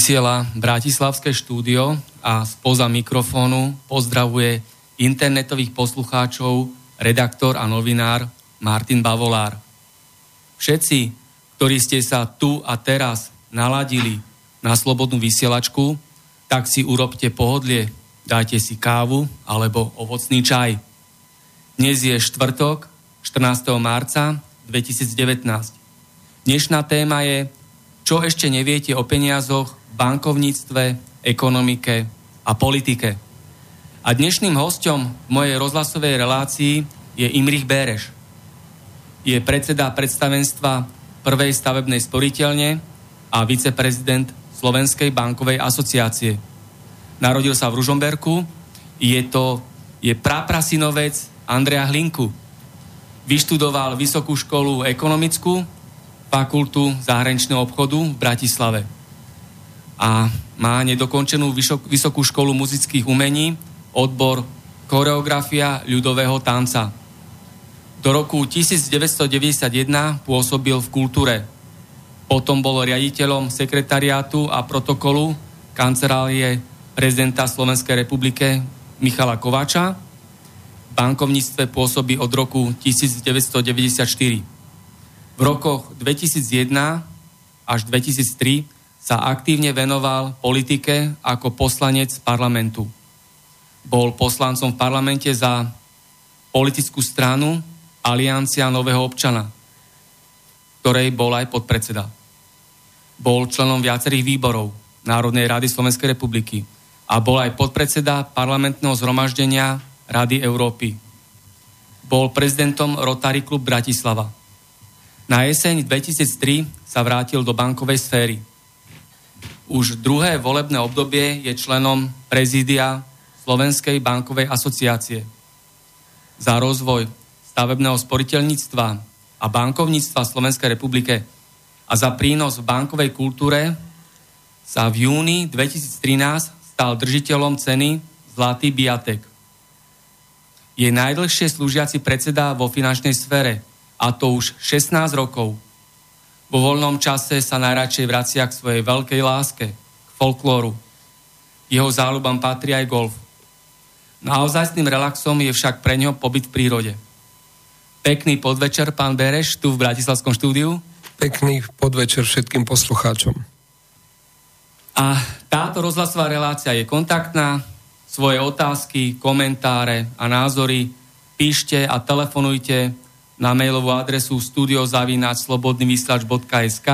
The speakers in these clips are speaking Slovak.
Vysiela Bratislavské štúdio a spoza mikrofónu pozdravuje internetových poslucháčov redaktor a novinár Martin Bavolár. Všetci, ktorí ste sa tu a teraz naladili na slobodnú vysielačku, tak si urobte pohodlie, dajte si kávu alebo ovocný čaj. Dnes je štvrtok, 14. marca 2019. Dnešná téma je, čo ešte neviete o peniazoch bankovníctve, ekonomike a politike. A dnešným hostom mojej rozhlasovej relácii je Imrich Béreš. Je predseda predstavenstva prvej stavebnej sporiteľne a viceprezident Slovenskej bankovej asociácie. Narodil sa v Ružomberku, je to je praprasinovec Andrea Hlinku. Vyštudoval Vysokú školu ekonomickú, fakultu zahraničného obchodu v Bratislave a má nedokončenú Vysokú školu muzických umení, odbor choreografia ľudového tanca. Do roku 1991 pôsobil v kultúre. Potom bol riaditeľom sekretariátu a protokolu kancelárie prezidenta Slovenskej republike Michala Kováča. V bankovníctve pôsobí od roku 1994. V rokoch 2001 až 2003 sa aktívne venoval politike ako poslanec parlamentu. Bol poslancom v parlamente za politickú stranu Aliancia nového občana, ktorej bol aj podpredseda. Bol členom viacerých výborov Národnej rady Slovenskej republiky a bol aj podpredseda parlamentného zhromaždenia Rady Európy. Bol prezidentom Rotary Club Bratislava. Na jeseň 2003 sa vrátil do bankovej sféry – už druhé volebné obdobie je členom prezídia Slovenskej bankovej asociácie. Za rozvoj stavebného sporiteľníctva a bankovníctva Slovenskej republike a za prínos v bankovej kultúre sa v júni 2013 stal držiteľom ceny Zlatý biatek. Je najdlhšie slúžiaci predseda vo finančnej sfére, a to už 16 rokov – vo voľnom čase sa najradšej vracia k svojej veľkej láske, k folklóru. Jeho záľubám patrí aj golf. Naozajstným relaxom je však pre ňo pobyt v prírode. Pekný podvečer, pán Bereš, tu v Bratislavskom štúdiu. Pekný podvečer všetkým poslucháčom. A táto rozhlasová relácia je kontaktná. Svoje otázky, komentáre a názory píšte a telefonujte na mailovú adresu studiozavináčslobodnyvysielač.sk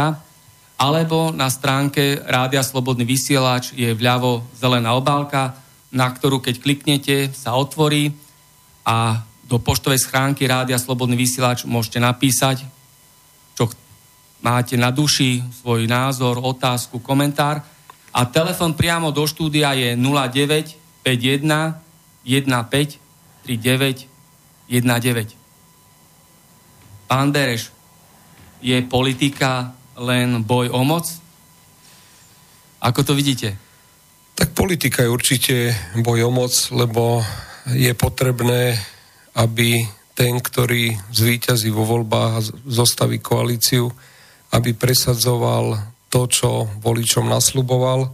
alebo na stránke Rádia Slobodný vysielač je vľavo zelená obálka, na ktorú keď kliknete sa otvorí a do poštovej schránky Rádia Slobodný vysielač môžete napísať, čo máte na duši, svoj názor, otázku, komentár. A telefon priamo do štúdia je 0951 15 39 19. Pán Bereš, je politika len boj o moc? Ako to vidíte? Tak politika je určite boj o moc, lebo je potrebné, aby ten, ktorý zvíťazí vo voľbách a zostaví koalíciu, aby presadzoval to, čo voličom nasľuboval,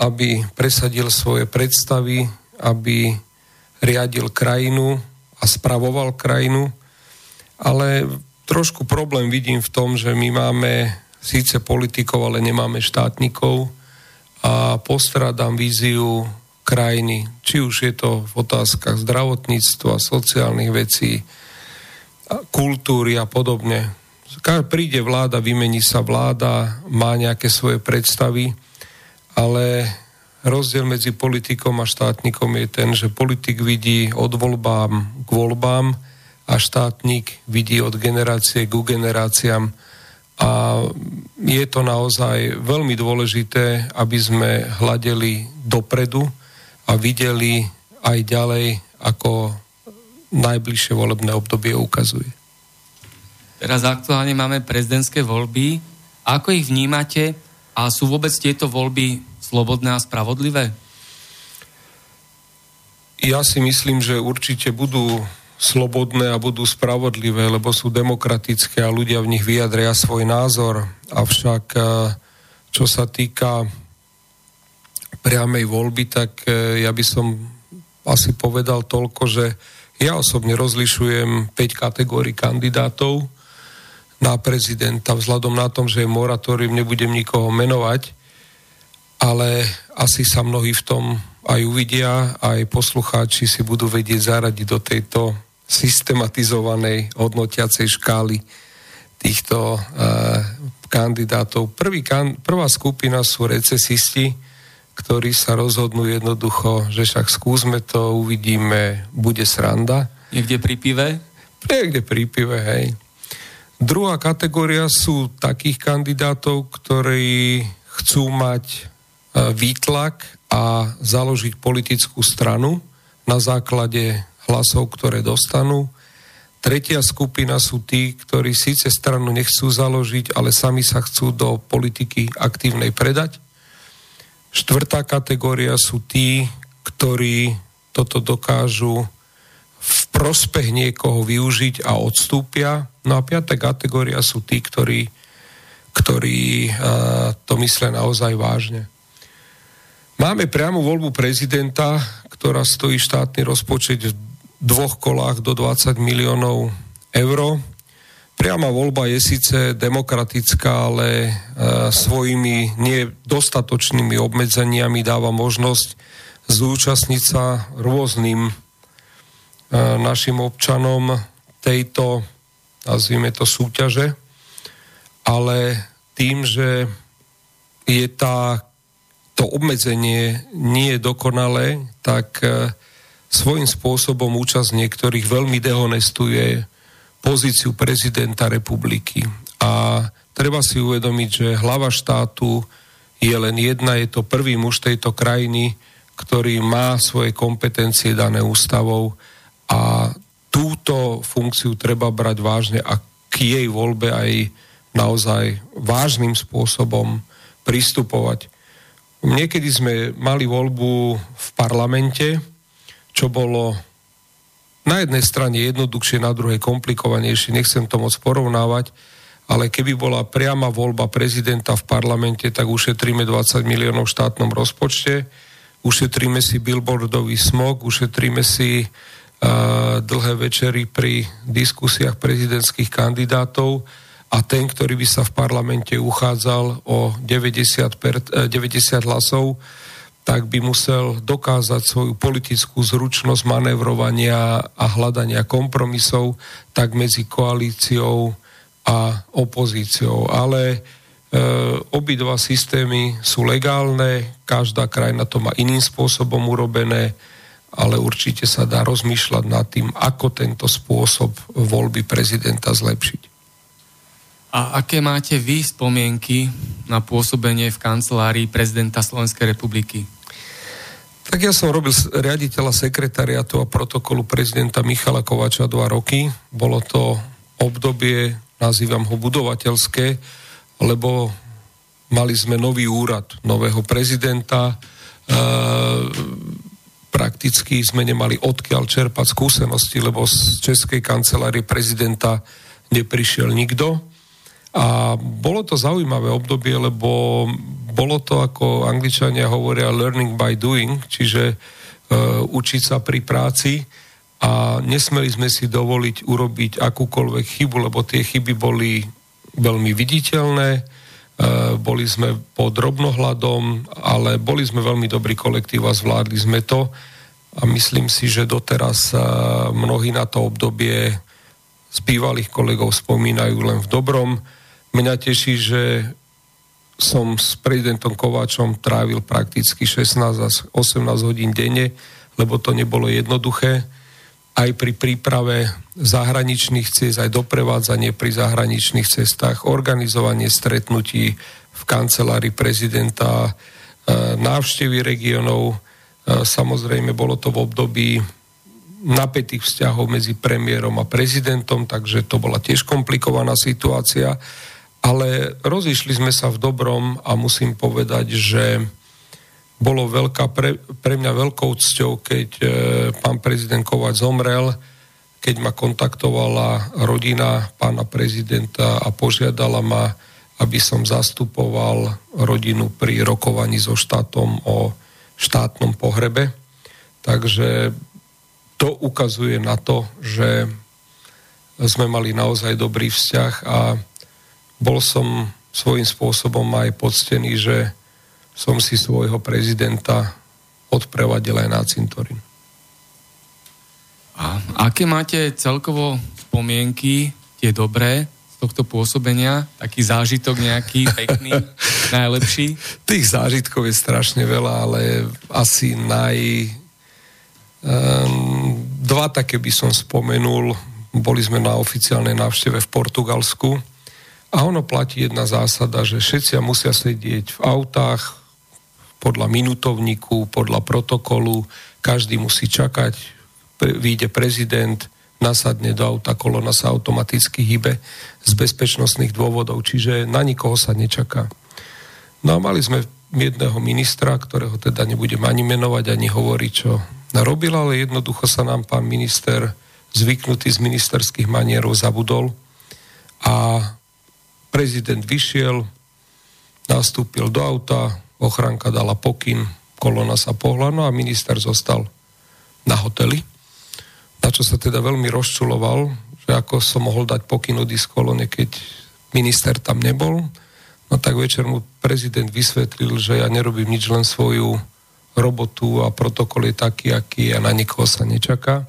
aby presadil svoje predstavy, aby riadil krajinu a spravoval krajinu. Ale trošku problém vidím v tom, že my máme síce politikov, ale nemáme štátnikov a postrádam víziu krajiny, či už je to v otázkach zdravotníctva, sociálnych vecí, kultúry a podobne. Príde vláda, vymení sa vláda, má nejaké svoje predstavy, ale rozdiel medzi politikom a štátnikom je ten, že politik vidí od voľbám k voľbám a štátnik vidí od generácie k generáciám. A je to naozaj veľmi dôležité, aby sme hľadeli dopredu, a videli aj ďalej, ako najbližšie volebné obdobie ukazuje. Teraz aktuálne máme prezidentské voľby. Ako ich vnímate a sú vôbec tieto voľby slobodné a spravodlivé? Ja si myslím, že určite budú slobodné a budú spravodlivé, lebo sú demokratické a ľudia v nich vyjadria svoj názor. Avšak eh, čo sa týka priamej voľby, tak e, ja by som asi povedal toľko, že ja osobne rozlišujem 5 kategórií kandidátov na prezidenta vzhľadom na tom, že je moratórium, nebudem nikoho menovať, ale asi sa mnohí v tom aj uvidia, aj poslucháči si budú vedieť zaradiť do tejto systematizovanej hodnotiacej škály týchto uh, kandidátov. Prvý, prvá skupina sú recesisti, ktorí sa rozhodnú jednoducho, že však skúsme to, uvidíme, bude sranda. Niekde pri pive? Niekde pri pive, hej. Druhá kategória sú takých kandidátov, ktorí chcú mať e, výtlak a založiť politickú stranu na základe hlasov, ktoré dostanú. Tretia skupina sú tí, ktorí síce stranu nechcú založiť, ale sami sa chcú do politiky aktívnej predať. Štvrtá kategória sú tí, ktorí toto dokážu v prospech niekoho využiť a odstúpia. No a piatá kategória sú tí, ktorí, ktorí uh, to myslia naozaj vážne. Máme priamu voľbu prezidenta, ktorá stojí štátny rozpočet dvoch kolách do 20 miliónov eur. Priama voľba je síce demokratická, ale e, svojimi nedostatočnými obmedzeniami dáva možnosť zúčastniť sa rôznym e, našim občanom tejto, nazvime to, súťaže, ale tým, že je tá, to obmedzenie nie dokonalé, tak e, svojím spôsobom účasť niektorých veľmi dehonestuje pozíciu prezidenta republiky. A treba si uvedomiť, že hlava štátu je len jedna, je to prvý muž tejto krajiny, ktorý má svoje kompetencie dané ústavou a túto funkciu treba brať vážne a k jej voľbe aj naozaj vážnym spôsobom pristupovať. Niekedy sme mali voľbu v parlamente, čo bolo na jednej strane jednoduchšie, na druhej komplikovanejšie, nechcem to moc porovnávať, ale keby bola priama voľba prezidenta v parlamente, tak ušetríme 20 miliónov v štátnom rozpočte, ušetríme si billboardový smog, ušetríme si uh, dlhé večery pri diskusiách prezidentských kandidátov a ten, ktorý by sa v parlamente uchádzal o 90, per, 90 hlasov, tak by musel dokázať svoju politickú zručnosť manevrovania a hľadania kompromisov tak medzi koalíciou a opozíciou. Ale e, obidva systémy sú legálne, každá krajina to má iným spôsobom urobené, ale určite sa dá rozmýšľať nad tým, ako tento spôsob voľby prezidenta zlepšiť. A aké máte vy spomienky na pôsobenie v kancelárii prezidenta Slovenskej republiky? Tak ja som robil riaditeľa sekretariatu a protokolu prezidenta Michala Kovača dva roky. Bolo to obdobie, nazývam ho budovateľské, lebo mali sme nový úrad, nového prezidenta, e, fakticky sme nemali odkiaľ čerpať skúsenosti, lebo z Českej kancelárie prezidenta neprišiel nikto. A bolo to zaujímavé obdobie, lebo bolo to, ako angličania hovoria, learning by doing, čiže uh, učiť sa pri práci a nesmeli sme si dovoliť urobiť akúkoľvek chybu, lebo tie chyby boli veľmi viditeľné, E, boli sme pod drobnohľadom, ale boli sme veľmi dobrý kolektív a zvládli sme to. A myslím si, že doteraz e, mnohí na to obdobie z bývalých kolegov spomínajú len v dobrom. Mňa teší, že som s prezidentom Kováčom trávil prakticky 16 až 18 hodín denne, lebo to nebolo jednoduché aj pri príprave zahraničných ciest, aj doprevádzanie pri zahraničných cestách, organizovanie stretnutí v kancelárii prezidenta, e, návštevy regionov. E, samozrejme, bolo to v období napätých vzťahov medzi premiérom a prezidentom, takže to bola tiež komplikovaná situácia. Ale rozišli sme sa v dobrom a musím povedať, že bolo veľká, pre, pre mňa veľkou cťou, keď e, pán prezident Kovač zomrel, keď ma kontaktovala rodina pána prezidenta a požiadala ma, aby som zastupoval rodinu pri rokovaní so štátom o štátnom pohrebe. Takže to ukazuje na to, že sme mali naozaj dobrý vzťah a bol som svojím spôsobom aj poctený, že som si svojho prezidenta odprevadil aj na cintorín. A aké máte celkovo spomienky, tie dobré, z tohto pôsobenia? Taký zážitok nejaký, pekný, najlepší? Tých zážitkov je strašne veľa, ale asi naj... Um, dva také by som spomenul. Boli sme na oficiálnej návšteve v Portugalsku a ono platí jedna zásada, že všetci musia sedieť v autách, podľa minutovníku, podľa protokolu, každý musí čakať, vyjde prezident, nasadne do auta, kolona sa automaticky hýbe z bezpečnostných dôvodov, čiže na nikoho sa nečaká. No a mali sme jedného ministra, ktorého teda nebudem ani menovať, ani hovoriť, čo narobil, ale jednoducho sa nám pán minister zvyknutý z ministerských manierov zabudol a prezident vyšiel, nastúpil do auta, ochránka dala pokyn, kolona sa pohla, no a minister zostal na hoteli. Na čo sa teda veľmi rozčuloval, že ako som mohol dať pokyn odísť kolone, keď minister tam nebol. No tak večer mu prezident vysvetlil, že ja nerobím nič, len svoju robotu a protokol je taký, aký a na nikoho sa nečaká.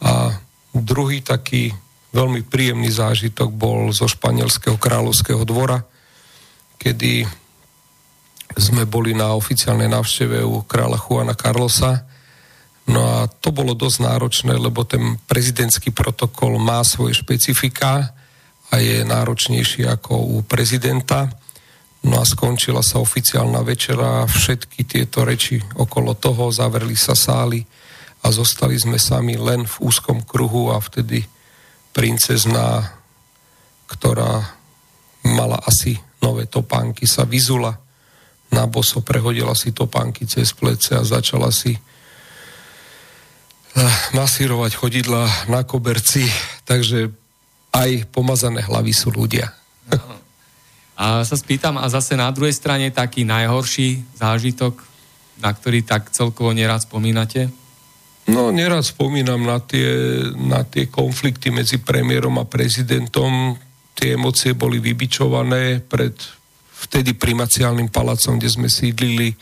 A druhý taký veľmi príjemný zážitok bol zo španielského kráľovského dvora, kedy sme boli na oficiálnej návšteve u kráľa Juana Carlosa. No a to bolo dosť náročné, lebo ten prezidentský protokol má svoje špecifika a je náročnejší ako u prezidenta. No a skončila sa oficiálna večera, všetky tieto reči okolo toho, zavreli sa sály a zostali sme sami len v úzkom kruhu a vtedy princezná, ktorá mala asi nové topánky, sa vyzula na boso, prehodila si topánky cez plece a začala si eh, masírovať chodidla na koberci, takže aj pomazané hlavy sú ľudia. A sa spýtam, a zase na druhej strane taký najhorší zážitok, na ktorý tak celkovo nerad spomínate? No, nerad spomínam na tie, na tie konflikty medzi premiérom a prezidentom. Tie emócie boli vybičované pred vtedy primaciálnym palacom, kde sme sídlili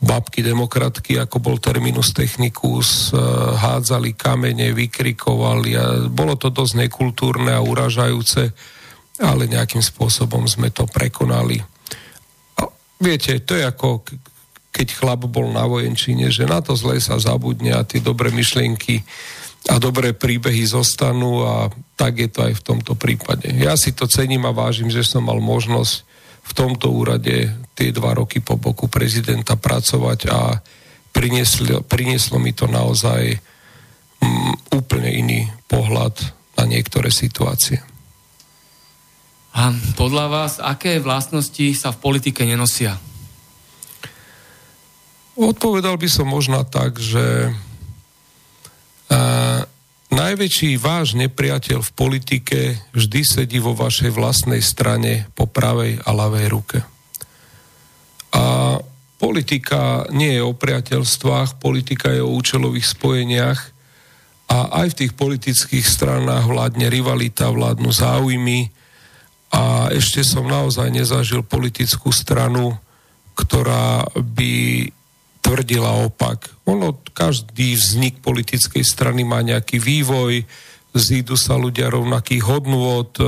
babky demokratky, ako bol terminus technicus, eh, hádzali kamene, vykrikovali a bolo to dosť nekultúrne a uražajúce, ale nejakým spôsobom sme to prekonali. A viete, to je ako keď chlap bol na vojenčine, že na to zle sa zabudne a tie dobré myšlienky a dobré príbehy zostanú a tak je to aj v tomto prípade. Ja si to cením a vážim, že som mal možnosť v tomto úrade tie dva roky po boku prezidenta pracovať a prinieslo, prinieslo mi to naozaj um, úplne iný pohľad na niektoré situácie. A podľa vás, aké vlastnosti sa v politike nenosia? Odpovedal by som možno tak, že uh, najväčší váš nepriateľ v politike vždy sedí vo vašej vlastnej strane po pravej a ľavej ruke. A politika nie je o priateľstvách, politika je o účelových spojeniach a aj v tých politických stranách vládne rivalita, vládnu záujmy a ešte som naozaj nezažil politickú stranu, ktorá by tvrdila opak. Ono, každý vznik politickej strany má nejaký vývoj, zídu sa ľudia rovnakých hodnôt, e,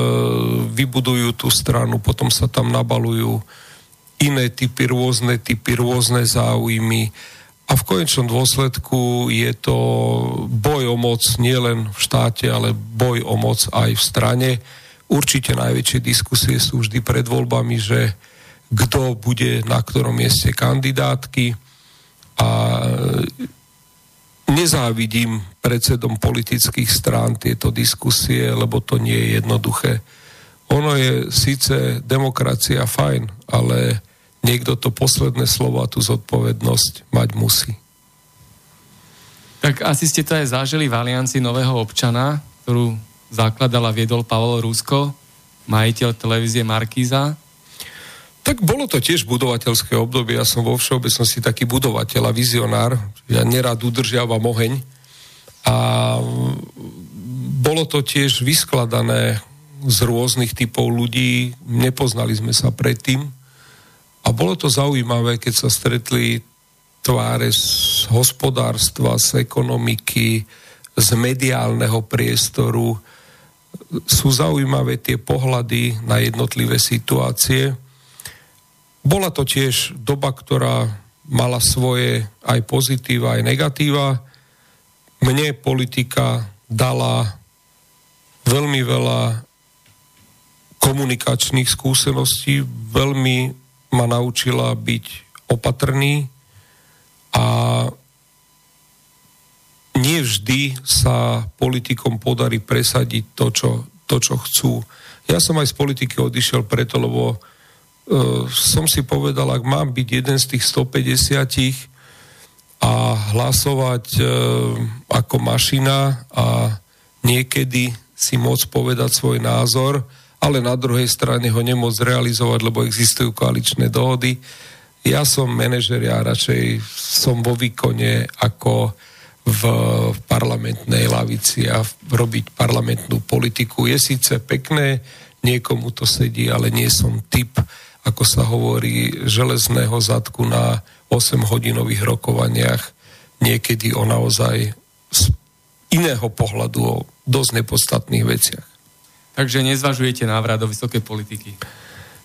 vybudujú tú stranu, potom sa tam nabalujú iné typy, rôzne typy, rôzne záujmy a v konečnom dôsledku je to boj o moc nielen v štáte, ale boj o moc aj v strane. Určite najväčšie diskusie sú vždy pred voľbami, že kto bude na ktorom mieste kandidátky a nezávidím predsedom politických strán tieto diskusie, lebo to nie je jednoduché. Ono je síce demokracia fajn, ale niekto to posledné slovo a tú zodpovednosť mať musí. Tak asi ste to aj zažili v Aliancii nového občana, ktorú zakladala viedol Pavol Rusko, majiteľ televízie Markíza. Tak bolo to tiež budovateľské obdobie. Ja som vo všeobecnosti taký budovateľ a vizionár. Ja nerad udržiavam oheň. A bolo to tiež vyskladané z rôznych typov ľudí. Nepoznali sme sa predtým. A bolo to zaujímavé, keď sa stretli tváre z hospodárstva, z ekonomiky, z mediálneho priestoru. Sú zaujímavé tie pohľady na jednotlivé situácie. Bola to tiež doba, ktorá mala svoje aj pozitíva, aj negatíva. Mne politika dala veľmi veľa komunikačných skúseností, veľmi ma naučila byť opatrný a nie vždy sa politikom podarí presadiť to, čo, to, čo chcú. Ja som aj z politiky odišiel preto, lebo som si povedal, ak mám byť jeden z tých 150 a hlasovať uh, ako mašina a niekedy si môcť povedať svoj názor, ale na druhej strane ho nemôcť realizovať, lebo existujú koaličné dohody. Ja som manažer, ja radšej som vo výkone ako v parlamentnej lavici a robiť parlamentnú politiku. Je síce pekné, niekomu to sedí, ale nie som typ ako sa hovorí, železného zadku na 8-hodinových rokovaniach, niekedy o naozaj z iného pohľadu o dosť nepodstatných veciach. Takže nezvažujete návrat do vysokej politiky?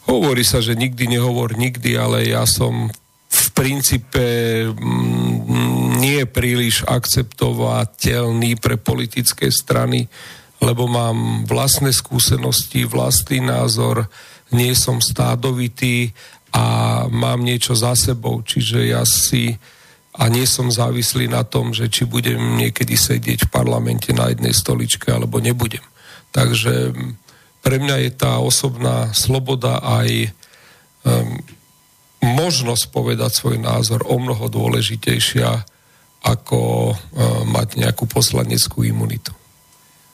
Hovorí sa, že nikdy nehovor nikdy, ale ja som v princípe mm, nie príliš akceptovateľný pre politické strany, lebo mám vlastné skúsenosti, vlastný názor, nie som stádovitý a mám niečo za sebou, čiže ja si a nie som závislý na tom, že či budem niekedy sedieť v parlamente na jednej stoličke alebo nebudem. Takže pre mňa je tá osobná sloboda aj um, možnosť povedať svoj názor o mnoho dôležitejšia ako um, mať nejakú poslaneckú imunitu.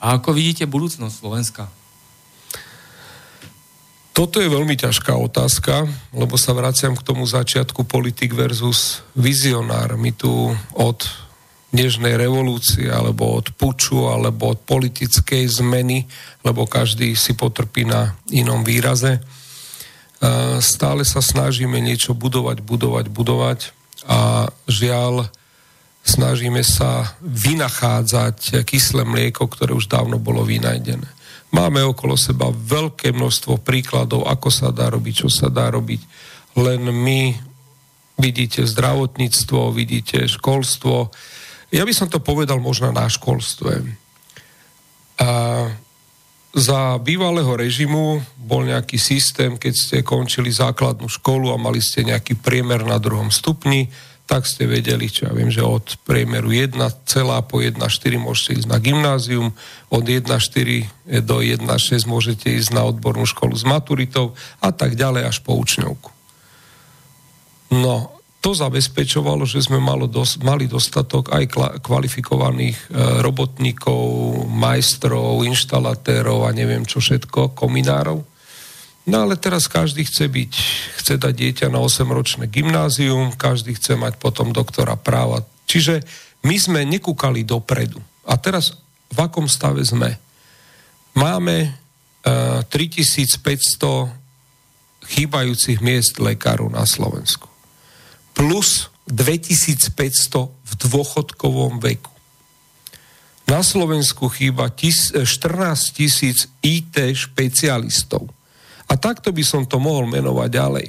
A ako vidíte budúcnosť Slovenska? Toto je veľmi ťažká otázka, lebo sa vraciam k tomu začiatku politik versus vizionár. My tu od dnešnej revolúcie, alebo od puču, alebo od politickej zmeny, lebo každý si potrpí na inom výraze. Stále sa snažíme niečo budovať, budovať, budovať a žiaľ snažíme sa vynachádzať kyslé mlieko, ktoré už dávno bolo vynajdené. Máme okolo seba veľké množstvo príkladov, ako sa dá robiť, čo sa dá robiť. Len my vidíte zdravotníctvo, vidíte školstvo. Ja by som to povedal možno na školstve. A za bývalého režimu bol nejaký systém, keď ste končili základnú školu a mali ste nejaký priemer na druhom stupni, tak ste vedeli, čo ja viem, že od priemeru 1, po 1,4 môžete ísť na gymnázium, od 1,4 do 1,6 môžete ísť na odbornú školu s maturitou a tak ďalej až po učňovku. No, to zabezpečovalo, že sme malo dos- mali dostatok aj kla- kvalifikovaných e, robotníkov, majstrov, inštalatérov a neviem čo všetko, kominárov. No ale teraz každý chce byť, chce dať dieťa na 8-ročné gymnázium, každý chce mať potom doktora práva. Čiže my sme nekúkali dopredu. A teraz v akom stave sme? Máme uh, e, 3500 chýbajúcich miest lekárov na Slovensku plus 2500 v dôchodkovom veku. Na Slovensku chýba 14 tisíc IT špecialistov. A takto by som to mohol menovať ďalej.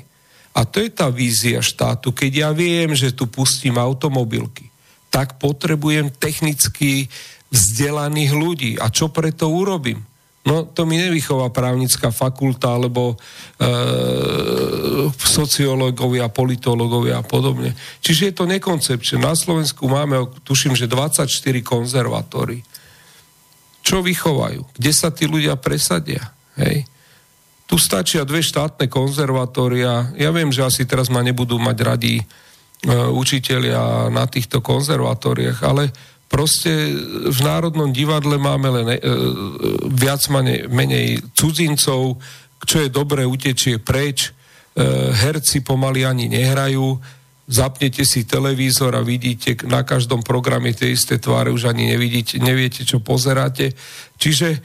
A to je tá vízia štátu. Keď ja viem, že tu pustím automobilky, tak potrebujem technicky vzdelaných ľudí. A čo preto urobím? No to mi nevychová právnická fakulta alebo e, sociológovia, politológovia a podobne. Čiže je to nekoncepčné. Na Slovensku máme, tuším, že 24 konzervatórií. Čo vychovajú? Kde sa tí ľudia presadia? Hej? Tu stačia dve štátne konzervatória. Ja viem, že asi teraz ma nebudú mať radí e, učitelia na týchto konzervatóriách, ale Proste v Národnom divadle máme len e, viac mane, menej cudzincov, čo je dobré, utečie preč, e, herci pomaly ani nehrajú, zapnete si televízor a vidíte na každom programe tie isté tváre, už ani nevidíte, neviete, čo pozeráte. Čiže,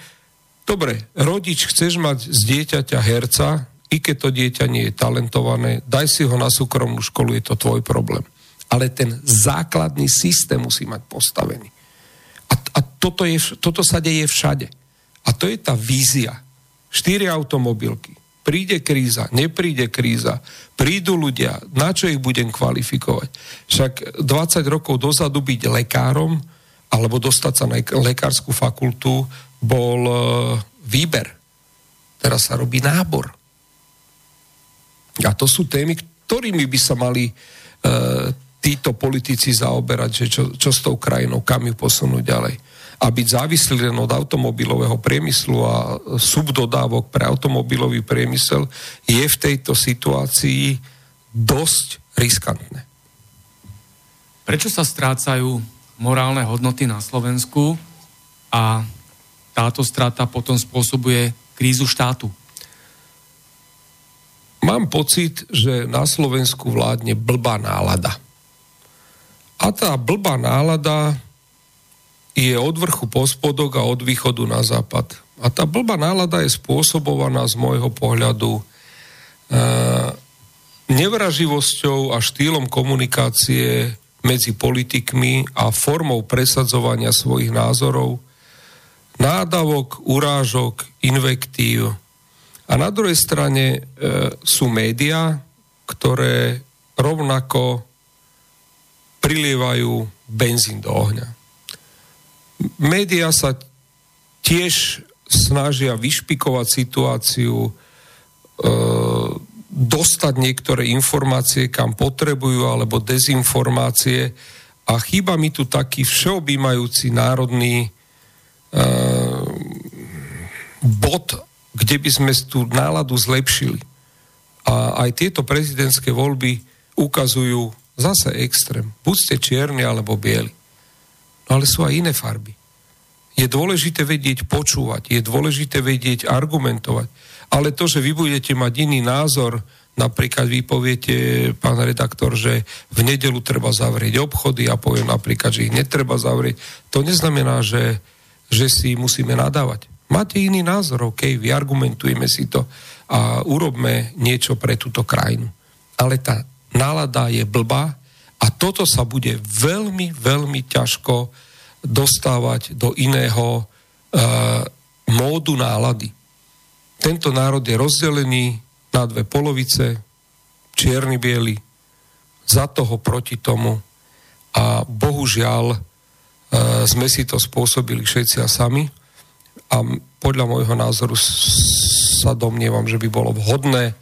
dobre, rodič, chceš mať z dieťaťa herca, i keď to dieťa nie je talentované, daj si ho na súkromnú školu, je to tvoj problém ale ten základný systém musí mať postavený. A, a toto, je, toto sa deje všade. A to je tá vízia. Štyri automobilky. Príde kríza, nepríde kríza, prídu ľudia, na čo ich budem kvalifikovať? Však 20 rokov dozadu byť lekárom alebo dostať sa na lekárskú fakultu bol e, výber. Teraz sa robí nábor. A to sú témy, ktorými by sa mali e, títo politici zaoberať, že čo, čo s tou krajinou, kam ju posunúť ďalej. A byť závislý len od automobilového priemyslu a subdodávok pre automobilový priemysel je v tejto situácii dosť riskantné. Prečo sa strácajú morálne hodnoty na Slovensku a táto strata potom spôsobuje krízu štátu? Mám pocit, že na Slovensku vládne blbá nálada a tá blbá nálada je od vrchu po spodok a od východu na západ. A tá blbá nálada je spôsobovaná z môjho pohľadu e, nevraživosťou a štýlom komunikácie medzi politikmi a formou presadzovania svojich názorov, nádavok, urážok, invektív. A na druhej strane e, sú médiá, ktoré rovnako prilievajú benzín do ohňa. Média sa tiež snažia vyšpikovať situáciu, e, dostať niektoré informácie, kam potrebujú, alebo dezinformácie. A chýba mi tu taký všeobjímajúci národný bod, kde by sme tú náladu zlepšili. A aj tieto prezidentské voľby ukazujú Zase extrém. Buď ste čierni alebo bieli. No ale sú aj iné farby. Je dôležité vedieť počúvať, je dôležité vedieť argumentovať. Ale to, že vy budete mať iný názor, napríklad vy poviete, pán redaktor, že v nedelu treba zavrieť obchody a poviem napríklad, že ich netreba zavrieť, to neznamená, že, že si musíme nadávať. Máte iný názor, OK, vyargumentujeme si to a urobme niečo pre túto krajinu. Ale tá nálada je blbá a toto sa bude veľmi, veľmi ťažko dostávať do iného e, módu nálady. Tento národ je rozdelený na dve polovice, čierny biely, za toho proti tomu a bohužiaľ sme si to spôsobili všetci a sami a podľa môjho názoru sa domnievam, že by bolo vhodné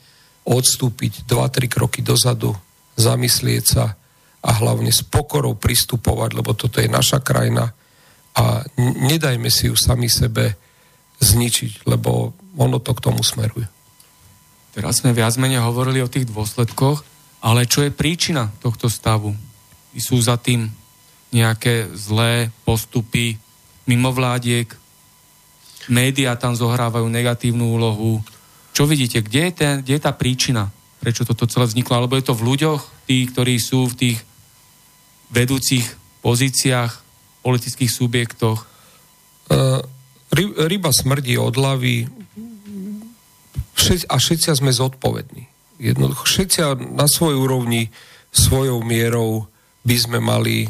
odstúpiť 2-3 kroky dozadu, zamyslieť sa a hlavne s pokorou pristupovať, lebo toto je naša krajina a nedajme si ju sami sebe zničiť, lebo ono to k tomu smeruje. Teraz sme viac menej hovorili o tých dôsledkoch, Ale čo je príčina tohto stavu? Sú za tým nejaké zlé postupy mimovládiek, médiá tam zohrávajú negatívnu úlohu. Čo vidíte, kde je, ten, kde je tá príčina, prečo toto celé vzniklo? Alebo je to v ľuďoch, tí, ktorí sú v tých vedúcich pozíciách, politických subjektoch? Uh, ryba smrdí od hlavy a všetci sme zodpovední. Jednoducho, všetci na svojej úrovni, svojou mierou by sme mali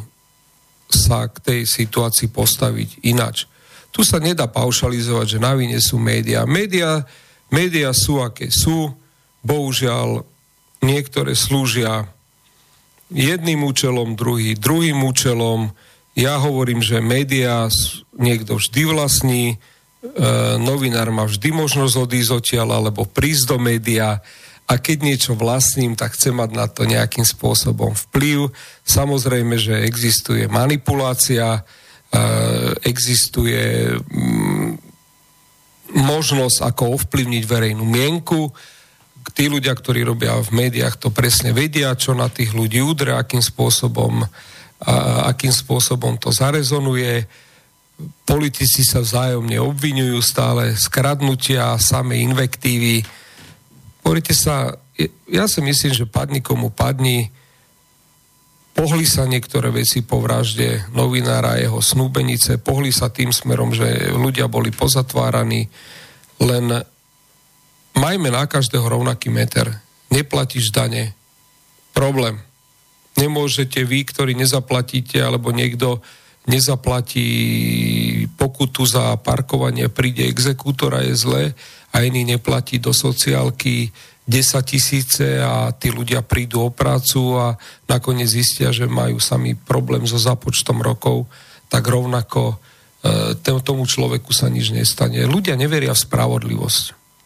sa k tej situácii postaviť inač. Tu sa nedá paušalizovať, že na vine sú médiá. Média, média sú, aké sú. Bohužiaľ, niektoré slúžia jedným účelom, druhý druhým účelom. Ja hovorím, že médiá niekto vždy vlastní, e, novinár má vždy možnosť odísť odtiaľ alebo prísť do média a keď niečo vlastním, tak chcem mať na to nejakým spôsobom vplyv. Samozrejme, že existuje manipulácia, e, existuje mm, možnosť, ako ovplyvniť verejnú mienku. Tí ľudia, ktorí robia v médiách, to presne vedia, čo na tých ľudí udre, akým spôsobom, akým spôsobom to zarezonuje. Politici sa vzájomne obvinujú stále skradnutia, samé invektívy Pozrite sa, ja si myslím, že padni komu padni, pohli sa niektoré veci po vražde novinára a jeho snúbenice, pohli sa tým smerom, že ľudia boli pozatváraní, len majme na každého rovnaký meter. Neplatíš dane, problém. Nemôžete vy, ktorí nezaplatíte, alebo niekto nezaplatí pokutu za parkovanie, príde exekútor a je zlé, a iný neplatí do sociálky 10 tisíce a tí ľudia prídu o prácu a nakoniec zistia, že majú sami problém so započtom rokov, tak rovnako e, tomu človeku sa nič nestane. Ľudia neveria v spravodlivosť.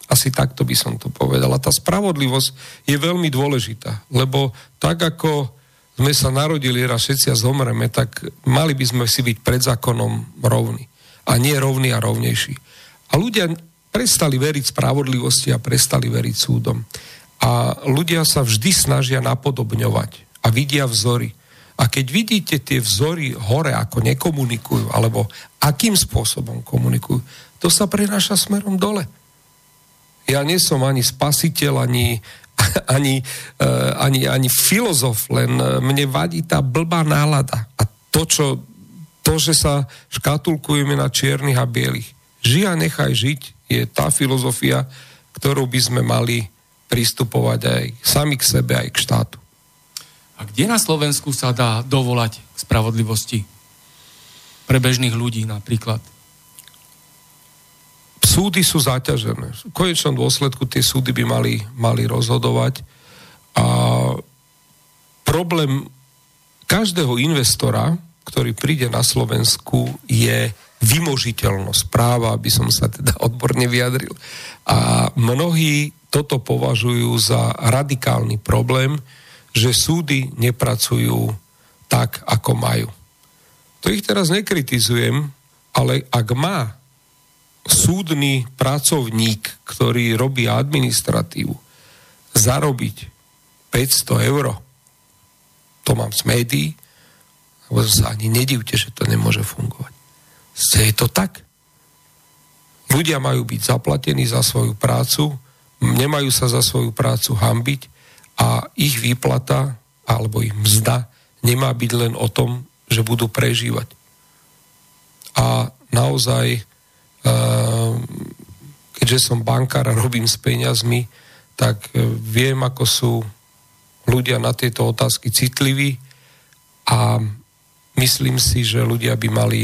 Asi takto by som to povedal. A tá spravodlivosť je veľmi dôležitá, lebo tak ako sme sa narodili raz všetci a zomreme, tak mali by sme si byť pred zákonom rovní. A nie rovní a rovnejší. A ľudia prestali veriť spravodlivosti a prestali veriť súdom. A ľudia sa vždy snažia napodobňovať a vidia vzory. A keď vidíte tie vzory hore, ako nekomunikujú, alebo akým spôsobom komunikujú, to sa prenáša smerom dole. Ja nie som ani spasiteľ, ani, ani, uh, ani, ani filozof, len mne vadí tá blbá nálada. A to, čo, to, že sa škatulkujeme na čiernych a bielých. Žij a nechaj žiť je tá filozofia, ktorú by sme mali pristupovať aj sami k sebe, aj k štátu. A kde na Slovensku sa dá dovolať k spravodlivosti? Pre bežných ľudí napríklad. Súdy sú zaťažené. V konečnom dôsledku tie súdy by mali, mali rozhodovať. A problém každého investora, ktorý príde na Slovensku, je vymožiteľnosť práva, aby som sa teda odborne vyjadril. A mnohí toto považujú za radikálny problém, že súdy nepracujú tak, ako majú. To ich teraz nekritizujem, ale ak má súdny pracovník, ktorý robí administratívu, zarobiť 500 eur, to mám z médií, lebo sa ani nedivte, že to nemôže fungovať. Je to tak? Ľudia majú byť zaplatení za svoju prácu, nemajú sa za svoju prácu hambiť a ich výplata alebo ich mzda nemá byť len o tom, že budú prežívať. A naozaj, ehm, keďže som bankár a robím s peniazmi, tak e, viem, ako sú ľudia na tieto otázky citliví a myslím si, že ľudia by mali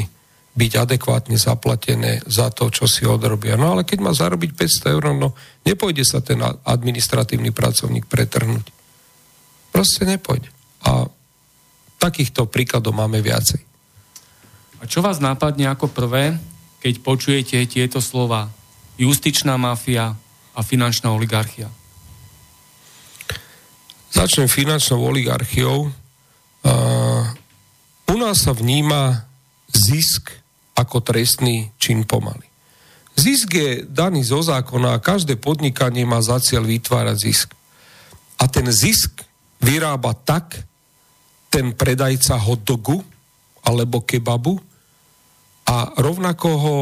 byť adekvátne zaplatené za to, čo si odrobia. No ale keď má zarobiť 500 eur, no nepôjde sa ten administratívny pracovník pretrhnúť. Proste nepôjde. A takýchto príkladov máme viacej. A čo vás nápadne ako prvé, keď počujete tieto slova? Justičná mafia a finančná oligarchia. Začnem finančnou oligarchiou. Uh, u nás sa vníma zisk ako trestný čin pomaly. Zisk je daný zo zákona a každé podnikanie má za cieľ vytvárať zisk. A ten zisk vyrába tak ten predajca hotdogu alebo kebabu a rovnako ho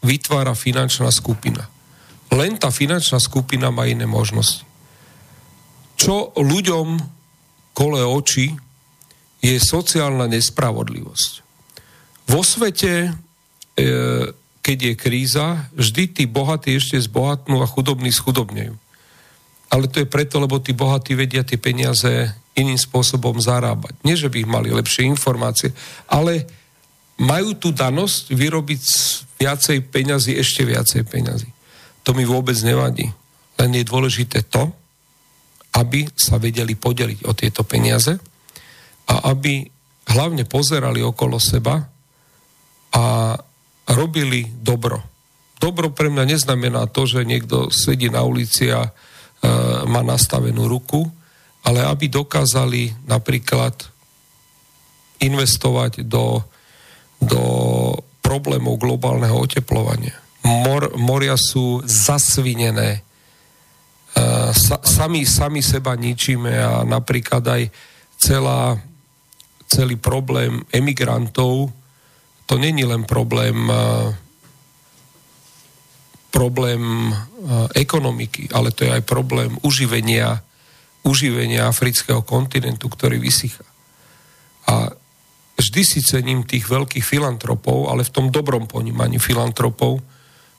vytvára finančná skupina. Len tá finančná skupina má iné možnosti. Čo ľuďom kole oči je sociálna nespravodlivosť. Vo svete, e, keď je kríza, vždy tí bohatí ešte zbohatnú a chudobní schudobnejú. Ale to je preto, lebo tí bohatí vedia tie peniaze iným spôsobom zarábať. Nie, že by ich mali lepšie informácie, ale majú tú danosť vyrobiť viacej peňazí, ešte viacej peňazí. To mi vôbec nevadí. Len je dôležité to, aby sa vedeli podeliť o tieto peniaze a aby hlavne pozerali okolo seba a robili dobro. Dobro pre mňa neznamená to, že niekto sedí na ulici a e, má nastavenú ruku, ale aby dokázali napríklad investovať do, do problémov globálneho oteplovania. Mor, moria sú zasvinené. Uh, sa, sami, sami seba ničíme a napríklad aj celá, celý problém emigrantov, to není len problém problém ekonomiky, ale to je aj problém uživenia uživenia afrického kontinentu, ktorý vysychá. A vždy si cením tých veľkých filantropov, ale v tom dobrom ponímaní filantropov,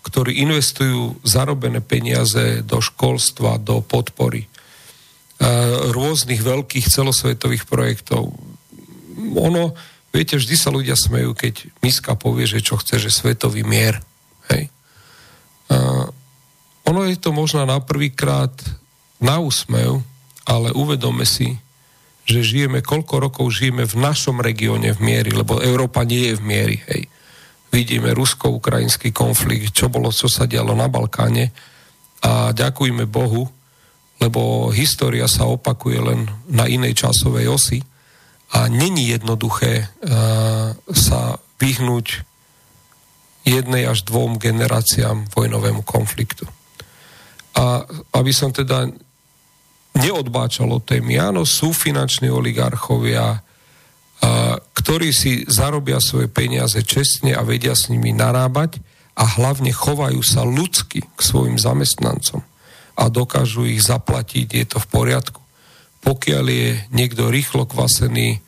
ktorí investujú zarobené peniaze do školstva, do podpory rôznych veľkých celosvetových projektov. Ono, viete, vždy sa ľudia smejú, keď Miska povie, že čo chce, že svetový mier. Hej. A ono je to možno na prvýkrát na úsmev, ale uvedome si, že žijeme, koľko rokov žijeme v našom regióne v miery, lebo Európa nie je v miery, hej. Vidíme rusko-ukrajinský konflikt, čo bolo, čo sa dialo na Balkáne a ďakujme Bohu, lebo história sa opakuje len na inej časovej osi a není jednoduché uh, sa vyhnúť jednej až dvom generáciám vojnovému konfliktu. A aby som teda neodbáčal od témy. Áno, sú finanční oligarchovia, a, ktorí si zarobia svoje peniaze čestne a vedia s nimi narábať a hlavne chovajú sa ľudsky k svojim zamestnancom a dokážu ich zaplatiť, je to v poriadku. Pokiaľ je niekto rýchlo kvasený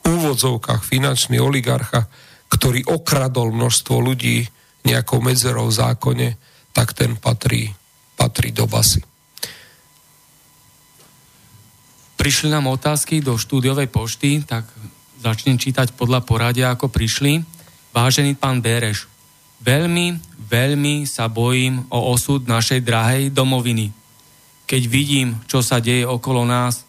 v úvodzovkách finančný oligarcha, ktorý okradol množstvo ľudí nejakou medzerou v zákone, tak ten patrí, patrí do basy. Prišli nám otázky do štúdiovej pošty, tak začnem čítať podľa poradia, ako prišli. Vážený pán Bereš, veľmi, veľmi sa bojím o osud našej drahej domoviny. Keď vidím, čo sa deje okolo nás,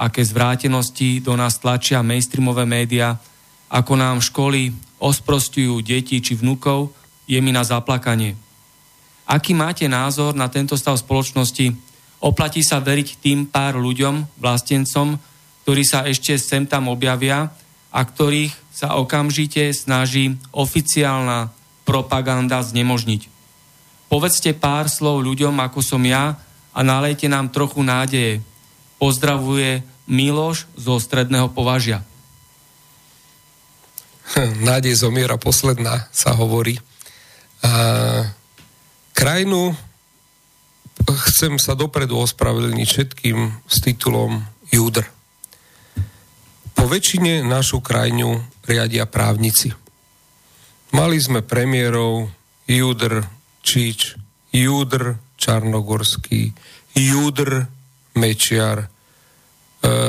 aké zvrátenosti do nás tlačia mainstreamové médiá, ako nám školy osprostujú deti či vnúkov, je mi na zaplakanie. Aký máte názor na tento stav spoločnosti, Oplatí sa veriť tým pár ľuďom, vlastencom, ktorí sa ešte sem tam objavia a ktorých sa okamžite snaží oficiálna propaganda znemožniť. Povedzte pár slov ľuďom, ako som ja, a nalejte nám trochu nádeje. Pozdravuje Miloš zo Stredného považia. Nádej zomiera posledná, sa hovorí. A krajinu chcem sa dopredu ospravedlniť všetkým s titulom Júdr. Po väčšine našu krajinu riadia právnici. Mali sme premiérov Júdr Čič, Júdr Čarnogorský, Júdr Mečiar, e,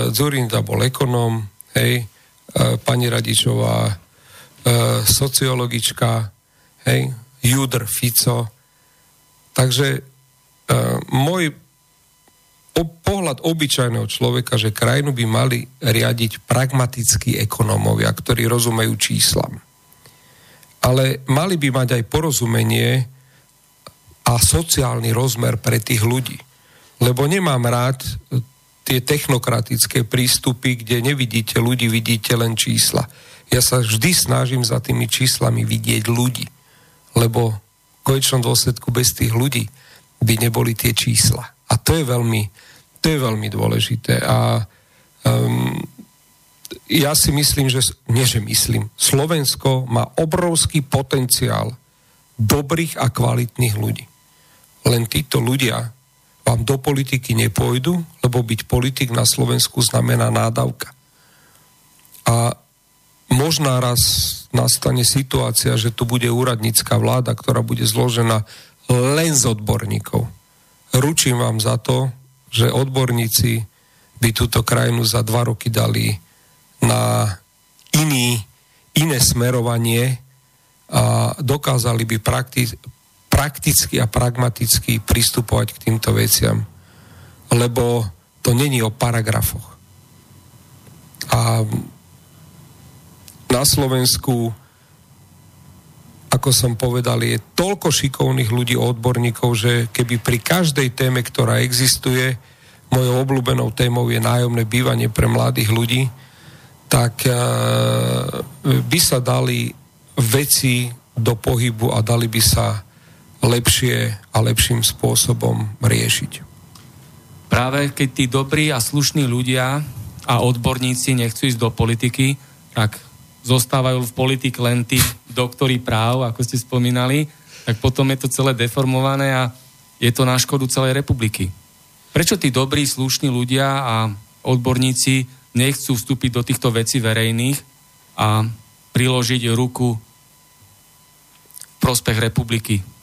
Zurinda bol ekonom, hej, e, pani Radičová, e, sociologička, hej, Júdr Fico. Takže Uh, môj pohľad obyčajného človeka, že krajinu by mali riadiť pragmatickí ekonómovia, ktorí rozumejú číslam. Ale mali by mať aj porozumenie a sociálny rozmer pre tých ľudí. Lebo nemám rád tie technokratické prístupy, kde nevidíte ľudí, vidíte len čísla. Ja sa vždy snažím za tými číslami vidieť ľudí. Lebo v konečnom dôsledku bez tých ľudí by neboli tie čísla. A to je veľmi, to je veľmi dôležité. A um, ja si myslím, že, nie že myslím, Slovensko má obrovský potenciál dobrých a kvalitných ľudí. Len títo ľudia vám do politiky nepôjdu, lebo byť politik na Slovensku znamená nádavka. A možná raz nastane situácia, že tu bude úradnícka vláda, ktorá bude zložená len z odborníkov. Ručím vám za to, že odborníci by túto krajinu za dva roky dali na iný, iné smerovanie a dokázali by prakti- prakticky a pragmaticky pristupovať k týmto veciam. Lebo to není o paragrafoch. A na Slovensku, ako som povedal, je toľko šikovných ľudí, odborníkov, že keby pri každej téme, ktorá existuje, mojou obľúbenou témou je nájomné bývanie pre mladých ľudí, tak uh, by sa dali veci do pohybu a dali by sa lepšie a lepším spôsobom riešiť. Práve keď tí dobrí a slušní ľudia a odborníci nechcú ísť do politiky, tak zostávajú v politik len tí doktory práv, ako ste spomínali, tak potom je to celé deformované a je to na škodu celej republiky. Prečo tí dobrí, slušní ľudia a odborníci nechcú vstúpiť do týchto vecí verejných a priložiť ruku v prospech republiky?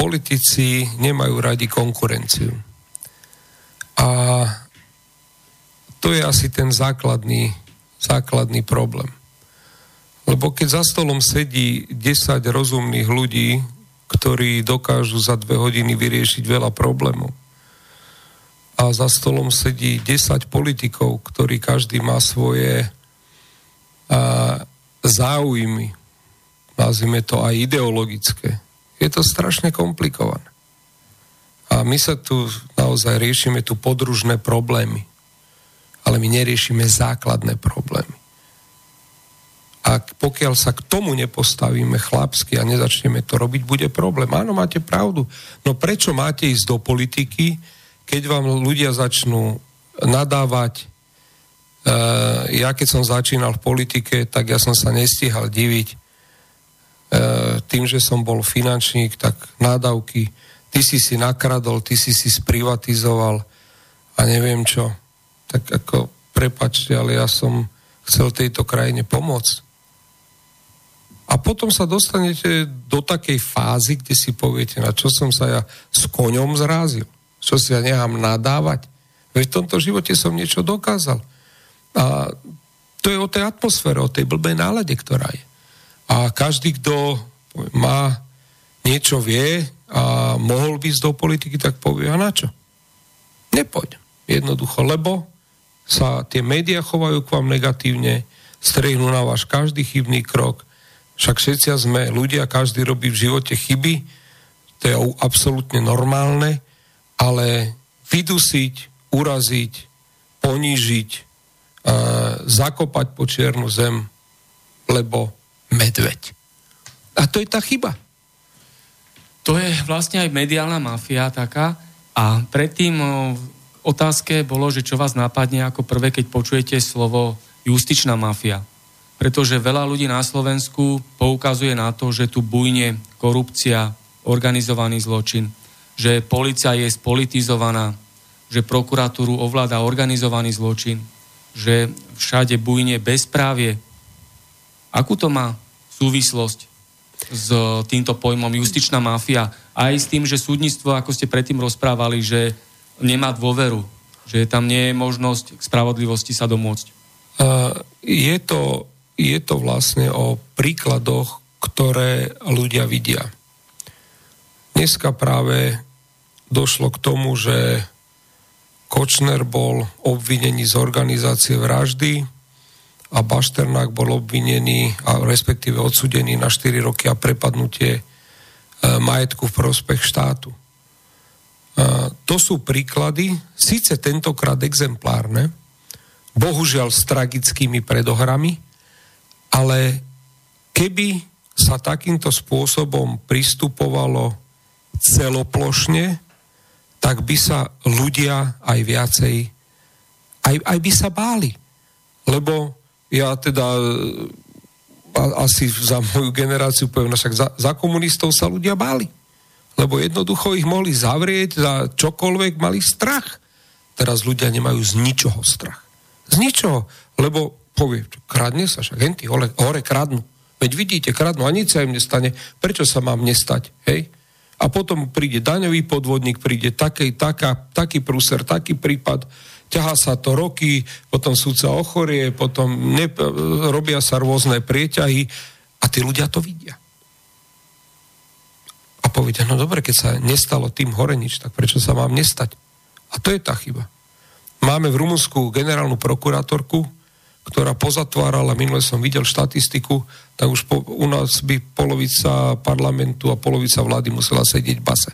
Politici nemajú radi konkurenciu. A to je asi ten základný, základný problém. Lebo keď za stolom sedí 10 rozumných ľudí, ktorí dokážu za dve hodiny vyriešiť veľa problémov, a za stolom sedí 10 politikov, ktorí každý má svoje a, záujmy, nazvime to aj ideologické. Je to strašne komplikované. A my sa tu naozaj riešime tu podružné problémy. Ale my neriešime základné problémy. A pokiaľ sa k tomu nepostavíme chlapsky a nezačneme to robiť, bude problém. Áno, máte pravdu. No prečo máte ísť do politiky, keď vám ľudia začnú nadávať, uh, ja keď som začínal v politike, tak ja som sa nestihal diviť uh, tým, že som bol finančník, tak nádavky, ty si si nakradol, ty si si sprivatizoval a neviem čo. Tak ako, prepačte, ale ja som chcel tejto krajine pomôcť. A potom sa dostanete do takej fázy, kde si poviete, na čo som sa ja s koňom zrázil. Čo si ja nechám nadávať? Veď v tomto živote som niečo dokázal. A to je o tej atmosfére, o tej blbej nálade, ktorá je. A každý, kto má niečo vie a mohol by ísť do politiky, tak povie, a na čo? Nepoď. Jednoducho, lebo sa tie médiá chovajú k vám negatívne, strihnú na váš každý chybný krok. Však všetci sme ľudia, každý robí v živote chyby, to je absolútne normálne ale vydusiť, uraziť, ponížiť, uh, zakopať po čiernu zem, lebo medveď. A to je tá chyba. To je vlastne aj mediálna mafia taká. A predtým o, otázke bolo, že čo vás napadne ako prvé, keď počujete slovo justičná mafia. Pretože veľa ľudí na Slovensku poukazuje na to, že tu bujne korupcia, organizovaný zločin že policia je spolitizovaná, že prokuratúru ovláda organizovaný zločin, že všade bujne bezprávie. Akú to má súvislosť s týmto pojmom justičná mafia? Aj s tým, že súdnictvo, ako ste predtým rozprávali, že nemá dôveru, že tam nie je možnosť k spravodlivosti sa domôcť. Uh, je, to, je to vlastne o príkladoch, ktoré ľudia vidia. Dneska práve došlo k tomu, že Kočner bol obvinený z organizácie vraždy a Bašternák bol obvinený a respektíve odsudený na 4 roky a prepadnutie e, majetku v prospech štátu. E, to sú príklady, síce tentokrát exemplárne, bohužiaľ s tragickými predohrami, ale keby sa takýmto spôsobom pristupovalo celoplošne, tak by sa ľudia aj viacej, aj, aj by sa báli. Lebo ja teda a, asi za moju generáciu poviem, no však za, za komunistov sa ľudia báli. Lebo jednoducho ich mohli zavrieť za čokoľvek, mali strach. Teraz ľudia nemajú z ničoho strach. Z ničoho. Lebo povie, kradne sa, však henty hore, hore kradnú. Veď vidíte, kradnú a nič sa im nestane. Prečo sa mám nestať? Hej? A potom príde daňový podvodník, príde taký, taká, taký prúser, taký prípad, ťahá sa to roky, potom súdca ochorie, potom ne, robia sa rôzne prieťahy a tí ľudia to vidia. A povedia, no dobre, keď sa nestalo tým hore nič, tak prečo sa mám nestať? A to je tá chyba. Máme v Rumunsku generálnu prokurátorku, ktorá pozatvárala, minule som videl štatistiku, tak už po, u nás by polovica parlamentu a polovica vlády musela sedieť v base.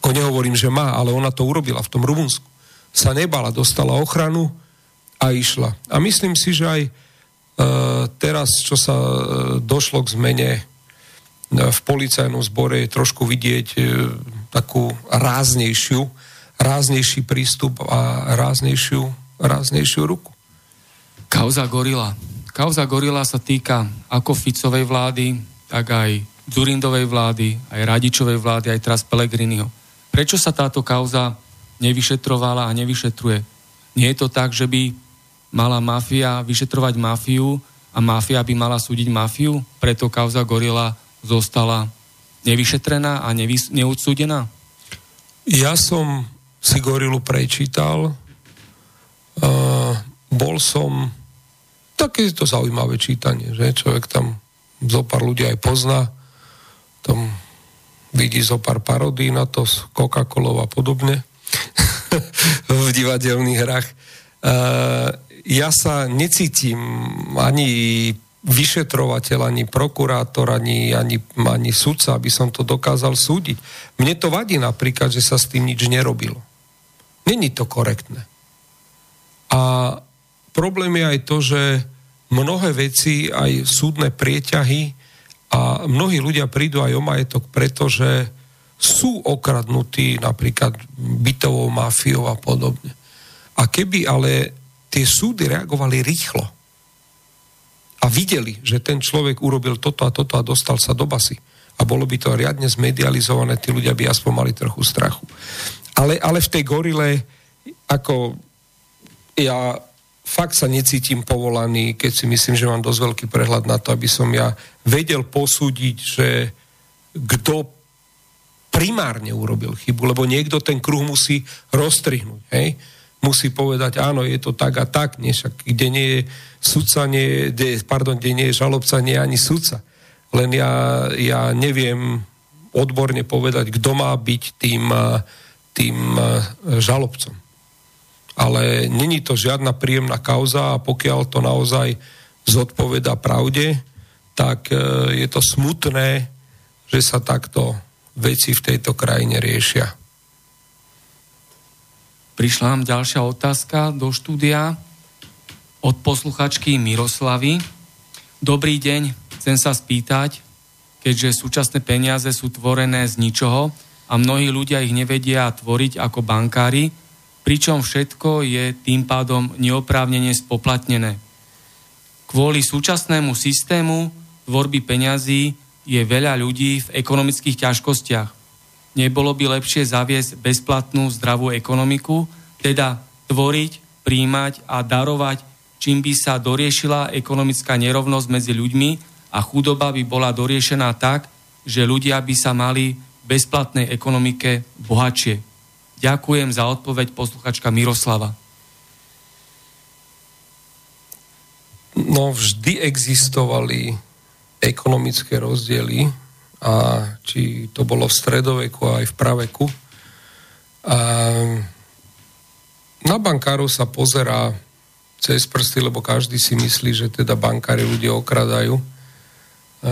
Ako nehovorím, že má, ale ona to urobila v tom Rumunsku sa nebala, dostala ochranu a išla. A myslím si, že aj e, teraz, čo sa e, došlo k zmene e, v policajnom zbore, je trošku vidieť e, takú ráznejšiu, ráznejší prístup a ráznejšiu, ráznejšiu ruku. Kauza Gorila. Kauza Gorila sa týka ako Ficovej vlády, tak aj Zurindovej vlády, aj Radičovej vlády, aj teraz Pelegriniho. Prečo sa táto kauza nevyšetrovala a nevyšetruje. Nie je to tak, že by mala mafia vyšetrovať mafiu a mafia by mala súdiť mafiu, preto kauza Gorila zostala nevyšetrená a nevys- neodsúdená? Ja som si Gorilu prečítal. Uh, bol som také to zaujímavé čítanie, že človek tam zo pár ľudí aj pozná, tam vidí zo pár parodí na to s Coca-Colou a podobne. v divadelných hrách. Ja sa necítim ani vyšetrovateľ, ani prokurátor, ani, ani, ani sudca, aby som to dokázal súdiť. Mne to vadí napríklad, že sa s tým nič nerobilo. Není to korektné. A problém je aj to, že mnohé veci, aj súdne prieťahy a mnohí ľudia prídu aj o majetok, pretože sú okradnutí napríklad bytovou mafiou a podobne. A keby ale tie súdy reagovali rýchlo a videli, že ten človek urobil toto a toto a dostal sa do basy a bolo by to riadne zmedializované, tí ľudia by aspoň mali trochu strachu. Ale, ale v tej gorile, ako ja fakt sa necítim povolaný, keď si myslím, že mám dosť veľký prehľad na to, aby som ja vedel posúdiť, že kto primárne urobil chybu, lebo niekto ten kruh musí rozstrihnúť. Hej? Musí povedať, áno, je to tak a tak, nie, však, kde nie je sudca, nie, kde, pardon, kde nie je žalobca, nie je ani sudca. Len ja, ja neviem odborne povedať, kto má byť tým, tým žalobcom. Ale není to žiadna príjemná kauza a pokiaľ to naozaj zodpoveda pravde, tak e, je to smutné, že sa takto veci v tejto krajine riešia. Prišla nám ďalšia otázka do štúdia od posluchačky Miroslavy. Dobrý deň, chcem sa spýtať, keďže súčasné peniaze sú tvorené z ničoho a mnohí ľudia ich nevedia tvoriť ako bankári, pričom všetko je tým pádom neoprávnene spoplatnené. Kvôli súčasnému systému tvorby peňazí je veľa ľudí v ekonomických ťažkostiach. Nebolo by lepšie zaviesť bezplatnú zdravú ekonomiku, teda tvoriť, príjmať a darovať, čím by sa doriešila ekonomická nerovnosť medzi ľuďmi a chudoba by bola doriešená tak, že ľudia by sa mali v bezplatnej ekonomike bohatšie. Ďakujem za odpoveď posluchačka Miroslava. No vždy existovali ekonomické rozdiely a či to bolo v stredoveku aj v praveku. A na bankárov sa pozerá cez prsty, lebo každý si myslí, že teda bankári ľudia okradajú.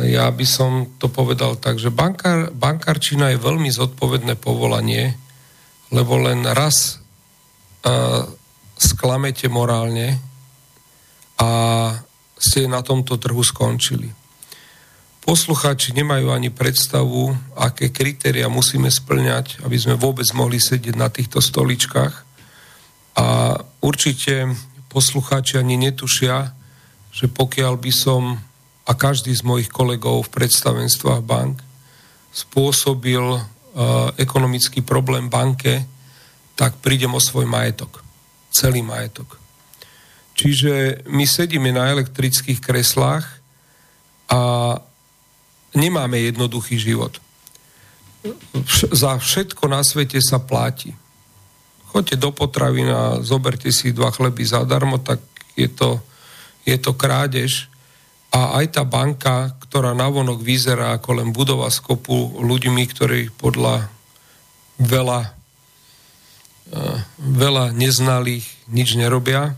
Ja by som to povedal tak, že bankár, bankárčina je veľmi zodpovedné povolanie, lebo len raz a, sklamete morálne a ste na tomto trhu skončili. Poslucháči nemajú ani predstavu, aké kritéria musíme splňať, aby sme vôbec mohli sedieť na týchto stoličkách. A určite poslucháči ani netušia, že pokiaľ by som a každý z mojich kolegov v predstavenstvách bank spôsobil uh, ekonomický problém banke, tak prídem o svoj majetok. Celý majetok. Čiže my sedíme na elektrických kreslách a nemáme jednoduchý život. Vš- za všetko na svete sa platí. Choďte do potravín a zoberte si dva chleby zadarmo, tak je to, je to krádež. A aj tá banka, ktorá navonok vyzerá ako len budova z kopu ľuďmi, ktorí podľa veľa, uh, veľa neznalých nič nerobia,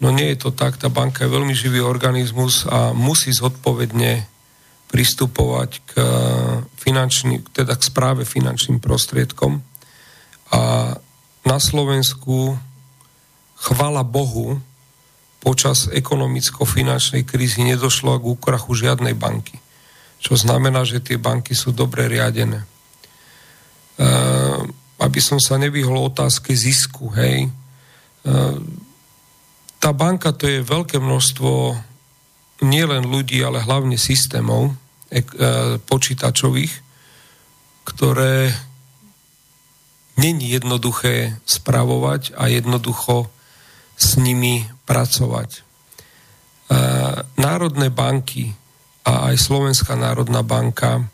no nie je to tak. Tá banka je veľmi živý organizmus a musí zodpovedne pristupovať k, eh, finančný, teda k správe finančným prostriedkom. A na Slovensku, chvala Bohu, počas ekonomicko-finančnej krízy nedošlo k úkrachu žiadnej banky. Čo znamená, že tie banky sú dobre riadené. E, aby som sa nevyhol otázke zisku, hej. E, tá banka to je veľké množstvo nielen ľudí, ale hlavne systémov e, počítačových, ktoré není jednoduché spravovať a jednoducho s nimi pracovať. E, národné banky a aj Slovenská národná banka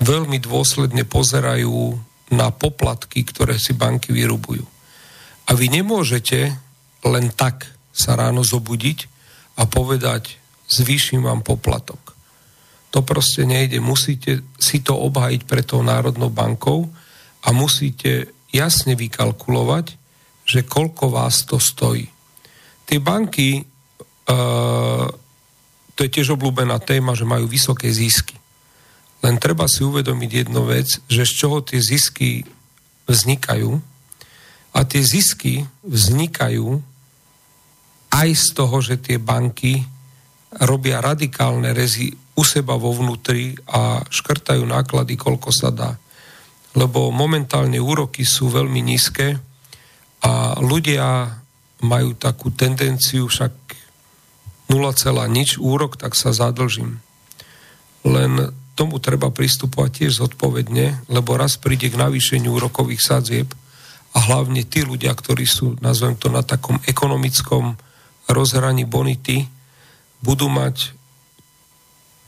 veľmi dôsledne pozerajú na poplatky, ktoré si banky vyrubujú. A vy nemôžete len tak sa ráno zobudiť a povedať, zvýšim vám poplatok. To proste nejde. Musíte si to obhajiť pre tou Národnou bankou a musíte jasne vykalkulovať, že koľko vás to stojí. Tie banky, uh, to je tiež obľúbená téma, že majú vysoké zisky. Len treba si uvedomiť jednu vec, že z čoho tie zisky vznikajú. A tie zisky vznikajú aj z toho, že tie banky robia radikálne rezy u seba vo vnútri a škrtajú náklady, koľko sa dá. Lebo momentálne úroky sú veľmi nízke a ľudia majú takú tendenciu však 0, nič úrok, tak sa zadlžím. Len tomu treba pristupovať tiež zodpovedne, lebo raz príde k navýšeniu úrokových sadzieb a hlavne tí ľudia, ktorí sú, nazvem to, na takom ekonomickom rozhraní bonity, budú mať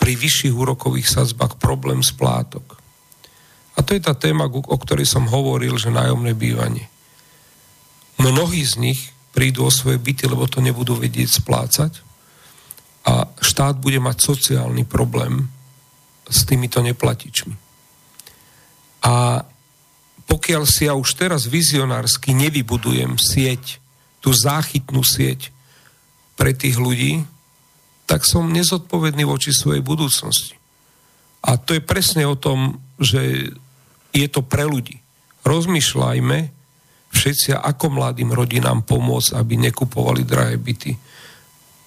pri vyšších úrokových sadzbách problém splátok. A to je tá téma, o ktorej som hovoril, že nájomné bývanie. Mnohí z nich prídu o svoje byty, lebo to nebudú vedieť splácať a štát bude mať sociálny problém s týmito neplatičmi. A pokiaľ si ja už teraz vizionársky nevybudujem sieť, tú záchytnú sieť pre tých ľudí, tak som nezodpovedný voči svojej budúcnosti. A to je presne o tom, že je to pre ľudí. Rozmýšľajme všetci, ako mladým rodinám pomôcť, aby nekupovali drahé byty.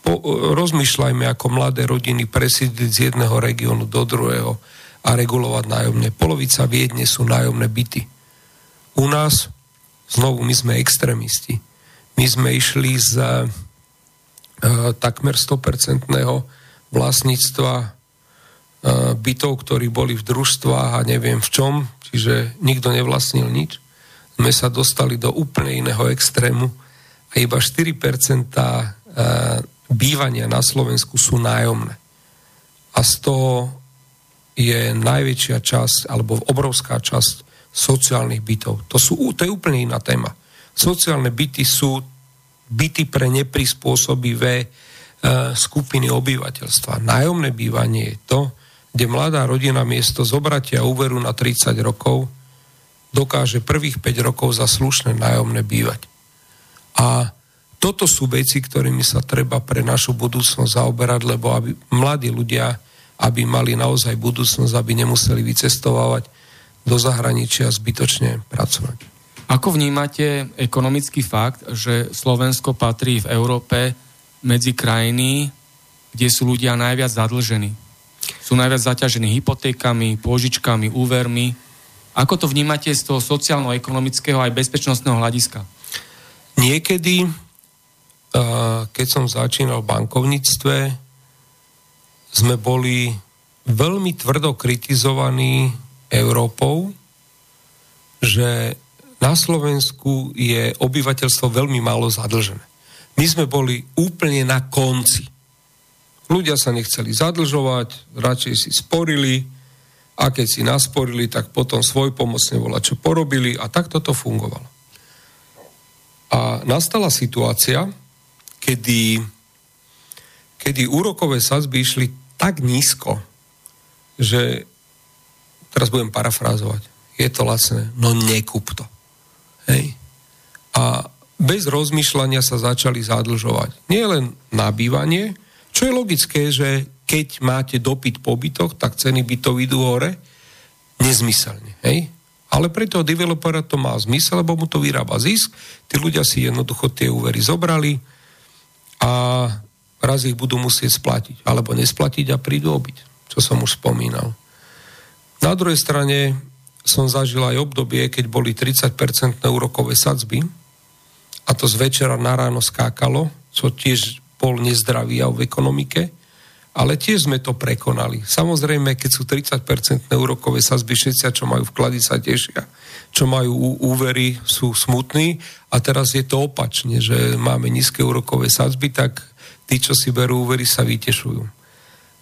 Po, rozmýšľajme, ako mladé rodiny presídliť z jedného regiónu do druhého a regulovať nájomne. Polovica Viedne sú nájomné byty. U nás, znovu, my sme extrémisti. My sme išli z E, takmer 100% vlastníctva e, bytov, ktorí boli v družstvách a neviem v čom, čiže nikto nevlastnil nič. Sme sa dostali do úplne iného extrému a iba 4% e, bývania na Slovensku sú nájomné. A z toho je najväčšia časť, alebo obrovská časť sociálnych bytov. To, sú, to je úplne iná téma. Sociálne byty sú byty pre neprispôsobivé e, skupiny obyvateľstva. Nájomné bývanie je to, kde mladá rodina miesto zobratia úveru na 30 rokov dokáže prvých 5 rokov za slušné nájomné bývať. A toto sú veci, ktorými sa treba pre našu budúcnosť zaoberať, lebo aby mladí ľudia, aby mali naozaj budúcnosť, aby nemuseli vycestovať do zahraničia zbytočne pracovať. Ako vnímate ekonomický fakt, že Slovensko patrí v Európe medzi krajiny, kde sú ľudia najviac zadlžení? sú najviac zaťažení hypotékami, pôžičkami, úvermi. Ako to vnímate z toho sociálno-ekonomického aj bezpečnostného hľadiska? Niekedy, keď som začínal v bankovníctve, sme boli veľmi tvrdo kritizovaní Európou, že na Slovensku je obyvateľstvo veľmi málo zadlžené. My sme boli úplne na konci. Ľudia sa nechceli zadlžovať, radšej si sporili a keď si nasporili, tak potom svoj pomocne volať, čo porobili a tak toto fungovalo. A nastala situácia, kedy, kedy úrokové sadzby išli tak nízko, že teraz budem parafrázovať, je to lacné, no nekúp to. Hej. A bez rozmýšľania sa začali zadlžovať. Nie len nabývanie, čo je logické, že keď máte dopyt po bytoch, tak ceny bytov idú hore, nezmyselne. Hej? Ale pre toho developera to má zmysel, lebo mu to vyrába zisk, tí ľudia si jednoducho tie úvery zobrali a raz ich budú musieť splatiť, alebo nesplatiť a prídu obiť, čo som už spomínal. Na druhej strane som zažil aj obdobie, keď boli 30% úrokové sadzby a to z večera na ráno skákalo, čo tiež bol nezdravý v ekonomike, ale tiež sme to prekonali. Samozrejme, keď sú 30% úrokové sazby, všetci, čo majú vklady, sa tešia. Čo majú úvery, sú smutní a teraz je to opačne, že máme nízke úrokové sazby, tak tí, čo si berú úvery, sa vytešujú.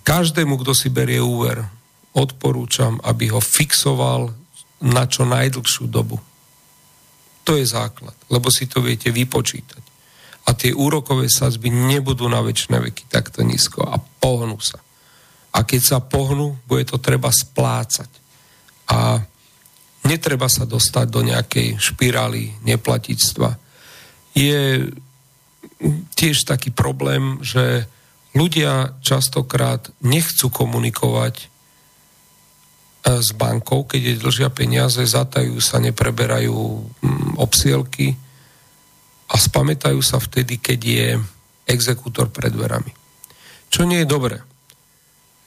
Každému, kto si berie úver, odporúčam, aby ho fixoval na čo najdlhšiu dobu. To je základ, lebo si to viete vypočítať a tie úrokové sadzby nebudú na väčšie veky takto nízko a pohnú sa. A keď sa pohnú, bude to treba splácať. A netreba sa dostať do nejakej špirály neplatictva. Je tiež taký problém, že ľudia častokrát nechcú komunikovať s bankou, keď je dlžia peniaze, zatajú sa, nepreberajú mm, obsielky, a spamätajú sa vtedy, keď je exekútor pred dverami. Čo nie je dobré.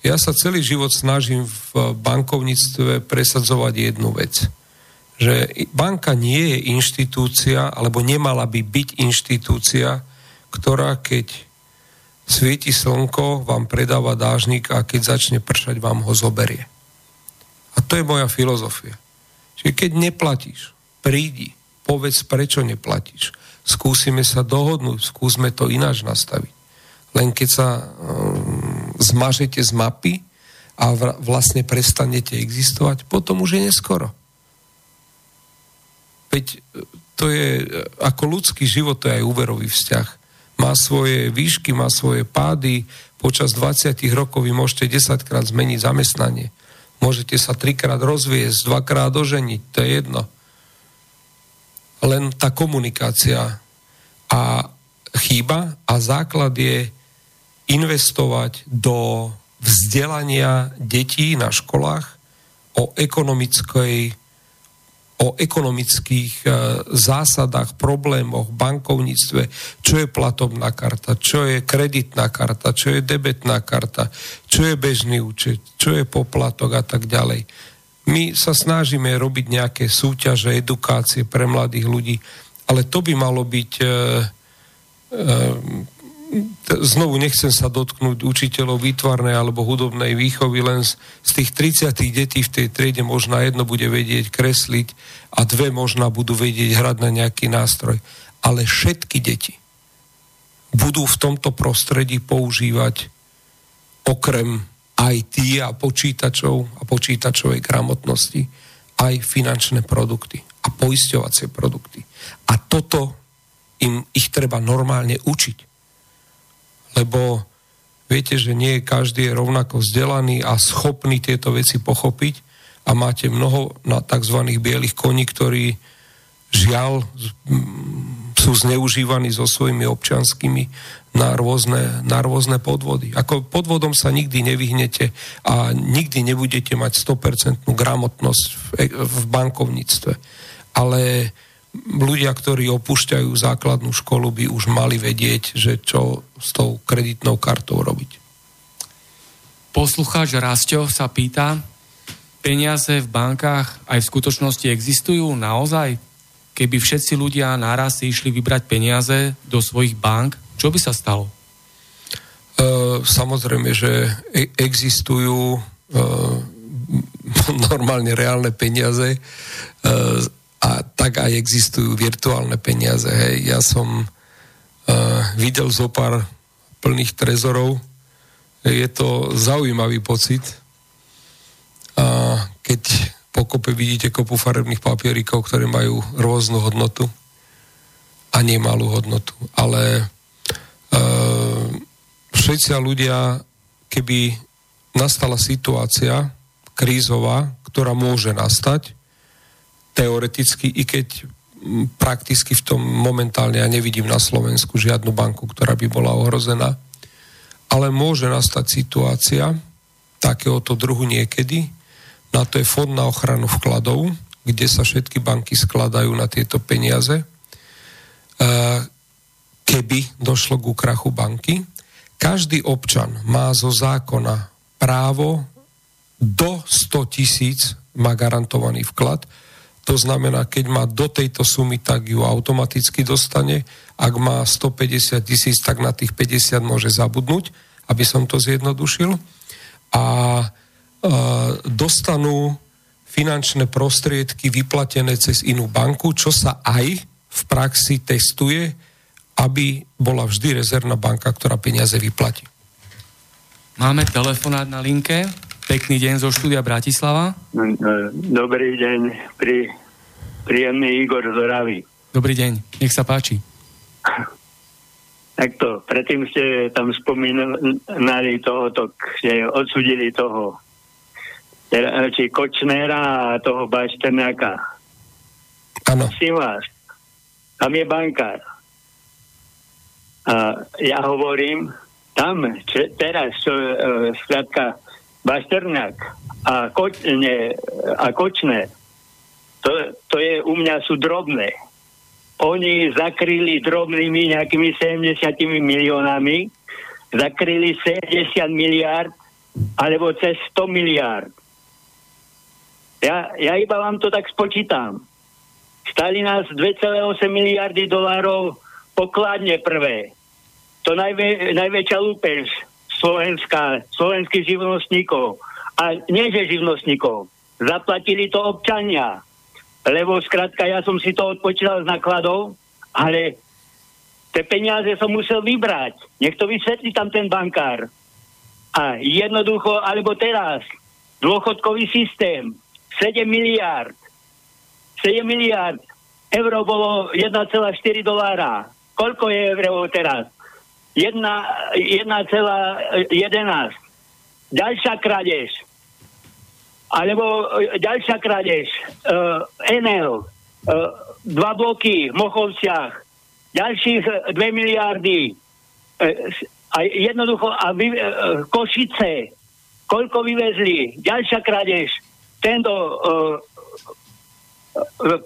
Ja sa celý život snažím v bankovníctve presadzovať jednu vec. Že banka nie je inštitúcia, alebo nemala by byť inštitúcia, ktorá keď svieti slnko, vám predáva dážnik a keď začne pršať, vám ho zoberie. To je moja filozofia. Čiže keď neplatíš, prídi, povedz, prečo neplatíš skúsime sa dohodnúť, skúsme to ináč nastaviť. Len keď sa um, zmažete z mapy a v, vlastne prestanete existovať, potom už je neskoro. Veď e, to je, e, ako ľudský život, to je aj úverový vzťah. Má svoje výšky, má svoje pády, počas 20 rokov vy môžete 10 krát zmeniť zamestnanie. Môžete sa trikrát rozviesť, dvakrát oženiť, to je jedno. Len tá komunikácia a chýba a základ je investovať do vzdelania detí na školách o ekonomickej o ekonomických e, zásadách, problémoch, bankovníctve, čo je platobná karta, čo je kreditná karta, čo je debetná karta, čo je bežný účet, čo je poplatok a tak ďalej. My sa snažíme robiť nejaké súťaže, edukácie pre mladých ľudí, ale to by malo byť... E, e, znovu nechcem sa dotknúť učiteľov výtvarnej alebo hudobnej výchovy, len z, z tých 30 detí v tej triede možná jedno bude vedieť kresliť a dve možná budú vedieť hrať na nejaký nástroj. Ale všetky deti budú v tomto prostredí používať okrem IT a počítačov a počítačovej gramotnosti aj finančné produkty a poisťovacie produkty. A toto im ich treba normálne učiť. Lebo viete, že nie každý je rovnako vzdelaný a schopný tieto veci pochopiť a máte mnoho na tzv. bielých koní, ktorí žiaľ sú zneužívaní so svojimi občanskými na rôzne, na rôzne podvody. Ako podvodom sa nikdy nevyhnete a nikdy nebudete mať 100% gramotnosť v, v bankovníctve. Ale ľudia, ktorí opúšťajú základnú školu, by už mali vedieť, že čo s tou kreditnou kartou robiť. Poslucháč Rasťo sa pýta, peniaze v bankách aj v skutočnosti existujú naozaj? Keby všetci ľudia naraz išli vybrať peniaze do svojich bank, čo by sa stalo? Uh, samozrejme, že e- existujú uh, normálne reálne peniaze uh, a tak aj existujú virtuálne peniaze. Hej. Ja som uh, videl zo pár plných trezorov. Je to zaujímavý pocit. A keď pokope vidíte kopu farebných papierikov, ktoré majú rôznu hodnotu a nemalú hodnotu. Ale e, všetci ľudia, keby nastala situácia krízová, ktorá môže nastať, teoreticky, i keď prakticky v tom momentálne ja nevidím na Slovensku žiadnu banku, ktorá by bola ohrozená. Ale môže nastať situácia takéhoto druhu niekedy, na to je fond na ochranu vkladov, kde sa všetky banky skladajú na tieto peniaze. E, keby došlo ku krachu banky, každý občan má zo zákona právo do 100 tisíc má garantovaný vklad. To znamená, keď má do tejto sumy, tak ju automaticky dostane. Ak má 150 tisíc, tak na tých 50 môže zabudnúť, aby som to zjednodušil. A dostanú finančné prostriedky vyplatené cez inú banku, čo sa aj v praxi testuje, aby bola vždy rezervná banka, ktorá peniaze vyplatí. Máme telefonát na linke. Pekný deň zo štúdia Bratislava. No, no, dobrý deň, pri, príjemný Igor Zoravý. Dobrý deň, nech sa páči. Takto, predtým ste tam spomínali tohoto, ste odsudili toho či Kočnera a toho Bašternáka. Áno. Si vás, tam je bankár. A ja hovorím, tam če, teraz, čo, e, skrátka, Bašternák a, Koč, a Kočner, to, to je u mňa sú drobné. Oni zakryli drobnými nejakými 70 miliónami, zakryli 70 miliard alebo cez 100 miliard. Ja, ja iba vám to tak spočítam. Stali nás 2,8 miliardy dolárov pokladne prvé. To najvä, najväčšia lúpež Slovenska, slovenských živnostníkov. A nie, že živnostníkov. Zaplatili to občania. Lebo skrátka, ja som si to odpočítal z nakladov, ale tie peniaze som musel vybrať. Nech to vysvetlí tam ten bankár. A jednoducho, alebo teraz, dôchodkový systém, 7 miliard. 7 miliard. Euro bolo 1,4 dolára. Koľko je euro teraz? 1,11. Ďalšia krádež. Alebo e, ďalšia krádež. Uh, Enel. Uh, dva bloky v Mochovciach. Ďalších 2 miliardy. Uh, a jednoducho, a vy, uh, Košice. Koľko vyvezli? Ďalšia krádež tento uh,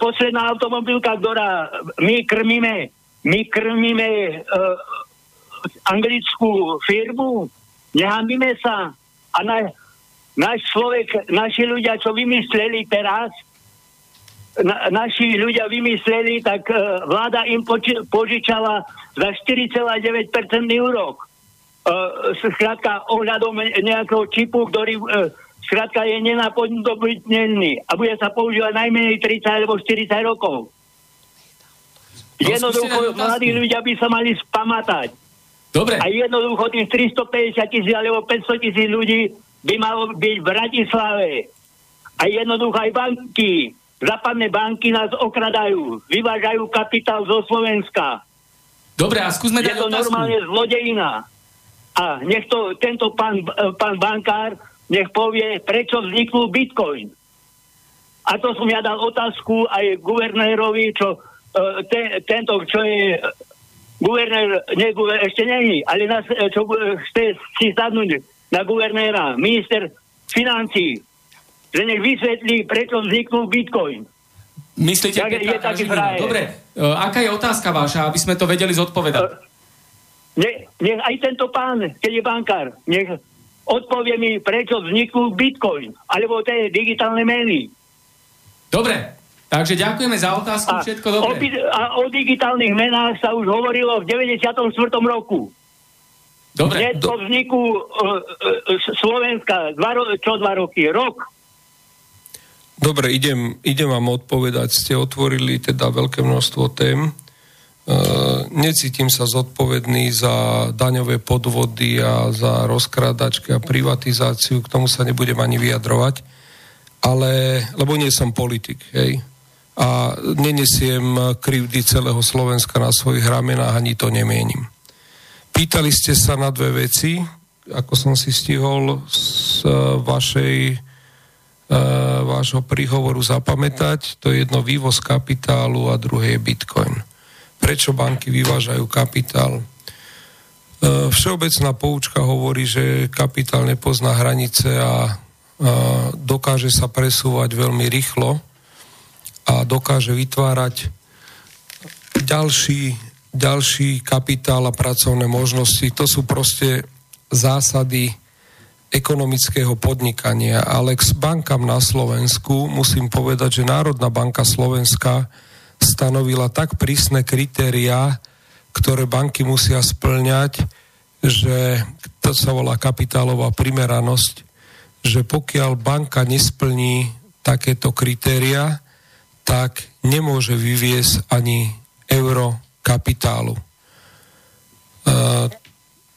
posledná automobilka, ktorá my krmíme, my krmíme uh, anglickú firmu, nehambíme sa a na, náš človek, naši ľudia, čo vymysleli teraz, na, naši ľudia vymysleli, tak uh, vláda im poči- požičala za 4,9% úrok. Uh, skrátka ohľadom nejakého čipu, ktorý uh, Skrátka je nenapodobiteľný a bude sa používať najmenej 30 alebo 40 rokov. No, jednoducho, mladí ľudia by sa mali spamatať. Dobre. A jednoducho tých 350 tisíc alebo 500 tisíc ľudí by malo byť v Bratislave. A jednoducho aj banky, západné banky nás okradajú, vyvážajú kapitál zo Slovenska. Dobre, a skúsme Je to otázku. normálne zlodejina. A nech to tento pán, pán bankár nech povie, prečo vzniknul Bitcoin. A to som ja dal otázku aj guvernérovi, čo uh, te, tento, čo je guvernér, ne, guver, ešte není, ale nás, e, čo chce si sadnúť na guvernéra, minister financí, že nech vysvetlí, prečo vzniknul Bitcoin. Myslíte, tak, je taký Dobre, uh, aká je otázka vaša, aby sme to vedeli zodpovedať? Uh, nech, nech aj tento pán, keď je bankár, nech odpovie mi, prečo vzniknú bitcoin, alebo tie digitálne meny. Dobre, takže ďakujeme za otázku, a všetko dobre. O, a o digitálnych menách sa už hovorilo v 94. roku. Dobre. Hneď po vzniku uh, uh, Slovenska, dva ro- čo dva roky, rok. Dobre, idem, idem vám odpovedať. Ste otvorili teda veľké množstvo tém. Uh, necítim sa zodpovedný za daňové podvody a za rozkrádačky a privatizáciu, k tomu sa nebudem ani vyjadrovať, ale, lebo nie som politik, hej. A nenesiem krivdy celého Slovenska na svojich ramenách, ani to nemienim. Pýtali ste sa na dve veci, ako som si stihol z vašej, uh, vášho príhovoru zapamätať. To je jedno vývoz kapitálu a druhé je bitcoin prečo banky vyvážajú kapitál. E, všeobecná poučka hovorí, že kapitál nepozná hranice a dokáže sa presúvať veľmi rýchlo a dokáže vytvárať ďalší, ďalší kapitál a pracovné možnosti. To sú proste zásady ekonomického podnikania. Ale k bankám na Slovensku musím povedať, že Národná banka Slovenska stanovila tak prísne kritériá, ktoré banky musia splňať, že to sa volá kapitálová primeranosť, že pokiaľ banka nesplní takéto kritéria, tak nemôže vyviesť ani euro kapitálu. E,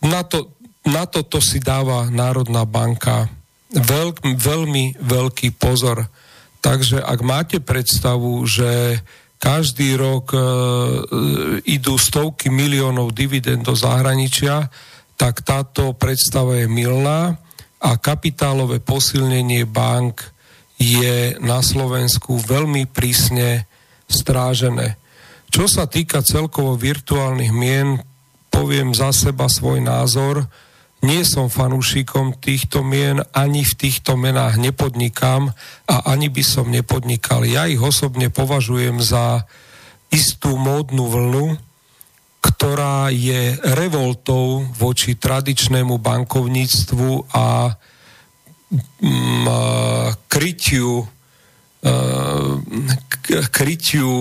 na, to, na toto si dáva Národná banka veľk, veľmi veľký pozor. Takže ak máte predstavu, že každý rok e, idú stovky miliónov dividend do zahraničia, tak táto predstava je milná a kapitálové posilnenie bank je na Slovensku veľmi prísne strážené. Čo sa týka celkovo virtuálnych mien, poviem za seba svoj názor, nie som fanúšikom týchto mien, ani v týchto menách nepodnikám a ani by som nepodnikal. Ja ich osobne považujem za istú módnu vlnu, ktorá je revoltou voči tradičnému bankovníctvu a krytiu, krytiu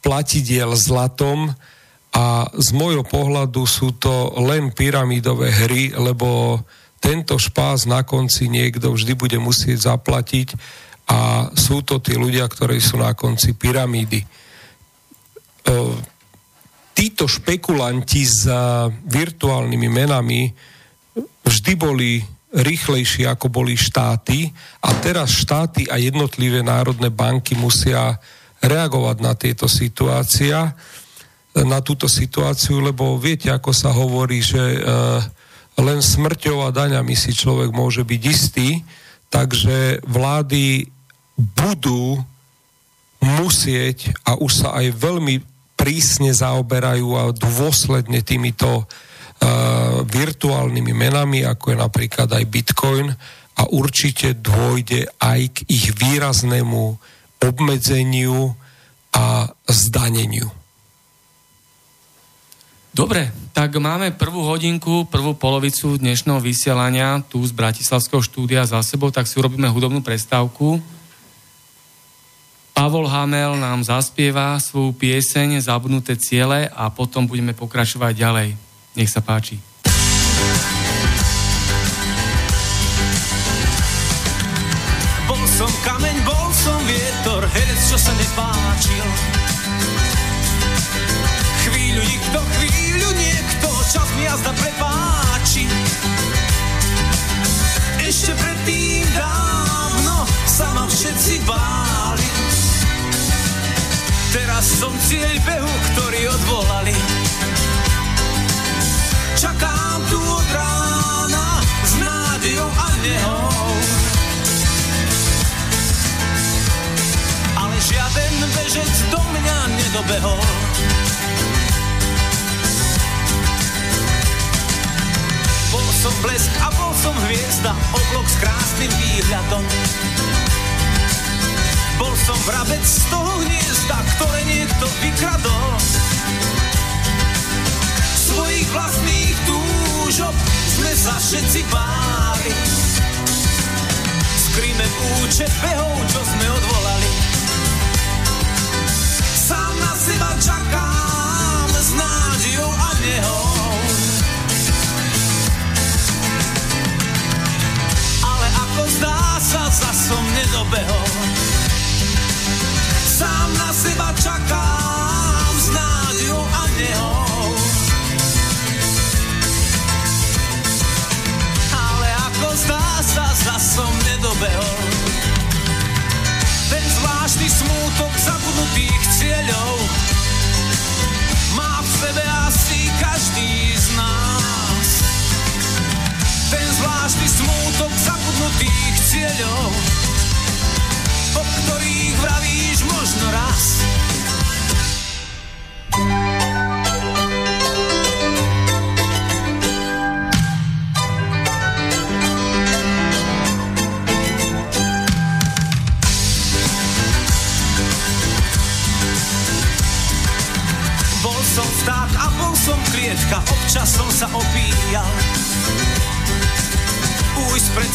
platidiel zlatom, a z môjho pohľadu sú to len pyramídové hry, lebo tento špás na konci niekto vždy bude musieť zaplatiť a sú to tí ľudia, ktorí sú na konci pyramídy. Títo špekulanti s virtuálnymi menami vždy boli rýchlejší ako boli štáty. A teraz štáty a jednotlivé národné banky musia reagovať na tieto situácia na túto situáciu, lebo viete, ako sa hovorí, že e, len smrťou a daňami si človek môže byť istý, takže vlády budú musieť a už sa aj veľmi prísne zaoberajú a dôsledne týmito uh, virtuálnymi menami, ako je napríklad aj Bitcoin a určite dôjde aj k ich výraznému obmedzeniu a zdaneniu. Dobre, tak máme prvú hodinku, prvú polovicu dnešného vysielania tu z Bratislavského štúdia za sebou, tak si urobíme hudobnú prestávku. Pavol Hamel nám zaspieva svoju pieseň Zabudnuté ciele a potom budeme pokračovať ďalej. Nech sa páči. Sa nepáčil. Chvíľu nikto, chvíľu čas mi jazda prepáči. Ešte predtým dávno sa ma všetci báli. Teraz som cieľ behu, nedobehol. Bol som blesk a bol som hviezda, oblok s krásnym výhľadom. Bol som vrabec z toho hniezda, ktoré niekto vykradol. Svojich vlastných túžob sme sa všetci báli. počet behov, čo sme odvolali. Na seba čakám s nádejou a nehou. Ale ako zdá sa, za som nedobehol. Sám na seba čakám s nádejou a nehou. Ale ako zdá sa, za som nedobehol. Smútok zabudnutých cieľov má v sebe asi každý z nás. Ten zvláštny smútok zabudnutých cieľov, o ktorých vravíš možno raz.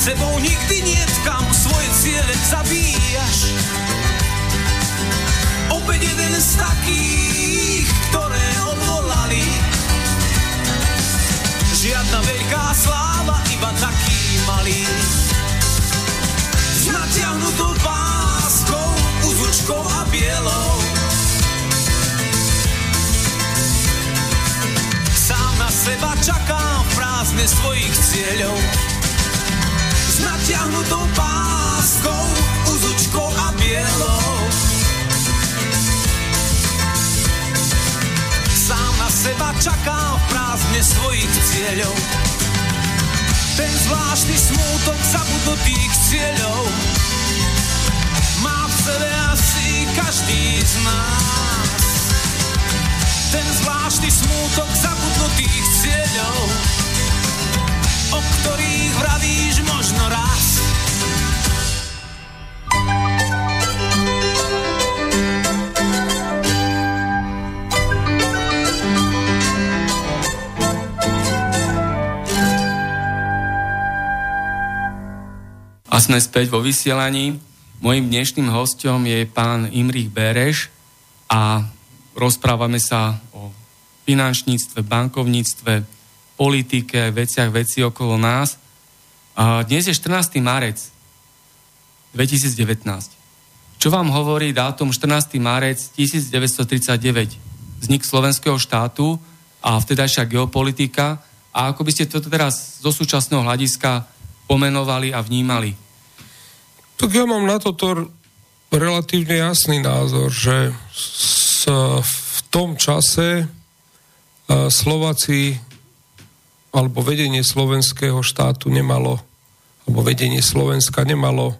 Sebou nikdy nie kam svoje ciele zabíjaš. Opäť jeden z takých, ktoré odvolali. Žiadna veľká sláva, iba taký malý. S natiahnutou páskou, uzučkou a bielou. Sám na seba čakám prázdne svojich cieľov. Natiahnutou páskou, uzučkou a bielou. Sám na seba čakám v prázdne svojich cieľov. Ten zvláštny smútok zabudnutých cieľov má v sebe asi každý z nás ten zvláštny smútok zabudnutých cieľov, o ktorých vravíš možno raz. A sme späť vo vysielaní. Mojím dnešným hostom je pán Imrich Bereš a rozprávame sa o finančníctve, bankovníctve, politike, veciach, veci okolo nás. A dnes je 14. marec 2019. Čo vám hovorí dátum 14. marec 1939? Vznik slovenského štátu a vtedajšia geopolitika a ako by ste to teraz zo súčasného hľadiska pomenovali a vnímali? Tak ja mám na toto relatívne jasný názor, že s, v tom čase Slováci alebo vedenie slovenského štátu nemalo, alebo vedenie Slovenska nemalo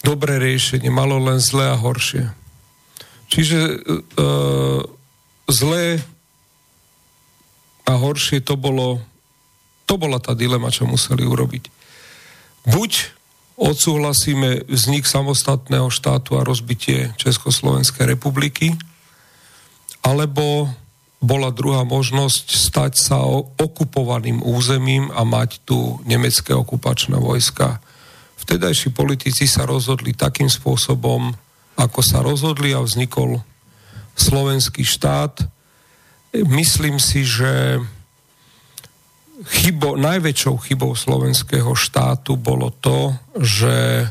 dobré riešenie, malo len zlé a horšie. Čiže e, zlé a horšie to bolo, to bola tá dilema, čo museli urobiť. Buď odsúhlasíme vznik samostatného štátu a rozbitie Československej republiky, alebo bola druhá možnosť stať sa okupovaným územím a mať tu nemecké okupačné vojska. Vtedajší politici sa rozhodli takým spôsobom, ako sa rozhodli a vznikol slovenský štát. Myslím si, že chybo, najväčšou chybou slovenského štátu bolo to, že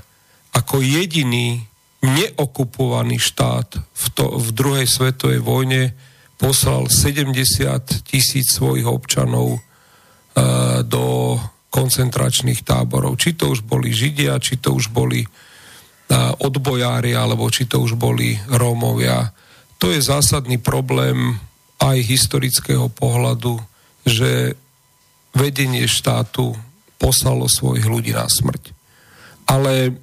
ako jediný neokupovaný štát v, to, v druhej svetovej vojne poslal 70 tisíc svojich občanov uh, do koncentračných táborov. Či to už boli Židia, či to už boli uh, odbojári, alebo či to už boli Rómovia. To je zásadný problém aj historického pohľadu, že vedenie štátu poslalo svojich ľudí na smrť. Ale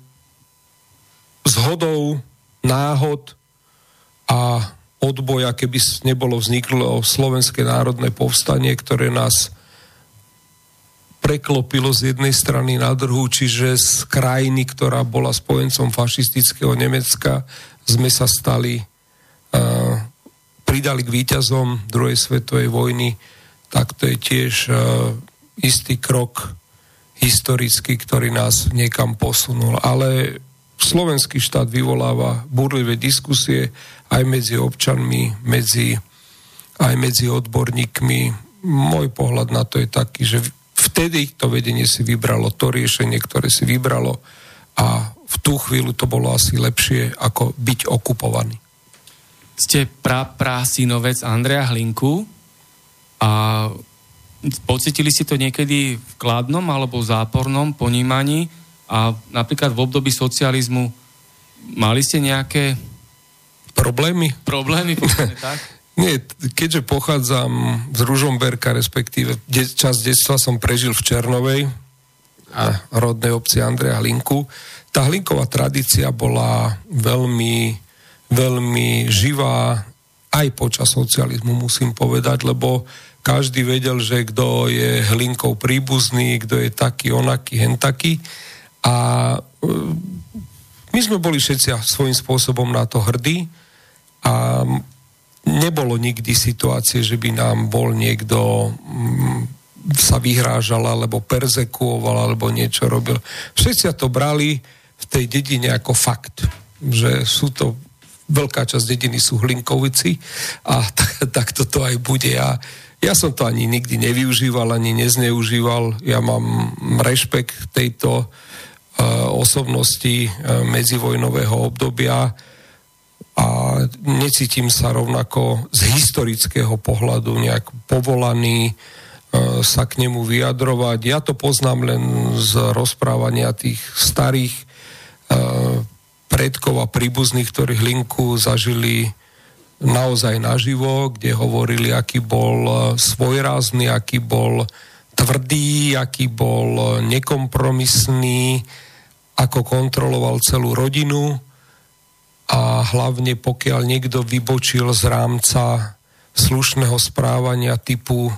zhodou náhod a odboja, keby nebolo vzniklo Slovenské národné povstanie, ktoré nás preklopilo z jednej strany na druhú, čiže z krajiny, ktorá bola spojencom fašistického Nemecka, sme sa stali, uh, pridali k víťazom druhej svetovej vojny, tak to je tiež uh, istý krok, historický, ktorý nás niekam posunul. Ale slovenský štát vyvoláva burlivé diskusie aj medzi občanmi, medzi, aj medzi odborníkmi. Môj pohľad na to je taký, že vtedy to vedenie si vybralo to riešenie, ktoré si vybralo a v tú chvíľu to bolo asi lepšie, ako byť okupovaný. Ste pra, pra synovec Andreja Hlinku a pocitili si to niekedy v kladnom alebo zápornom ponímaní a napríklad v období socializmu mali ste nejaké problémy? Problémy, tak? Nie, keďže pochádzam z Ružomberka, respektíve čas detstva som prežil v Černovej, a rodnej obci Andreja Hlinku, tá hlinková tradícia bola veľmi, veľmi živá aj počas socializmu, musím povedať, lebo každý vedel, že kto je hlinkou príbuzný, kto je taký, onaký, hentaký. A e, my sme boli všetci svojím spôsobom na to hrdí a nebolo nikdy situácie, že by nám bol niekto mm, sa vyhrážal alebo persekuoval alebo niečo robil. Všetci to brali v tej dedine ako fakt, že sú to veľká časť dediny sú hlinkovici a tak, tak toto aj bude. A ja som to ani nikdy nevyužíval, ani nezneužíval. Ja mám rešpekt tejto osobnosti uh, medzivojnového obdobia a necítim sa rovnako z historického pohľadu nejak povolaný uh, sa k nemu vyjadrovať. Ja to poznám len z rozprávania tých starých predkov a príbuzných, ktorí hlinku zažili naozaj naživo, kde hovorili, aký bol svojrázny, aký bol tvrdý, aký bol nekompromisný, ako kontroloval celú rodinu a hlavne pokiaľ niekto vybočil z rámca slušného správania typu,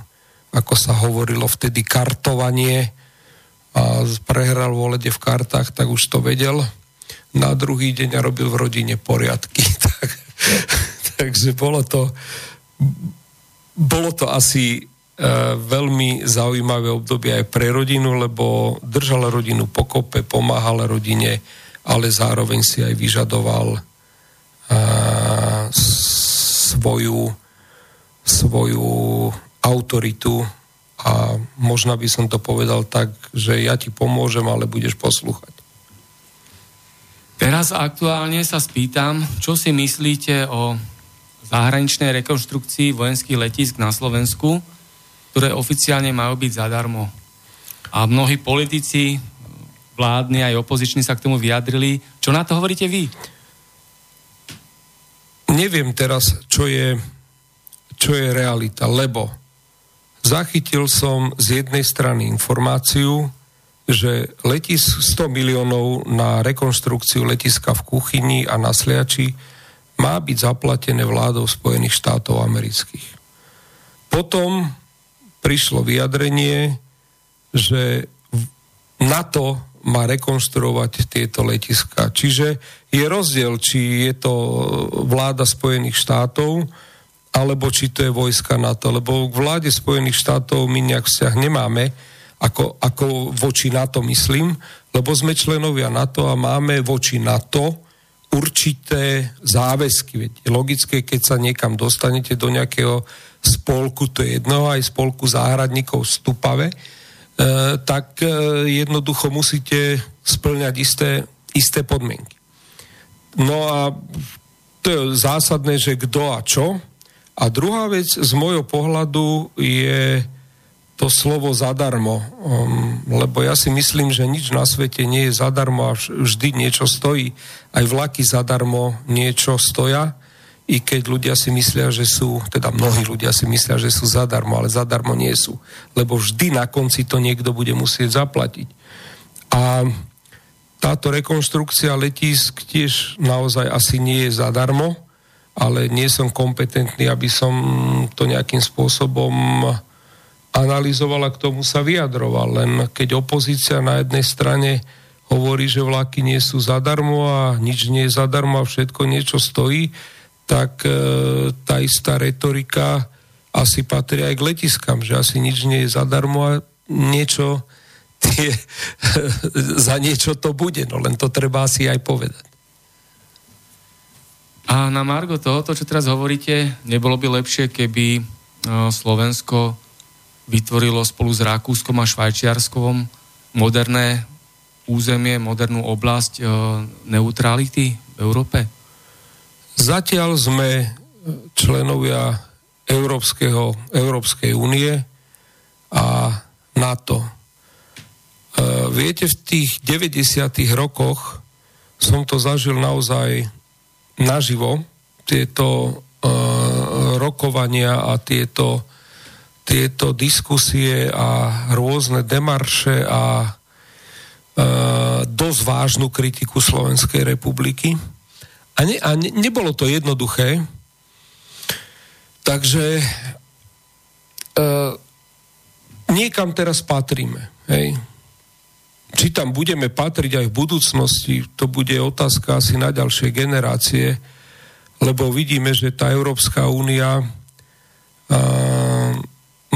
ako sa hovorilo vtedy, kartovanie a prehral volede v kartách, tak už to vedel. Na druhý deň robil v rodine poriadky. Tak Takže bolo to, bolo to asi veľmi zaujímavé obdobie aj pre rodinu, lebo držal rodinu pokope, pomáhal rodine, ale zároveň si aj vyžadoval uh, svoju, svoju autoritu a možno by som to povedal tak, že ja ti pomôžem, ale budeš poslúchať. Teraz aktuálne sa spýtam, čo si myslíte o zahraničnej rekonštrukcii vojenských letisk na Slovensku, ktoré oficiálne majú byť zadarmo. A mnohí politici, vládni aj opoziční sa k tomu vyjadrili. Čo na to hovoríte vy? Neviem teraz, čo je, čo je realita, lebo zachytil som z jednej strany informáciu, že letis 100 miliónov na rekonštrukciu letiska v Kuchyni a na Sliači má byť zaplatené vládou Spojených štátov amerických. Potom prišlo vyjadrenie, že NATO má rekonštruovať tieto letiska. Čiže je rozdiel, či je to vláda Spojených štátov, alebo či to je vojska NATO. Lebo k vláde Spojených štátov my nejak vzťah nemáme, ako, ako voči NATO myslím, lebo sme členovia NATO a máme voči NATO určité záväzky. Veď logické, keď sa niekam dostanete do nejakého spolku, to je jedno, aj spolku záhradníkov v Stupave, e, tak e, jednoducho musíte splňať isté, isté podmienky. No a to je zásadné, že kto a čo. A druhá vec z môjho pohľadu je to slovo zadarmo, um, lebo ja si myslím, že nič na svete nie je zadarmo a vždy niečo stojí. Aj vlaky zadarmo niečo stoja, i keď ľudia si myslia, že sú, teda mnohí ľudia si myslia, že sú zadarmo, ale zadarmo nie sú. Lebo vždy na konci to niekto bude musieť zaplatiť. A táto rekonštrukcia letisk tiež naozaj asi nie je zadarmo, ale nie som kompetentný, aby som to nejakým spôsobom analyzoval a k tomu sa vyjadroval. Len keď opozícia na jednej strane hovorí, že vlaky nie sú zadarmo a nič nie je zadarmo a všetko niečo stojí, tak e, tá istá retorika asi patrí aj k letiskám, že asi nič nie je zadarmo a niečo tie, za niečo to bude, no len to treba asi aj povedať. A na Margo toho, to, čo teraz hovoríte, nebolo by lepšie, keby Slovensko vytvorilo spolu s Rakúskom a Švajčiarskom moderné územie, modernú oblasť neutrality v Európe? Zatiaľ sme členovia Európskeho, Európskej únie a NATO. E, viete, v tých 90. rokoch som to zažil naozaj naživo, tieto e, rokovania a tieto, tieto diskusie a rôzne demarše a e, dosť vážnu kritiku Slovenskej republiky. A, ne, a ne, nebolo to jednoduché, Takže e, niekam teraz patríme. Hej. Či tam budeme patriť aj v budúcnosti, to bude otázka asi na ďalšie generácie, lebo vidíme, že tá Európska únia e,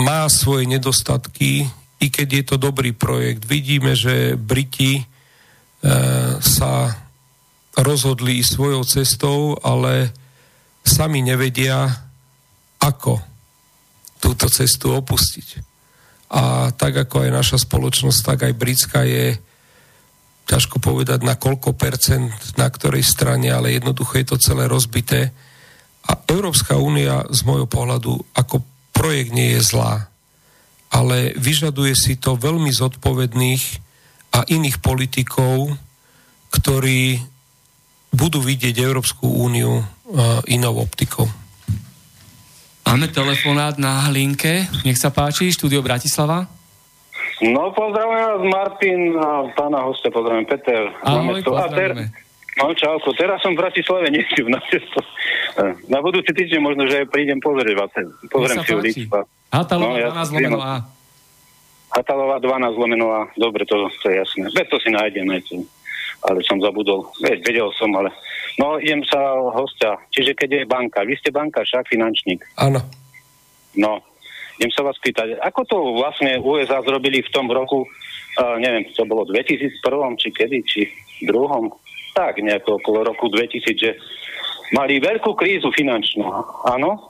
má svoje nedostatky, i keď je to dobrý projekt. Vidíme, že Briti e, sa rozhodli svojou cestou, ale sami nevedia, ako túto cestu opustiť. A tak ako aj naša spoločnosť, tak aj britská je ťažko povedať na koľko percent, na ktorej strane, ale jednoducho je to celé rozbité. A Európska únia z môjho pohľadu ako projekt nie je zlá, ale vyžaduje si to veľmi zodpovedných a iných politikov, ktorí budú vidieť Európsku úniu inou optikou. Máme telefonát na linke. Nech sa páči, štúdio Bratislava. No, pozdravujem vás Martin a pána hostia, pozdravujem Peter. Ahoj, pozdravujeme. No, čauko, teraz som v Bratislave, nie na cestu. Na budúci týždeň možno, že prídem pozrieť vás. Pozriem si ulicu. Hatalová no, 12 lomeno A. Hatalová 12 lomeno A. Dobre, to, to je jasné. Bez to si nájdem, ale som zabudol. Vedel som, ale No, idem sa hostia. Čiže keď je banka, vy ste banka, však finančník. Áno. No, idem sa vás pýtať, ako to vlastne USA zrobili v tom roku, uh, neviem, to bolo 2001, či kedy, či druhom, tak nejako okolo roku 2000, že mali veľkú krízu finančnú. Áno,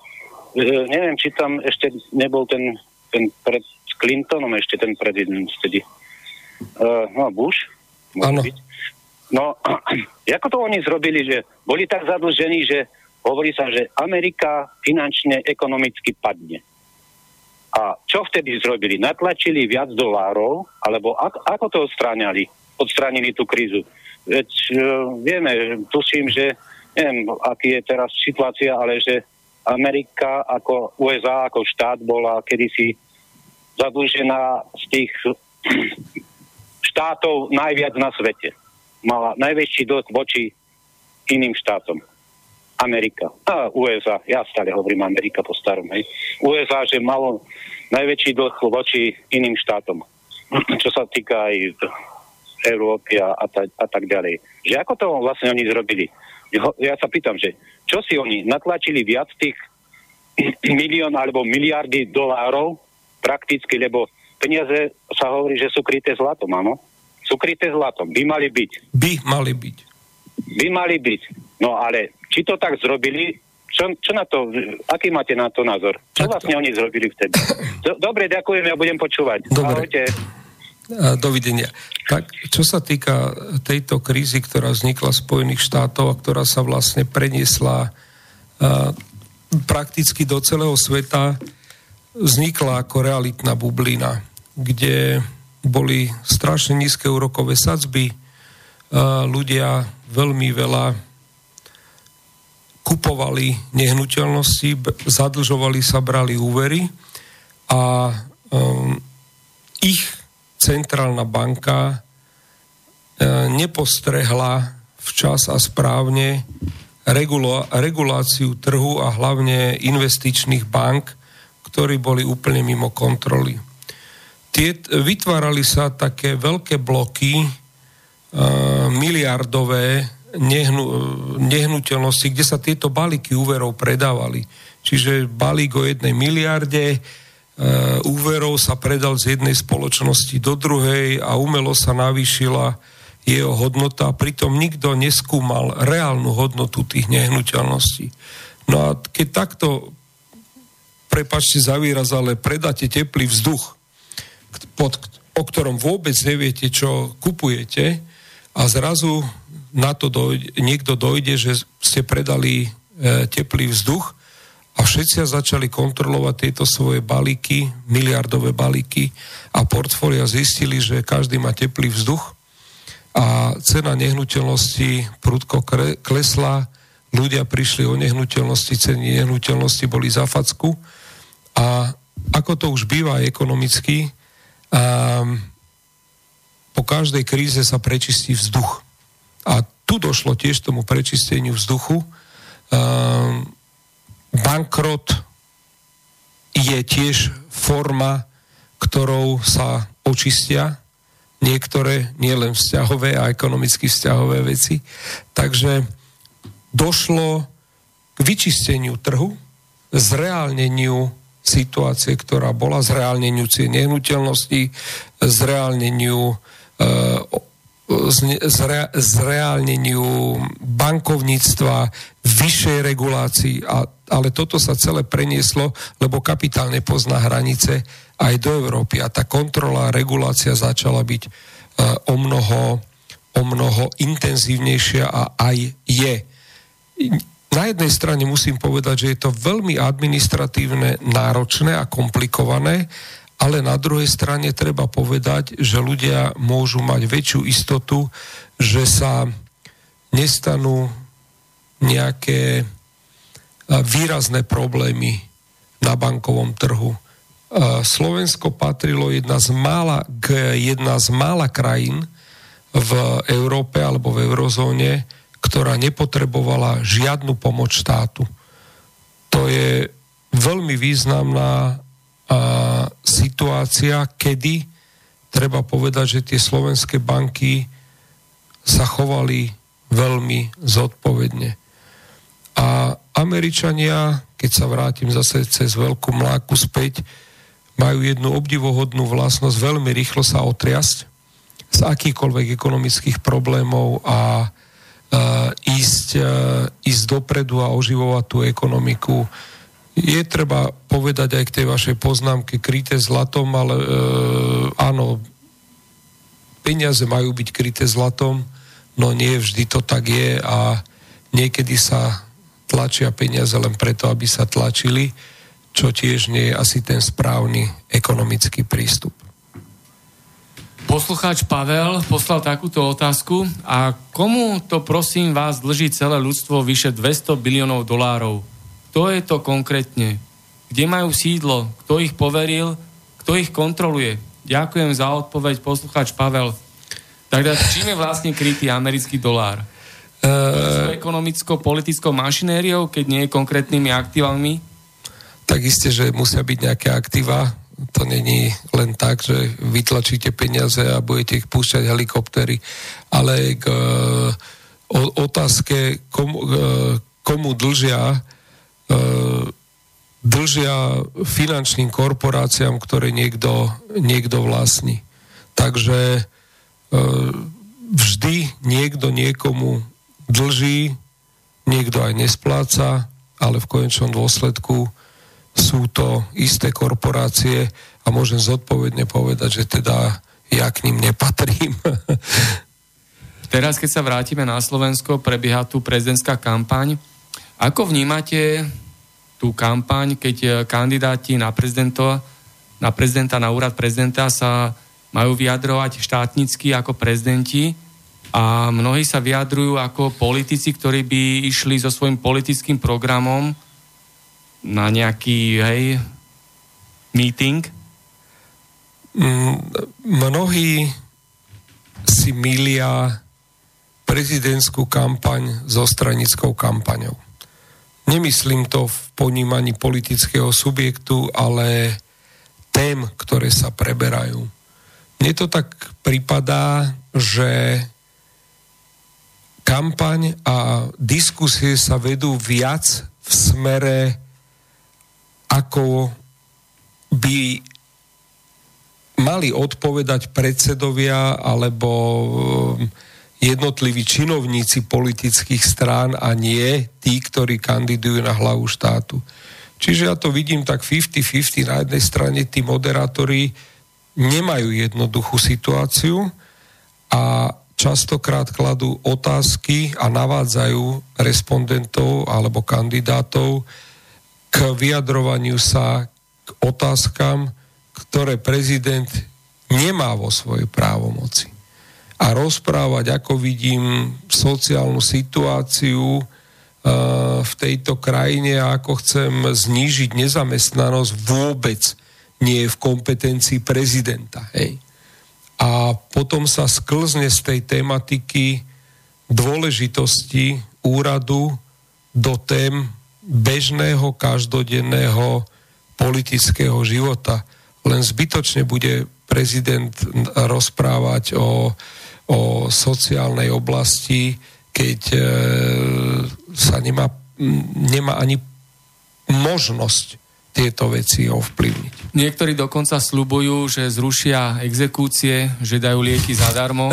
e, neviem, či tam ešte nebol ten, ten pred Clintonom ešte ten prezident vtedy. Uh, no, Bush. Áno. No, ako to oni zrobili, že boli tak zadlžení, že hovorí sa, že Amerika finančne, ekonomicky padne. A čo vtedy zrobili? Natlačili viac dolárov, alebo ako, ako to odstráňali? Odstránili tú krízu. Veď uh, vieme, tuším, že neviem, aký je teraz situácia, ale že Amerika ako USA, ako štát bola kedysi zadlžená z tých štátov najviac na svete mala najväčší dlh voči iným štátom. Amerika. A USA, ja stále hovorím Amerika po starom, hej. USA, že malo najväčší dlh voči iným štátom. Čo sa týka aj Európy a, ta, a tak ďalej. Že ako to vlastne oni zrobili? Ja sa pýtam, že čo si oni natlačili viac tých milión alebo miliardy dolárov prakticky, lebo peniaze sa hovorí, že sú kryté zlatom, áno? Sú kryté zlatom. By mali byť. By mali byť. By mali byť. No ale či to tak zrobili, čo, čo na to, aký máte na to názor? Čo Takto. vlastne oni zrobili vtedy? Dobre, ďakujem, ja budem počúvať. Dobre. Ahojte. Dovidenia. Tak, čo sa týka tejto krízy, ktorá vznikla v Spojených štátov a ktorá sa vlastne preniesla uh, prakticky do celého sveta, vznikla ako realitná bublina, kde boli strašne nízke úrokové sadzby, ľudia veľmi veľa kupovali nehnuteľnosti, zadlžovali sa, brali úvery a um, ich centrálna banka uh, nepostrehla včas a správne reguláciu trhu a hlavne investičných bank, ktorí boli úplne mimo kontroly tie, vytvárali sa také veľké bloky, uh, miliardové nehnu, nehnuteľnosti, kde sa tieto balíky úverov predávali. Čiže balík o jednej miliarde, úverov sa predal z jednej spoločnosti do druhej a umelo sa navýšila jeho hodnota, pritom nikto neskúmal reálnu hodnotu tých nehnuteľností. No a keď takto, prepačte za výraz, ale predáte teplý vzduch, pod, o ktorom vôbec neviete, čo kupujete a zrazu na to dojde, niekto dojde, že ste predali e, teplý vzduch a všetci začali kontrolovať tieto svoje balíky, miliardové balíky a portfólia zistili, že každý má teplý vzduch a cena nehnuteľnosti prudko klesla, ľudia prišli o nehnuteľnosti, ceny nehnuteľnosti boli za facku. A ako to už býva ekonomicky, um, po každej kríze sa prečistí vzduch. A tu došlo tiež tomu prečisteniu vzduchu. Um, bankrot je tiež forma, ktorou sa očistia niektoré nielen vzťahové a ekonomicky vzťahové veci. Takže došlo k vyčisteniu trhu, zreálneniu situácie, ktorá bola, zreálneniu cien nehnuteľností, zreálneniu e, zre, zreálneniu bankovníctva, vyššej regulácii, a, ale toto sa celé prenieslo, lebo kapitál nepozná hranice aj do Európy a tá kontrola a regulácia začala byť uh, o, mnoho, o mnoho intenzívnejšia a aj je. Na jednej strane musím povedať, že je to veľmi administratívne, náročné a komplikované, ale na druhej strane treba povedať, že ľudia môžu mať väčšiu istotu, že sa nestanú nejaké výrazné problémy na bankovom trhu. Slovensko patrilo jedna z mála, k jedna z mála krajín v Európe alebo v eurozóne, ktorá nepotrebovala žiadnu pomoc štátu. To je veľmi významná a, situácia, kedy treba povedať, že tie slovenské banky sa chovali veľmi zodpovedne. A Američania, keď sa vrátim zase cez veľkú mláku späť, majú jednu obdivohodnú vlastnosť veľmi rýchlo sa otriasť z akýchkoľvek ekonomických problémov a ísť, uh, ísť dopredu a oživovať tú ekonomiku. Je treba povedať aj k tej vašej poznámke kryté zlatom, ale uh, áno, peniaze majú byť kryté zlatom, no nie vždy to tak je a niekedy sa tlačia peniaze len preto, aby sa tlačili čo tiež nie je asi ten správny ekonomický prístup. Poslucháč Pavel poslal takúto otázku a komu to prosím vás dlží celé ľudstvo vyše 200 biliónov dolárov? Kto je to konkrétne? Kde majú sídlo? Kto ich poveril? Kto ich kontroluje? Ďakujem za odpoveď, poslucháč Pavel. Takže čím je vlastne krytý americký dolár? Uh, ekonomicko-politickou mašinériou, keď nie je konkrétnymi aktívami? tak isté, že musia byť nejaké aktíva. To není len tak, že vytlačíte peniaze a budete ich púšťať helikoptery, ale k o, otázke, komu, komu dlžia dlžia finančným korporáciám, ktoré niekto, niekto vlastní. Takže vždy niekto niekomu dlží, niekto aj nespláca, ale v konečnom dôsledku sú to isté korporácie a môžem zodpovedne povedať, že teda ja k ním nepatrím. Teraz, keď sa vrátime na Slovensko, prebieha tu prezidentská kampaň. Ako vnímate tú kampaň, keď eh, kandidáti na, na prezidenta, na úrad prezidenta sa majú vyjadrovať štátnicky ako prezidenti a mnohí sa vyjadrujú ako politici, ktorí by išli so svojím politickým programom na nejaký, hej, meeting? Mm, mnohí si milia prezidentskú kampaň so stranickou kampaňou. Nemyslím to v ponímaní politického subjektu, ale tém, ktoré sa preberajú. Mne to tak pripadá, že kampaň a diskusie sa vedú viac v smere ako by mali odpovedať predsedovia alebo jednotliví činovníci politických strán a nie tí, ktorí kandidujú na hlavu štátu. Čiže ja to vidím tak 50-50. Na jednej strane tí moderátori nemajú jednoduchú situáciu a častokrát kladú otázky a navádzajú respondentov alebo kandidátov k vyjadrovaniu sa k otázkam, ktoré prezident nemá vo svojej právomoci a rozprávať, ako vidím sociálnu situáciu uh, v tejto krajine a ako chcem znížiť nezamestnanosť, vôbec nie je v kompetencii prezidenta. Hej. A potom sa sklzne z tej tematiky dôležitosti úradu do tém bežného, každodenného politického života. Len zbytočne bude prezident rozprávať o o sociálnej oblasti, keď e, sa nemá, nemá ani možnosť tieto veci ovplyvniť. Niektorí dokonca slubujú, že zrušia exekúcie, že dajú lieky zadarmo.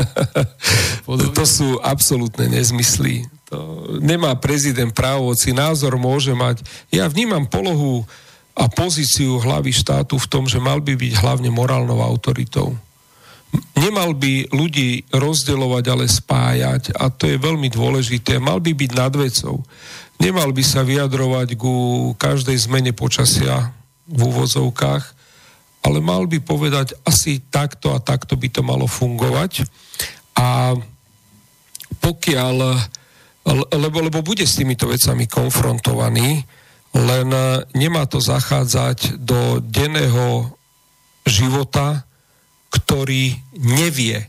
to sú absolútne nezmysly. To nemá prezident právoci, názor môže mať. Ja vnímam polohu a pozíciu hlavy štátu v tom, že mal by byť hlavne morálnou autoritou nemal by ľudí rozdeľovať, ale spájať a to je veľmi dôležité. Mal by byť nad vecou. Nemal by sa vyjadrovať ku každej zmene počasia v úvozovkách, ale mal by povedať asi takto a takto by to malo fungovať. A pokiaľ, lebo, lebo bude s týmito vecami konfrontovaný, len nemá to zachádzať do denného života, ktorý nevie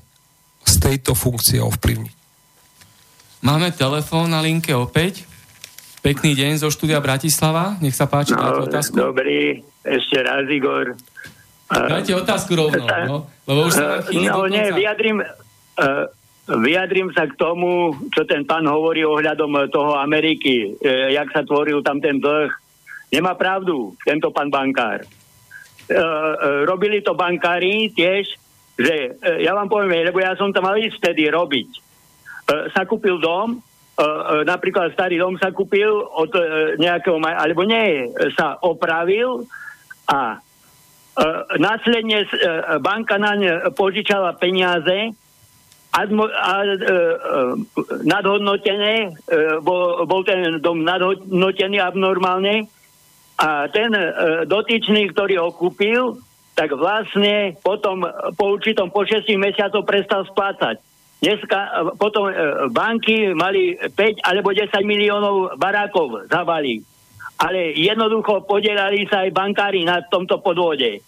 z tejto funkcie ovplyvniť. Máme telefón na linke opäť. Pekný deň zo štúdia Bratislava. Nech sa páči, no, otázku. Dobrý, ešte raz, Igor. Dajte otázku rovno, no, lebo už sa No nie, vyjadrím, uh, vyjadrím sa k tomu, čo ten pán hovorí ohľadom toho Ameriky, uh, jak sa tvoril tam ten dlh. Nemá pravdu, tento pán bankár. E, e, robili to bankári tiež, že e, ja vám poviem, lebo ja som tam mal ísť vtedy robiť. Sa kúpil dom, napríklad starý dom sa kúpil od nejakého, alebo nie, sa opravil a následne banka naň požičala peniaze admo, a, nadhodnotené, bol, bol ten dom nadhodnotený abnormálne a ten e, dotyčný, ktorý ho kúpil, tak vlastne potom po určitom po 6 mesiacov prestal splácať. Dneska e, potom e, banky mali 5 alebo 10 miliónov barákov za balík. Ale jednoducho podielali sa aj bankári na tomto podvode.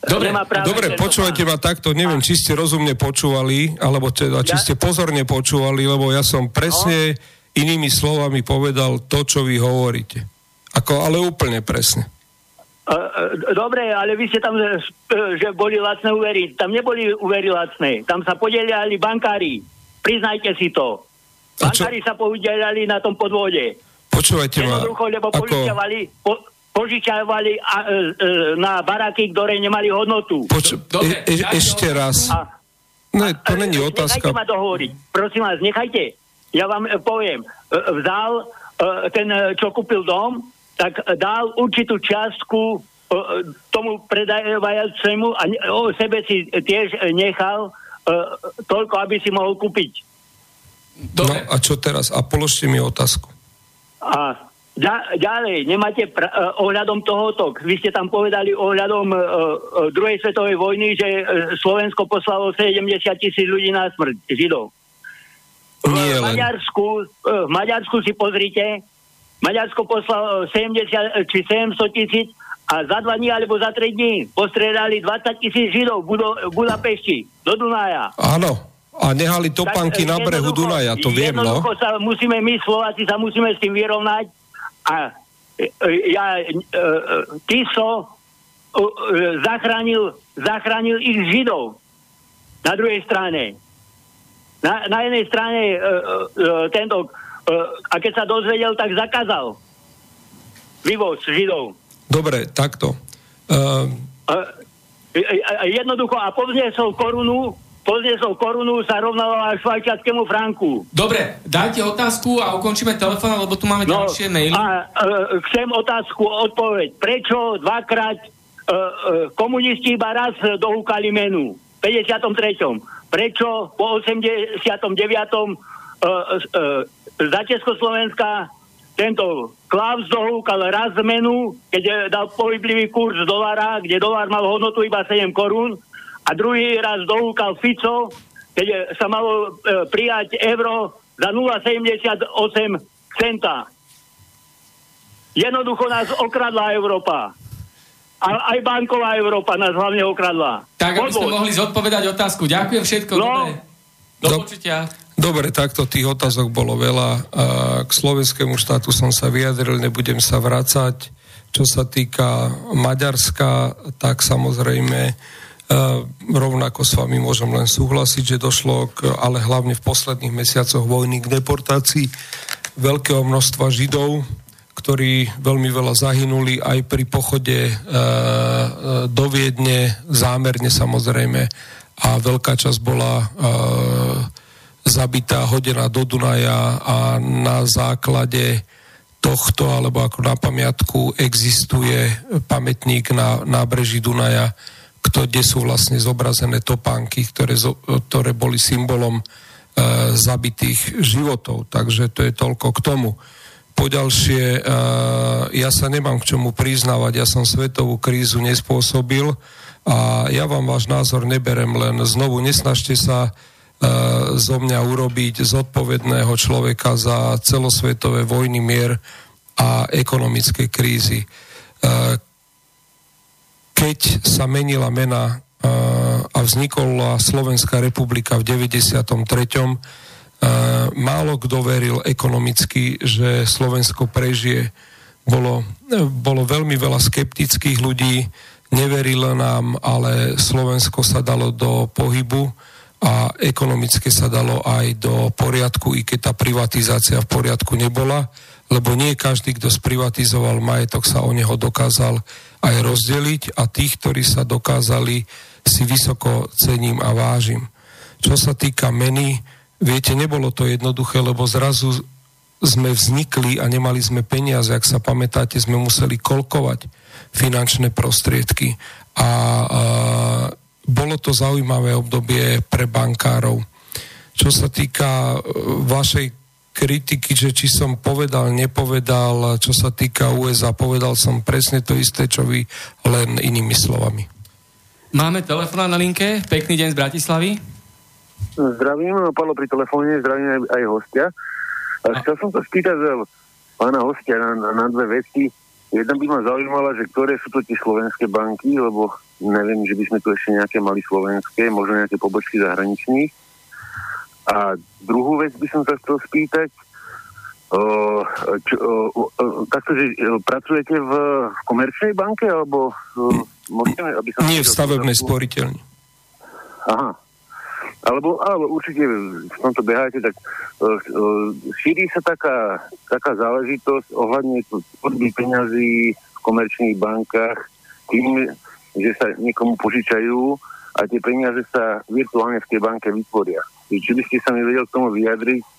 Dobre, dobre počúvajte ma takto, neviem, či ste rozumne počúvali, alebo teda, či ste pozorne počúvali, lebo ja som presne no? inými slovami povedal to, čo vy hovoríte. Ako, ale úplne presne. Dobre, ale vy ste tam, že boli lacné úvery. Tam neboli úvery lacné. Tam sa podeliali bankári. Priznajte si to. Bankári sa podielali na tom podvode. Počúvajte ma. Jednoducho, lebo ako... po, požičiavali a, e, e, na baraky, ktoré nemali hodnotu. Poču... Dobre, e, e, ešte raz. A, ne, to není otázka. Nechajte ma dohovoriť. Prosím vás, nechajte. Ja vám poviem. Vzal ten, čo kúpil dom, tak dal určitú čiastku tomu predávajúcemu a o sebe si tiež nechal toľko, aby si mohol kúpiť. Dobre. No a čo teraz? A položte mi otázku. A ďalej, nemáte pra- ohľadom tohoto, vy ste tam povedali ohľadom uh, druhej svetovej vojny, že Slovensko poslalo 70 tisíc ľudí na smrť, Židov. Nie v Maďarsku, v Maďarsku si pozrite, Maďarsko poslalo 70 či 700 tisíc a za dva dní alebo za tri dní postredali 20 tisíc Židov v Budapešti do Dunaja. Áno, a nehali topánky na brehu Dunaja, to viem, no. sa musíme, my Slováci sa musíme s tým vyrovnať a e, e, ja, e, Tiso zachránil, zachránil ich Židov na druhej strane. Na, na jednej strane tento a keď sa dozvedel, tak zakázal vývoz Židov. Dobre, takto. Uh, jednoducho, a povznesol korunu, povznesol korunu sa rovnala švajčiarskému franku. Dobre, dajte otázku a ukončíme telefón, lebo tu máme no, ďalšie maily. A uh, chcem otázku, odpoveď. Prečo dvakrát uh, uh, komunisti iba raz dohúkali menu? V 53. Prečo po 89. Uh, uh, za Československa tento Klaus dohúkal raz zmenu, keď dal pohyblivý kurz dolára, kde dolár mal hodnotu iba 7 korún a druhý raz dohúkal Fico, keď sa malo e, prijať euro za 0,78 centa. Jednoducho nás okradla Európa. A aj banková Európa nás hlavne okradla. Tak, aby sme mohli zodpovedať otázku. Ďakujem všetko. No. Dobre. Do, počutia. Dobre, takto tých otázok bolo veľa. K slovenskému štátu som sa vyjadril, nebudem sa vrácať. Čo sa týka Maďarska, tak samozrejme rovnako s vami môžem len súhlasiť, že došlo, k, ale hlavne v posledných mesiacoch vojny k deportácii veľkého množstva Židov, ktorí veľmi veľa zahynuli aj pri pochode e, do Viedne, zámerne samozrejme, a veľká časť bola e, zabitá, hodená do Dunaja a na základe tohto, alebo ako na pamiatku, existuje pamätník na nábreží Dunaja, kde sú vlastne zobrazené topánky, ktoré, ktoré boli symbolom e, zabitých životov. Takže to je toľko k tomu. Poďalšie, e, ja sa nemám k čomu priznávať, ja som svetovú krízu nespôsobil a ja vám váš názor neberem, len znovu nesnažte sa E, zo mňa urobiť zodpovedného človeka za celosvetové vojny, mier a ekonomické krízy. E, keď sa menila mena e, a vznikla Slovenská republika v 93. Málo kto veril ekonomicky, že Slovensko prežije. Bolo, bolo veľmi veľa skeptických ľudí, neverilo nám, ale Slovensko sa dalo do pohybu a ekonomicky sa dalo aj do poriadku, i keď tá privatizácia v poriadku nebola, lebo nie každý, kto sprivatizoval majetok, sa o neho dokázal aj rozdeliť a tých, ktorí sa dokázali, si vysoko cením a vážim. Čo sa týka meny, viete, nebolo to jednoduché, lebo zrazu sme vznikli a nemali sme peniaze, ak sa pamätáte, sme museli kolkovať finančné prostriedky a, a bolo to zaujímavé obdobie pre bankárov. Čo sa týka e, vašej kritiky, že či som povedal, nepovedal, čo sa týka USA, povedal som presne to isté, čo vy, len inými slovami. Máme telefón na linke, pekný deň z Bratislavy. Zdravím, Pavlo pri telefóne, zdravím aj, aj hostia. A chcel som sa spýtať pána hostia na, na, na dve veci. Jedna by ma zaujímala, že ktoré sú to tie slovenské banky, lebo neviem, že by sme tu ešte nejaké mali slovenské, možno nejaké pobočky zahraničných. A druhú vec by som sa chcel spýtať, čo, takto, že pracujete v, komerčnej banke, alebo o, môžete, aby som... Nie v stavebnej sporiteľni. Aha. Alebo, alebo určite v tomto beháte, tak uh, šíri sa taká, taká záležitosť ohľadne tvorby peňazí v komerčných bankách tým, že sa niekomu požičajú a tie peniaze sa virtuálne v tej banke vytvoria. Či by ste sa mi vedel k tomu vyjadriť, e,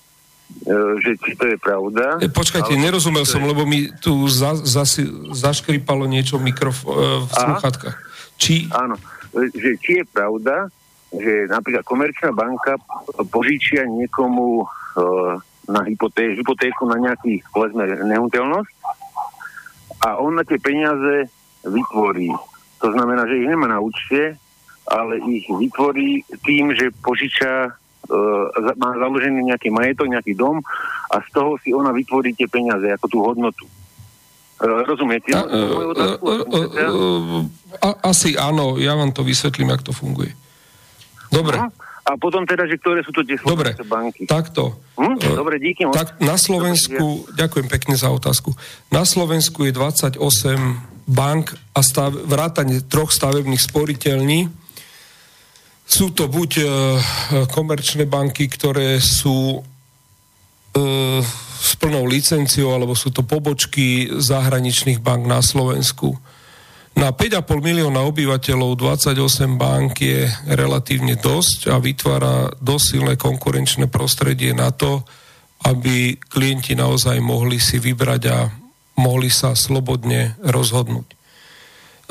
že či to je pravda. E, počkajte, ale, nerozumel som, lebo mi tu za, za, zaškripalo niečo mikrof- e, v sluchatkách. Či... Áno, že či je pravda, že napríklad komerčná banka požičia niekomu na hypoté- hypotéku na nejaký, povedzme, nehnuteľnosť a on na tie peniaze vytvorí to znamená, že ich nemá na účte, ale ich vytvorí tým, že požiča, e, má založený nejaký majetok, nejaký dom a z toho si ona vytvorí tie peniaze, ako tú hodnotu. E, rozumiete? A, e, e, e, e, asi áno, ja vám to vysvetlím, ako to funguje. Dobre. A potom teda, že ktoré sú to tie Dobre, banky? takto. Hm? Dobre, díky. Tak na Slovensku, ďakujem pekne za otázku, na Slovensku je 28 bank a stav, vrátanie troch stavebných sporiteľní. Sú to buď e, komerčné banky, ktoré sú e, s plnou licenciou, alebo sú to pobočky zahraničných bank na Slovensku. Na 5,5 milióna obyvateľov 28 bank je relatívne dosť a vytvára dosť silné konkurenčné prostredie na to, aby klienti naozaj mohli si vybrať a mohli sa slobodne rozhodnúť.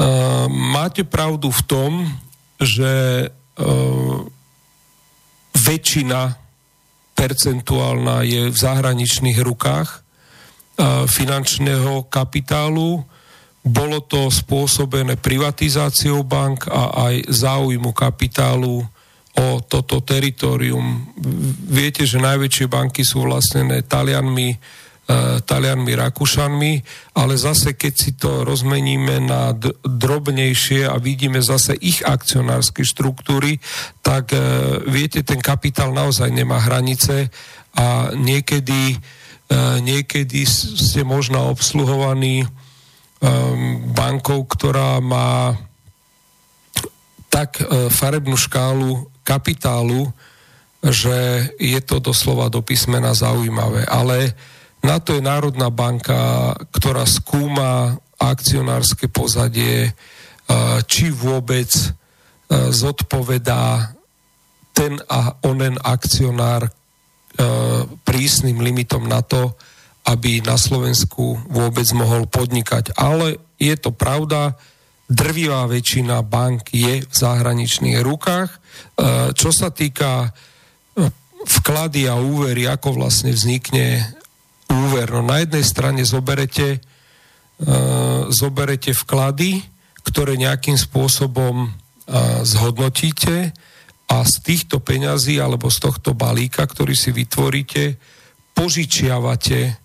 Uh, máte pravdu v tom, že väčšina percentuálna je v zahraničných rukách finančného kapitálu, bolo to spôsobené privatizáciou bank a aj záujmu kapitálu o toto teritorium. Viete, že najväčšie banky sú vlastnené Talianmi, Talianmi, Rakúšanmi, ale zase keď si to rozmeníme na drobnejšie a vidíme zase ich akcionárske štruktúry, tak e, viete, ten kapitál naozaj nemá hranice a niekedy, e, niekedy ste možno obsluhovaní bankou, ktorá má tak uh, farebnú škálu kapitálu, že je to doslova do písmena zaujímavé. Ale na to je Národná banka, ktorá skúma akcionárske pozadie, uh, či vôbec uh, zodpovedá ten a onen akcionár prísnym limitom na to, aby na Slovensku vôbec mohol podnikať. Ale je to pravda, drvivá väčšina bank je v zahraničných rukách. E, čo sa týka e, vklady a úvery, ako vlastne vznikne úver. No na jednej strane zoberete, e, zoberete vklady, ktoré nejakým spôsobom zhodnotíte a z týchto peňazí alebo z tohto balíka, ktorý si vytvoríte, požičiavate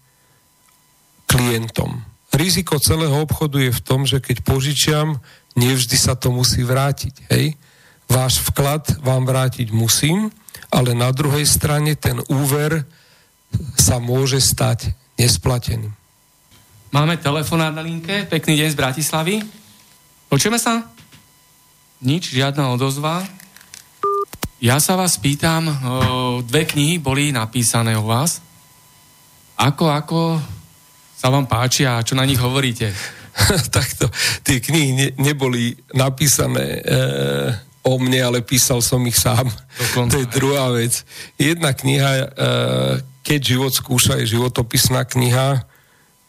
klientom. Riziko celého obchodu je v tom, že keď požičiam, nevždy sa to musí vrátiť. Hej? Váš vklad vám vrátiť musím, ale na druhej strane ten úver sa môže stať nesplateným. Máme telefonát na linke. Pekný deň z Bratislavy. Počujeme sa? Nič, žiadna odozva. Ja sa vás pýtam, dve knihy boli napísané o vás. Ako, ako sa vám páčia a čo na nich hovoríte? Takto, tie knihy ne, neboli napísané e, o mne, ale písal som ich sám. Dokonca, to je druhá vec. Jedna kniha, e, Keď život skúša, je životopisná kniha,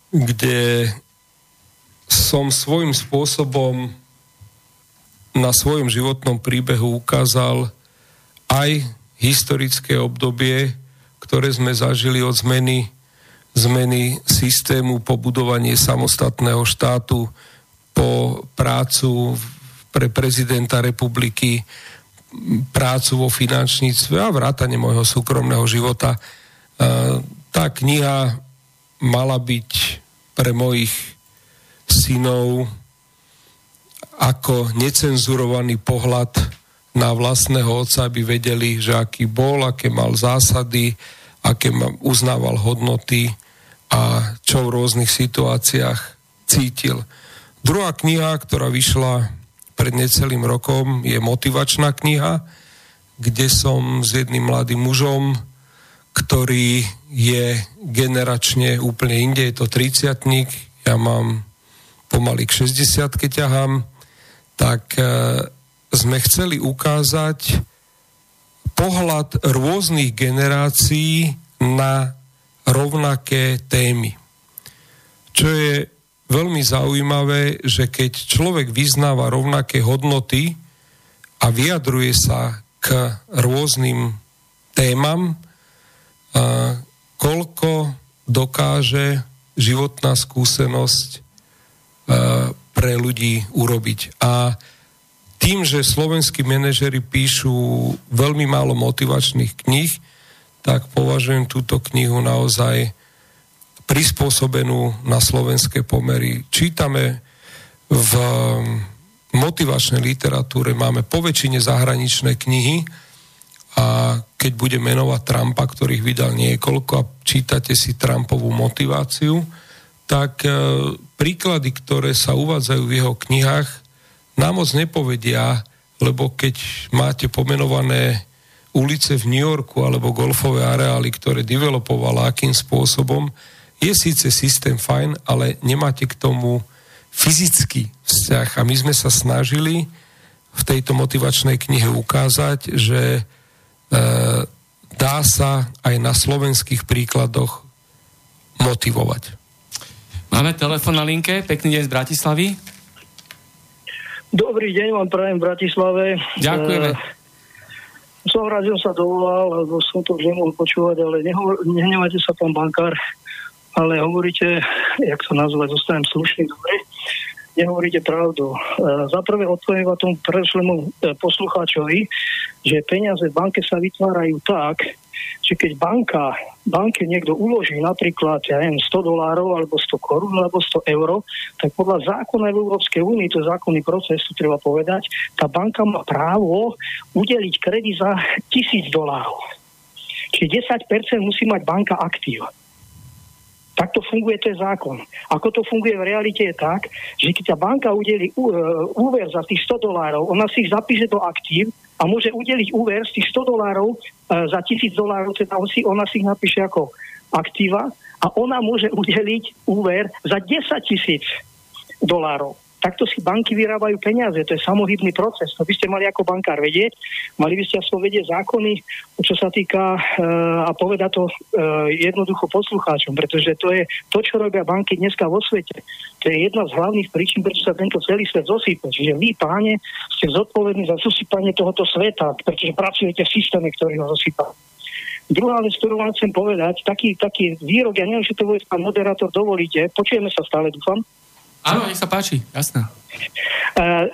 kde som svojím spôsobom na svojom životnom príbehu ukázal aj historické obdobie, ktoré sme zažili od zmeny zmeny systému, po budovanie samostatného štátu, po prácu pre prezidenta republiky, prácu vo finančníctve a vrátanie môjho súkromného života. Tá kniha mala byť pre mojich synov ako necenzurovaný pohľad na vlastného otca, aby vedeli, že aký bol, aké mal zásady, aké uznával hodnoty, a čo v rôznych situáciách cítil. Druhá kniha, ktorá vyšla pred necelým rokom, je motivačná kniha, kde som s jedným mladým mužom, ktorý je generačne úplne inde, je to 30 ja mám pomaly k 60 keď ťahám, tak e, sme chceli ukázať pohľad rôznych generácií na rovnaké témy. Čo je veľmi zaujímavé, že keď človek vyznáva rovnaké hodnoty a vyjadruje sa k rôznym témam, koľko dokáže životná skúsenosť pre ľudí urobiť. A tým, že slovenskí manažery píšu veľmi málo motivačných kníh, tak považujem túto knihu naozaj prispôsobenú na slovenské pomery. Čítame v motivačnej literatúre, máme po väčšine zahraničné knihy a keď bude menovať Trumpa, ktorých vydal niekoľko a čítate si Trumpovú motiváciu, tak e, príklady, ktoré sa uvádzajú v jeho knihách, nám moc nepovedia, lebo keď máte pomenované ulice v New Yorku alebo golfové areály, ktoré developovala akým spôsobom, je síce systém fajn, ale nemáte k tomu fyzický vzťah. A my sme sa snažili v tejto motivačnej knihe ukázať, že dá sa aj na slovenských príkladoch motivovať. Máme telefon na linke, pekný deň z Bratislavy. Dobrý deň vám prajem v Bratislave. Ďakujeme. E, som rád, že sa dovolal, lebo som to už nemohol počúvať, ale nehovor, nehnevajte sa, pán bankár, ale hovoríte, jak sa nazvať, zostanem slušný, dobre, nehovoríte pravdu. E, za prvé odpoviem tomu predošlému e, poslucháčovi, že peniaze v banke sa vytvárajú tak, že keď banka, banke niekto uloží napríklad, ja neviem, 100 dolárov, alebo 100 korún, alebo 100 eur, tak podľa zákona v Európskej únii, to je zákonný proces, tu treba povedať, tá banka má právo udeliť kredit za 1000 dolárov. Čiže 10% musí mať banka aktív. Takto funguje, je zákon. Ako to funguje v realite je tak, že keď tá banka udeli e, úver za tých 100 dolárov, ona si ich zapíše do aktív a môže udeliť úver z tých 100 dolárov e, za 1000 dolárov, teda on ona si ich napíše ako aktíva a ona môže udeliť úver za 10 tisíc dolárov. Takto si banky vyrábajú peniaze, to je samohybný proces. To by ste mali ako bankár vedieť. Mali by ste aspoň vedieť zákony, čo sa týka uh, a povedať to uh, jednoducho poslucháčom, pretože to je to, čo robia banky dneska vo svete. To je jedna z hlavných príčin, prečo sa tento celý svet zosýpa. Čiže vy, páne, ste zodpovední za zosypanie tohoto sveta, pretože pracujete v systéme, ktorý ho zosýpa. Druhá vec, ktorú vám chcem povedať, taký, taký výrok, ja neviem, či to bude pán moderátor, dovolíte, počujeme sa stále, dúfam. Áno, nech sa páči, jasné. Uh,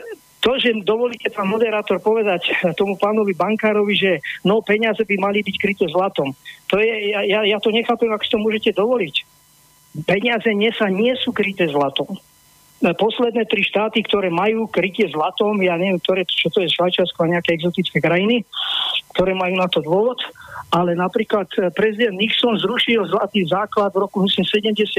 to, že dovolíte pán moderátor povedať tomu pánovi bankárovi, že no peniaze by mali byť kryté zlatom. To je, ja, ja to nechápem, ak si to môžete dovoliť. Peniaze nie sa nie sú kryté zlatom. Posledné tri štáty, ktoré majú krytie zlatom, ja neviem, ktoré, čo to je Švajčiarsko a nejaké exotické krajiny, ktoré majú na to dôvod, ale napríklad prezident Nixon zrušil zlatý základ v roku 71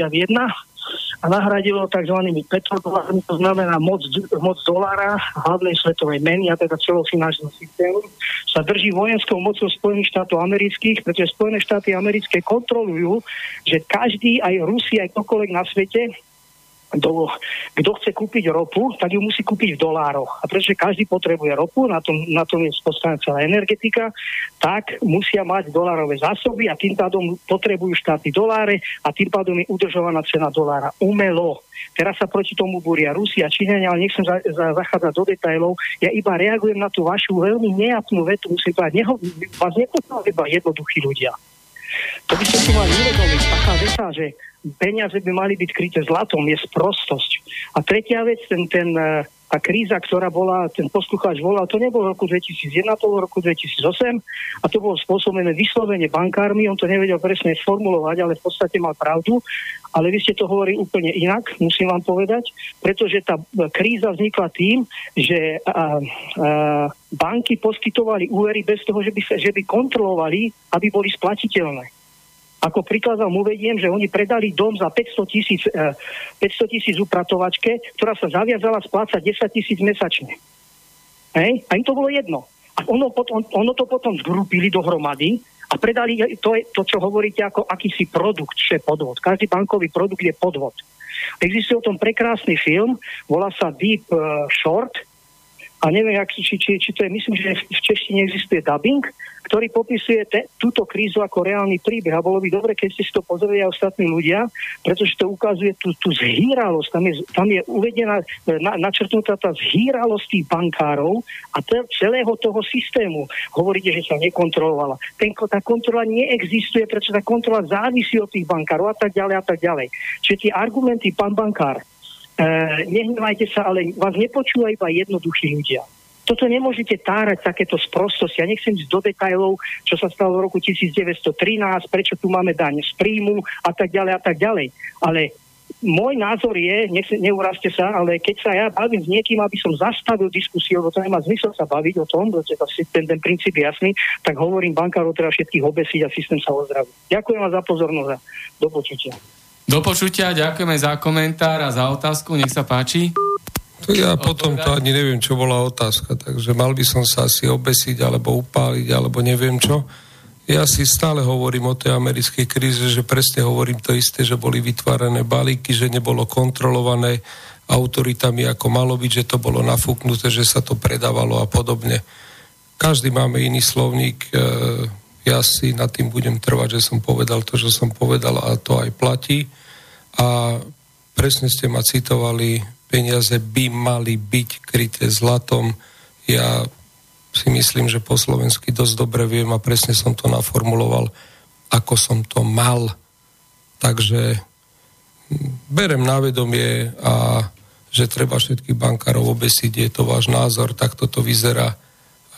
a nahradilo tzv. petrodolármi, to znamená moc, moc dolára hlavnej svetovej meny a teda celofinančného systému, sa drží vojenskou mocou Spojených štátov amerických, pretože Spojené štáty americké kontrolujú, že každý, aj Rusi, aj ktokoľvek na svete, kto, kto chce kúpiť ropu, tak ju musí kúpiť v dolároch. A pretože každý potrebuje ropu, na tom, na tom je postavená celá energetika, tak musia mať dolárové zásoby a tým pádom potrebujú štáty doláre a tým pádom je udržovaná cena dolára umelo. Teraz sa proti tomu búria Rusi a Číňania, ale nechcem za, za, zachádzať do detajlov. Ja iba reagujem na tú vašu veľmi nejapnú vetu, musím povedať, neho, vás nepoznali iba jednoduchí ľudia. To by ste si mali uvedomiť, taká veta, že peniaze by mali byť kryté zlatom, je sprostosť. A tretia vec, ten, ten, e, tá kríza, ktorá bola, ten poslucháč volal, to nebolo v roku 2001, to bolo v roku 2008 a to bolo spôsobené vyslovene bankármi, on to nevedel presne sformulovať, ale v podstate mal pravdu. Ale vy ste to hovorili úplne inak, musím vám povedať, pretože tá kríza vznikla tým, že a, a, banky poskytovali úvery bez toho, že by, že by kontrolovali, aby boli splatiteľné. Ako príklad vám uvediem, že oni predali dom za 500 tisíc, 500 eh, tisíc upratovačke, ktorá sa zaviazala splácať 10 tisíc mesačne. Hej? A im to bolo jedno. A ono, potom, ono to potom zgrupili dohromady a predali, to, to, čo hovoríte ako akýsi produkt, čo je podvod. Každý bankový produkt je podvod. Existuje o tom prekrásny film, volá sa Deep uh, Short, a neviem, či, či, či to je, myslím, že v češtine existuje dubbing, ktorý popisuje te, túto krízu ako reálny príbeh. A bolo by dobre, keď ste si to pozreli aj ostatní ľudia, pretože to ukazuje tú, tú zhýralosť. Tam je, tam je uvedená, na, načrtnutá tá zhýralosť tých bankárov a te, celého toho systému. Hovoríte, že sa nekontrolovala. Ten, tá kontrola neexistuje, pretože tá kontrola závisí od tých bankárov a tak ďalej a tak ďalej. Čiže tie argumenty, pán bankár, E, nehnevajte sa, ale vás nepočúva iba jednoduchí ľudia. Toto nemôžete tárať takéto sprostosti. Ja nechcem ísť do detajlov, čo sa stalo v roku 1913, prečo tu máme daň z príjmu a tak ďalej a tak ďalej. Ale môj názor je, nech, neurazte sa, ale keď sa ja bavím s niekým, aby som zastavil diskusiu, lebo to nemá zmysel sa baviť o tom, pretože ten, ten princíp je jasný, tak hovorím bankárov teda všetkých obesiť a systém sa ozdraví. Ďakujem vám za pozornosť a do počutia. Do počutia, ďakujeme za komentár a za otázku, nech sa páči. To ja potom to ani neviem, čo bola otázka, takže mal by som sa asi obesiť, alebo upáliť, alebo neviem čo. Ja si stále hovorím o tej americkej kríze, že presne hovorím to isté, že boli vytvárané balíky, že nebolo kontrolované autoritami, ako malo byť, že to bolo nafúknuté, že sa to predávalo a podobne. Každý máme iný slovník, e, ja si nad tým budem trvať, že som povedal to, čo som povedal a to aj platí. A presne ste ma citovali, peniaze by mali byť kryté zlatom. Ja si myslím, že po slovensky dosť dobre viem a presne som to naformuloval, ako som to mal. Takže berem na vedomie a že treba všetkých bankárov obesiť, je to váš názor, tak toto vyzerá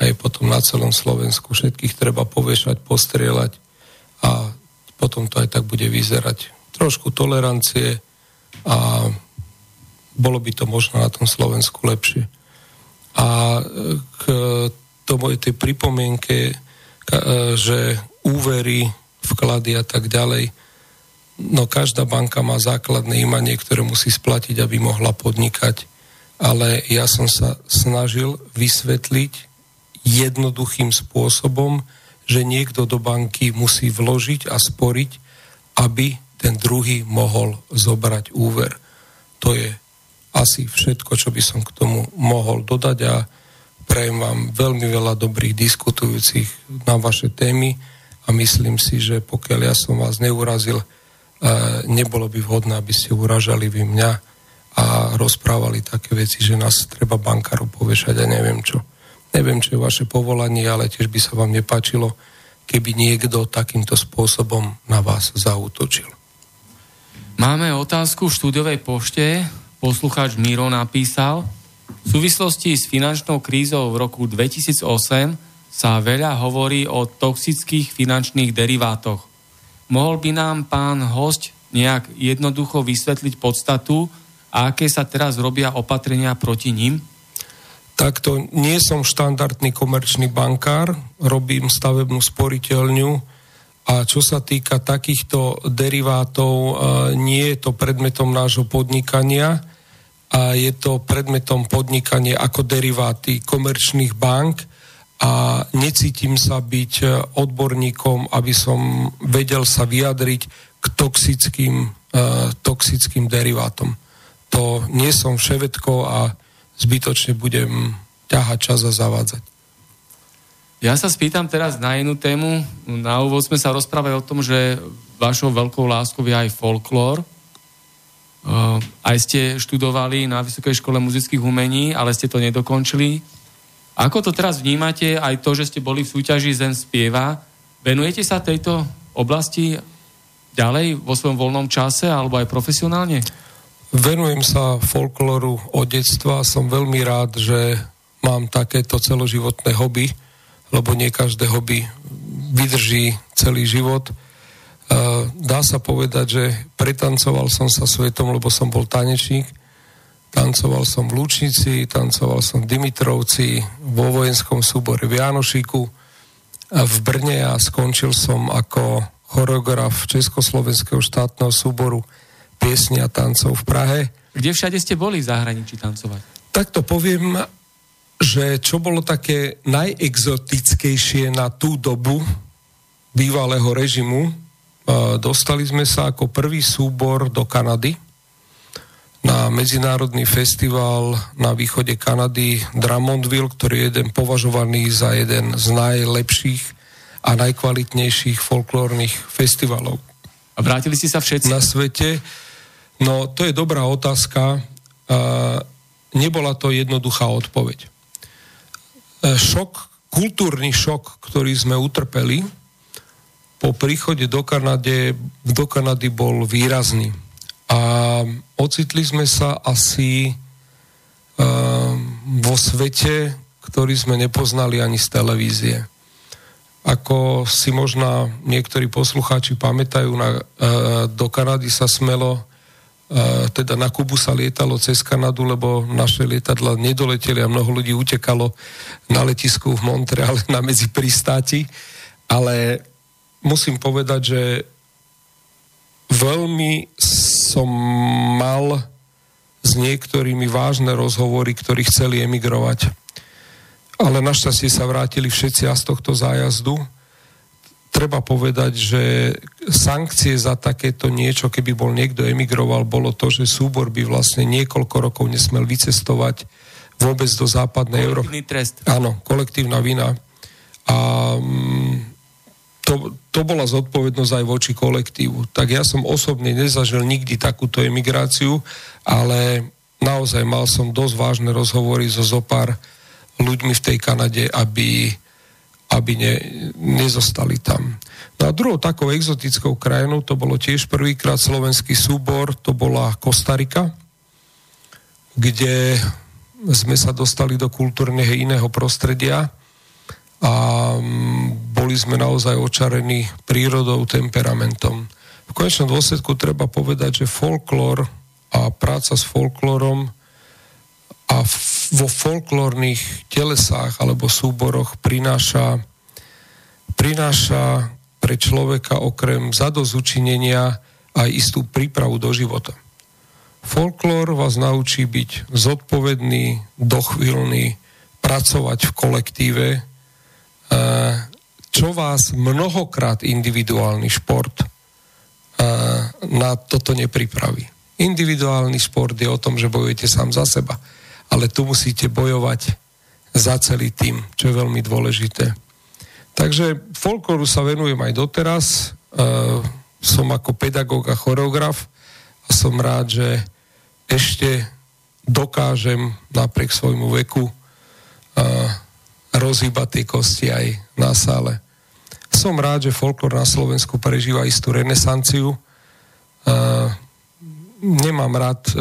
aj potom na celom Slovensku. Všetkých treba povešať, postrieľať a potom to aj tak bude vyzerať. Trošku tolerancie a bolo by to možno na tom Slovensku lepšie. A k tomu tej pripomienke, že úvery, vklady a tak ďalej, No každá banka má základné imanie, ktoré musí splatiť, aby mohla podnikať. Ale ja som sa snažil vysvetliť jednoduchým spôsobom, že niekto do banky musí vložiť a sporiť, aby ten druhý mohol zobrať úver. To je asi všetko, čo by som k tomu mohol dodať a prajem vám veľmi veľa dobrých diskutujúcich na vaše témy a myslím si, že pokiaľ ja som vás neurazil, nebolo by vhodné, aby ste uražali vy mňa a rozprávali také veci, že nás treba bankárov povešať a neviem čo. Neviem, čo je vaše povolanie, ale tiež by sa vám nepáčilo, keby niekto takýmto spôsobom na vás zautočil. Máme otázku v štúdiovej pošte. Poslucháč Miro napísal, v súvislosti s finančnou krízou v roku 2008 sa veľa hovorí o toxických finančných derivátoch. Mohol by nám pán host nejak jednoducho vysvetliť podstatu a aké sa teraz robia opatrenia proti ním? Takto nie som štandardný komerčný bankár, robím stavebnú sporiteľňu a čo sa týka takýchto derivátov, nie je to predmetom nášho podnikania a je to predmetom podnikania ako deriváty komerčných bank a necítim sa byť e, odborníkom, aby som vedel sa vyjadriť k toxickým, uh, toxickým derivátom. To nie som vševedko a zbytočne budem ťahať čas a zavádzať. Ja sa spýtam teraz na inú tému. Na úvod sme sa rozprávali o tom, že vašou veľkou láskou je aj folklór. Uh, aj ste študovali na Vysokej škole muzických umení, ale ste to nedokončili. Ako to teraz vnímate, aj to, že ste boli v súťaži Zen spieva, venujete sa tejto oblasti ďalej vo svojom voľnom čase alebo aj profesionálne? Venujem sa folklóru od detstva a som veľmi rád, že mám takéto celoživotné hobby, lebo nie každé hobby vydrží celý život. Dá sa povedať, že pretancoval som sa svetom, lebo som bol tanečník Tancoval som v Lučnici, tancoval som v Dimitrovci, vo vojenskom súbore v Janošiku, v Brne a skončil som ako choreograf Československého štátneho súboru piesni a tancov v Prahe. Kde všade ste boli v zahraničí tancovať? Tak to poviem, že čo bolo také najexotickejšie na tú dobu bývalého režimu, dostali sme sa ako prvý súbor do Kanady, na medzinárodný festival na východe Kanady Drummondville, ktorý je jeden považovaný za jeden z najlepších a najkvalitnejších folklórnych festivalov. A vrátili ste sa všetci? Na svete. No, to je dobrá otázka. Uh, nebola to jednoduchá odpoveď. Uh, šok, kultúrny šok, ktorý sme utrpeli po príchode do, Kanade, do Kanady bol výrazný a ocitli sme sa asi uh, vo svete, ktorý sme nepoznali ani z televízie. Ako si možno niektorí poslucháči pamätajú, na, do Kanady sa smelo, teda na Kubu sa lietalo cez Kanadu, lebo naše lietadla nedoleteli a mnoho ľudí utekalo na letisku v Montreale na medzi pristáti. Ale musím povedať, že veľmi som mal s niektorými vážne rozhovory, ktorí chceli emigrovať. Ale našťastie sa vrátili všetci z tohto zájazdu. Treba povedať, že sankcie za takéto niečo, keby bol niekto emigroval, bolo to, že súbor by vlastne niekoľko rokov nesmel vycestovať vôbec do západnej Európy. trest. Áno, kolektívna vina. A mm, to, to bola zodpovednosť aj voči kolektívu. Tak ja som osobne nezažil nikdy takúto emigráciu, ale naozaj mal som dosť vážne rozhovory so zopár ľuďmi v tej Kanade, aby, aby ne, nezostali tam. No a druhou takou exotickou krajinou, to bolo tiež prvýkrát slovenský súbor, to bola Kostarika, kde sme sa dostali do kultúrneho iného prostredia a mm, boli sme naozaj očarení prírodou, temperamentom. V konečnom dôsledku treba povedať, že folklór a práca s folklórom a vo folklórnych telesách alebo súboroch prináša, prináša pre človeka okrem zadozučinenia aj istú prípravu do života. Folklór vás naučí byť zodpovedný, dochvíľný, pracovať v kolektíve, e, čo vás mnohokrát individuálny šport e, na toto nepripraví. Individuálny šport je o tom, že bojujete sám za seba ale tu musíte bojovať za celý tým, čo je veľmi dôležité. Takže folklóru sa venujem aj doteraz. Uh, som ako pedagóg a choreograf a som rád, že ešte dokážem napriek svojmu veku uh, rozhýbať tie kosti aj na sále. Som rád, že folklór na Slovensku prežíva istú renesanciu. Uh, nemám rád e,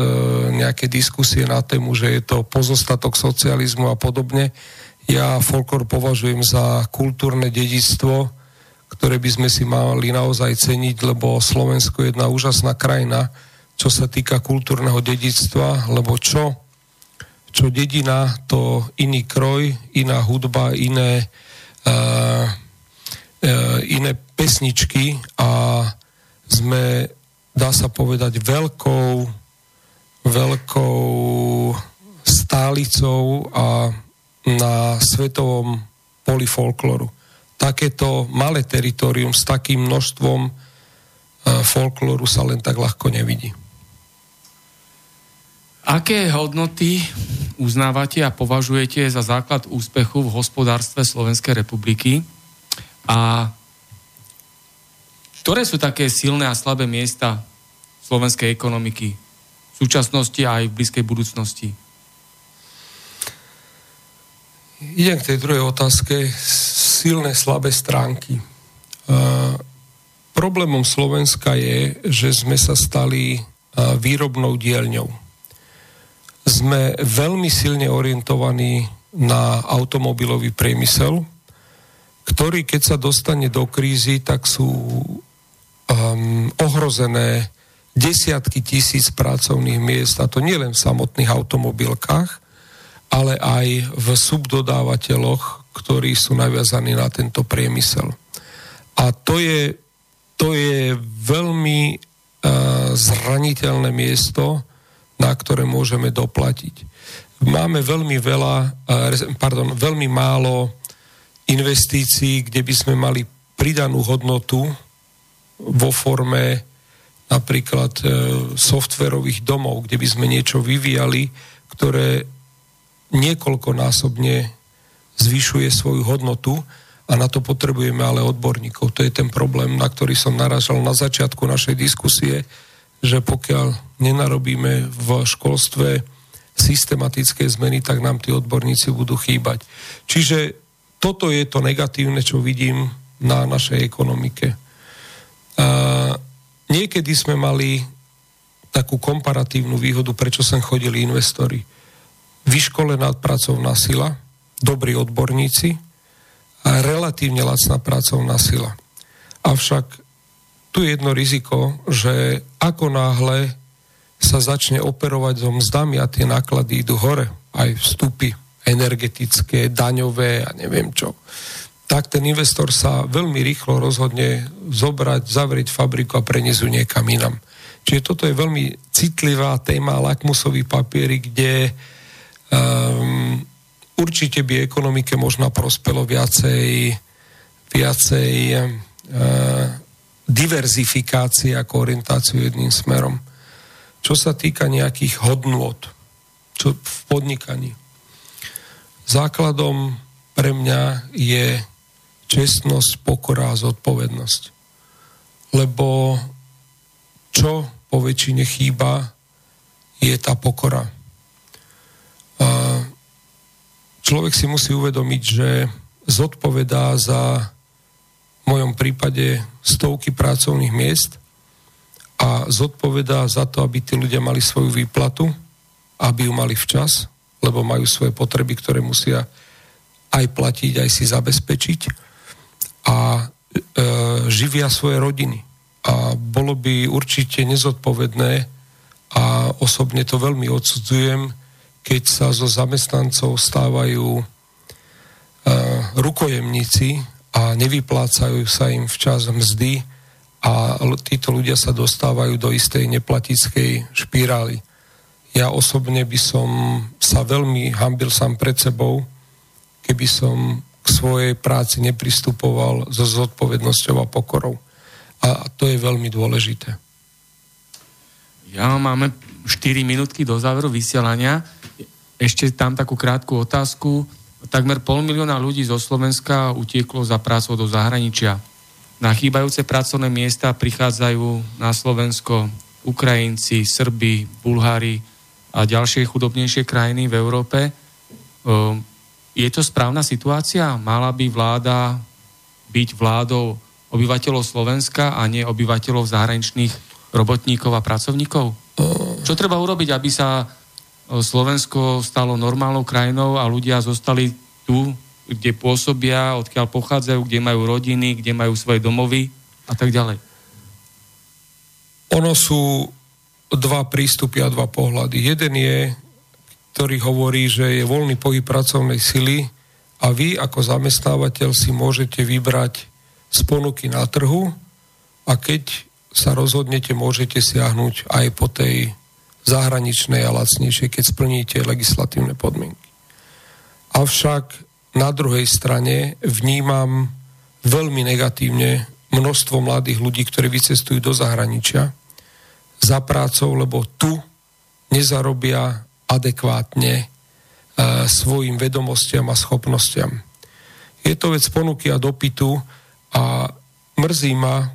nejaké diskusie na tému, že je to pozostatok socializmu a podobne. Ja folklor považujem za kultúrne dedictvo, ktoré by sme si mali naozaj ceniť, lebo Slovensko je jedna úžasná krajina, čo sa týka kultúrneho dedictva, lebo čo, čo dedina, to iný kroj, iná hudba, iné, uh, uh, iné pesničky a sme dá sa povedať, veľkou, veľkou stálicou a na svetovom poli folkloru. Takéto malé teritorium s takým množstvom e, folklóru sa len tak ľahko nevidí. Aké hodnoty uznávate a považujete za základ úspechu v hospodárstve Slovenskej republiky a ktoré sú také silné a slabé miesta slovenskej ekonomiky súčasnosti a aj v blízkej budúcnosti? Idem k tej druhej otázke. Silné, slabé stránky. Uh, problémom Slovenska je, že sme sa stali uh, výrobnou dielňou. Sme veľmi silne orientovaní na automobilový priemysel, ktorý keď sa dostane do krízy, tak sú um, ohrozené desiatky tisíc pracovných miest, a to nielen v samotných automobilkách, ale aj v subdodávateľoch, ktorí sú naviazaní na tento priemysel. A to je, to je veľmi uh, zraniteľné miesto, na ktoré môžeme doplatiť. Máme veľmi veľa, uh, pardon, veľmi málo investícií, kde by sme mali pridanú hodnotu vo forme napríklad e, softverových domov, kde by sme niečo vyvíjali, ktoré niekoľkonásobne zvyšuje svoju hodnotu a na to potrebujeme ale odborníkov. To je ten problém, na ktorý som naražal na začiatku našej diskusie, že pokiaľ nenarobíme v školstve systematické zmeny, tak nám tí odborníci budú chýbať. Čiže toto je to negatívne, čo vidím na našej ekonomike. Niekedy sme mali takú komparatívnu výhodu, prečo sem chodili investori. Vyškolená pracovná sila, dobrí odborníci a relatívne lacná pracovná sila. Avšak tu je jedno riziko, že ako náhle sa začne operovať so mzdami a tie náklady idú hore, aj vstupy energetické, daňové a neviem čo, tak ten investor sa veľmi rýchlo rozhodne zobrať, zavrieť fabriku a preniesť ju niekam inam. Čiže toto je veľmi citlivá téma, lakmusový papiery, kde um, určite by ekonomike možno prospelo viacej, viacej diverzifikácie ako orientáciu jedným smerom. Čo sa týka nejakých hodnôt čo v podnikaní. Základom pre mňa je čestnosť, pokora a zodpovednosť. Lebo čo po väčšine chýba, je tá pokora. Človek si musí uvedomiť, že zodpovedá za v mojom prípade stovky pracovných miest a zodpovedá za to, aby tí ľudia mali svoju výplatu, aby ju mali včas, lebo majú svoje potreby, ktoré musia aj platiť, aj si zabezpečiť a e, živia svoje rodiny. A bolo by určite nezodpovedné a osobne to veľmi odsudzujem, keď sa zo zamestnancov stávajú e, rukojemníci a nevyplácajú sa im včas mzdy a títo ľudia sa dostávajú do istej neplatickej špirály. Ja osobne by som sa veľmi hambil sám pred sebou, keby som k svojej práci nepristupoval so zodpovednosťou a pokorou. A to je veľmi dôležité. Ja máme 4 minútky do záveru vysielania. Ešte tam takú krátku otázku takmer pol milióna ľudí zo Slovenska utieklo za prácou do zahraničia. Na chýbajúce pracovné miesta prichádzajú na Slovensko Ukrajinci, Srbi, Bulhári a ďalšie chudobnejšie krajiny v Európe. Je to správna situácia? Mala by vláda byť vládou obyvateľov Slovenska a nie obyvateľov zahraničných robotníkov a pracovníkov? Čo treba urobiť, aby sa Slovensko stalo normálnou krajinou a ľudia zostali tu, kde pôsobia, odkiaľ pochádzajú, kde majú rodiny, kde majú svoje domovy a tak ďalej. Ono sú dva prístupy a dva pohľady. Jeden je, ktorý hovorí, že je voľný pohyb pracovnej sily a vy ako zamestnávateľ si môžete vybrať z ponuky na trhu a keď sa rozhodnete, môžete siahnuť aj po tej zahraničnej a lacnejšej, keď splníte legislatívne podmienky. Avšak na druhej strane vnímam veľmi negatívne množstvo mladých ľudí, ktorí vycestujú do zahraničia za prácou, lebo tu nezarobia adekvátne e, svojim vedomostiam a schopnostiam. Je to vec ponuky a dopytu a mrzí ma,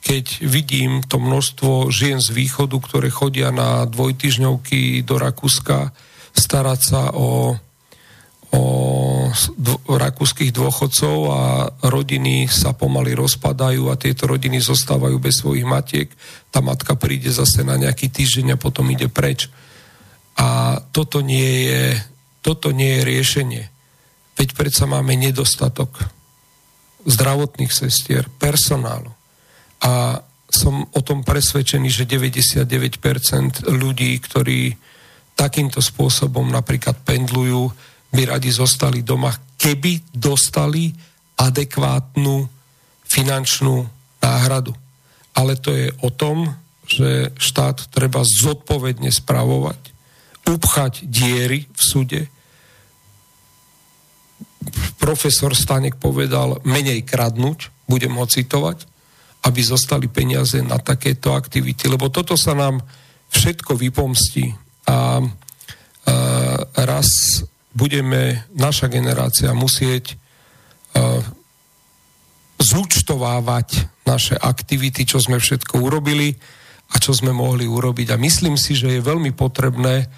keď vidím to množstvo žien z východu, ktoré chodia na dvojtyžňovky do Rakúska starať sa o, o dvo, rakúskych dôchodcov a rodiny sa pomaly rozpadajú a tieto rodiny zostávajú bez svojich matiek. Tá matka príde zase na nejaký týždeň a potom ide preč. A toto nie je, toto nie je riešenie. Veď predsa máme nedostatok zdravotných sestier, personálu a som o tom presvedčený, že 99% ľudí, ktorí takýmto spôsobom napríklad pendlujú, by radi zostali doma, keby dostali adekvátnu finančnú náhradu. Ale to je o tom, že štát treba zodpovedne spravovať, upchať diery v súde. Profesor Stanek povedal menej kradnúť, budem ho citovať, aby zostali peniaze na takéto aktivity, lebo toto sa nám všetko vypomstí a, a raz budeme, naša generácia musieť a, zúčtovávať naše aktivity, čo sme všetko urobili a čo sme mohli urobiť. A myslím si, že je veľmi potrebné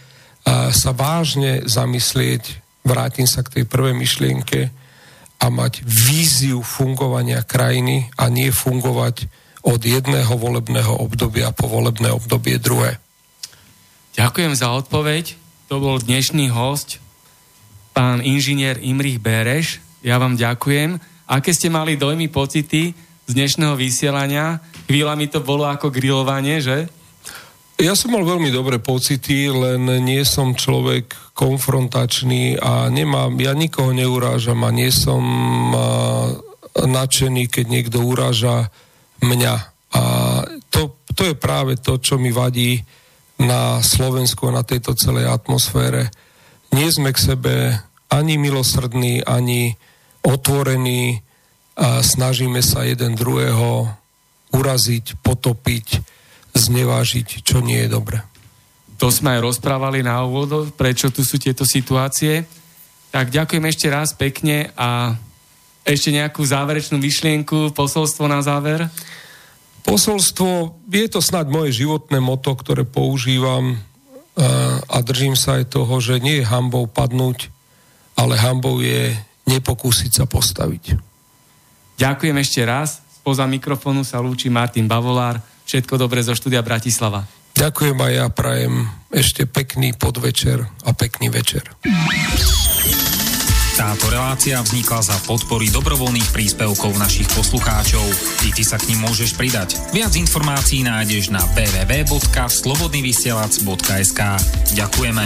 sa vážne zamyslieť, vrátim sa k tej prvej myšlienke, a mať víziu fungovania krajiny a nie fungovať od jedného volebného obdobia po volebné obdobie druhé. Ďakujem za odpoveď. To bol dnešný host, pán inžinier Imrich Bereš. Ja vám ďakujem. Aké ste mali dojmy, pocity z dnešného vysielania? Chvíľami to bolo ako grilovanie, že? Ja som mal veľmi dobré pocity, len nie som človek konfrontačný a nemám, ja nikoho neurážam a nie som nadšený, keď niekto uráža mňa. A to, to je práve to, čo mi vadí na Slovensku a na tejto celej atmosfére. Nie sme k sebe ani milosrdní, ani otvorení. a snažíme sa jeden druhého uraziť, potopiť, znevážiť, čo nie je dobre. To sme aj rozprávali na úvod, prečo tu sú tieto situácie. Tak ďakujem ešte raz pekne a ešte nejakú záverečnú myšlienku, posolstvo na záver? Posolstvo, je to snad moje životné moto, ktoré používam a držím sa aj toho, že nie je hambou padnúť, ale hambou je nepokúsiť sa postaviť. Ďakujem ešte raz. Spoza mikrofónu sa lúči Martin Bavolár. Všetko dobré zo štúdia Bratislava. Ďakujem aj ja, prajem ešte pekný podvečer a pekný večer. Táto relácia vznikla za podpory dobrovoľných príspevkov našich poslucháčov. Ty, ty sa k ním môžeš pridať. Viac informácií nájdeš na www.slobodnyvysielac.sk Ďakujeme.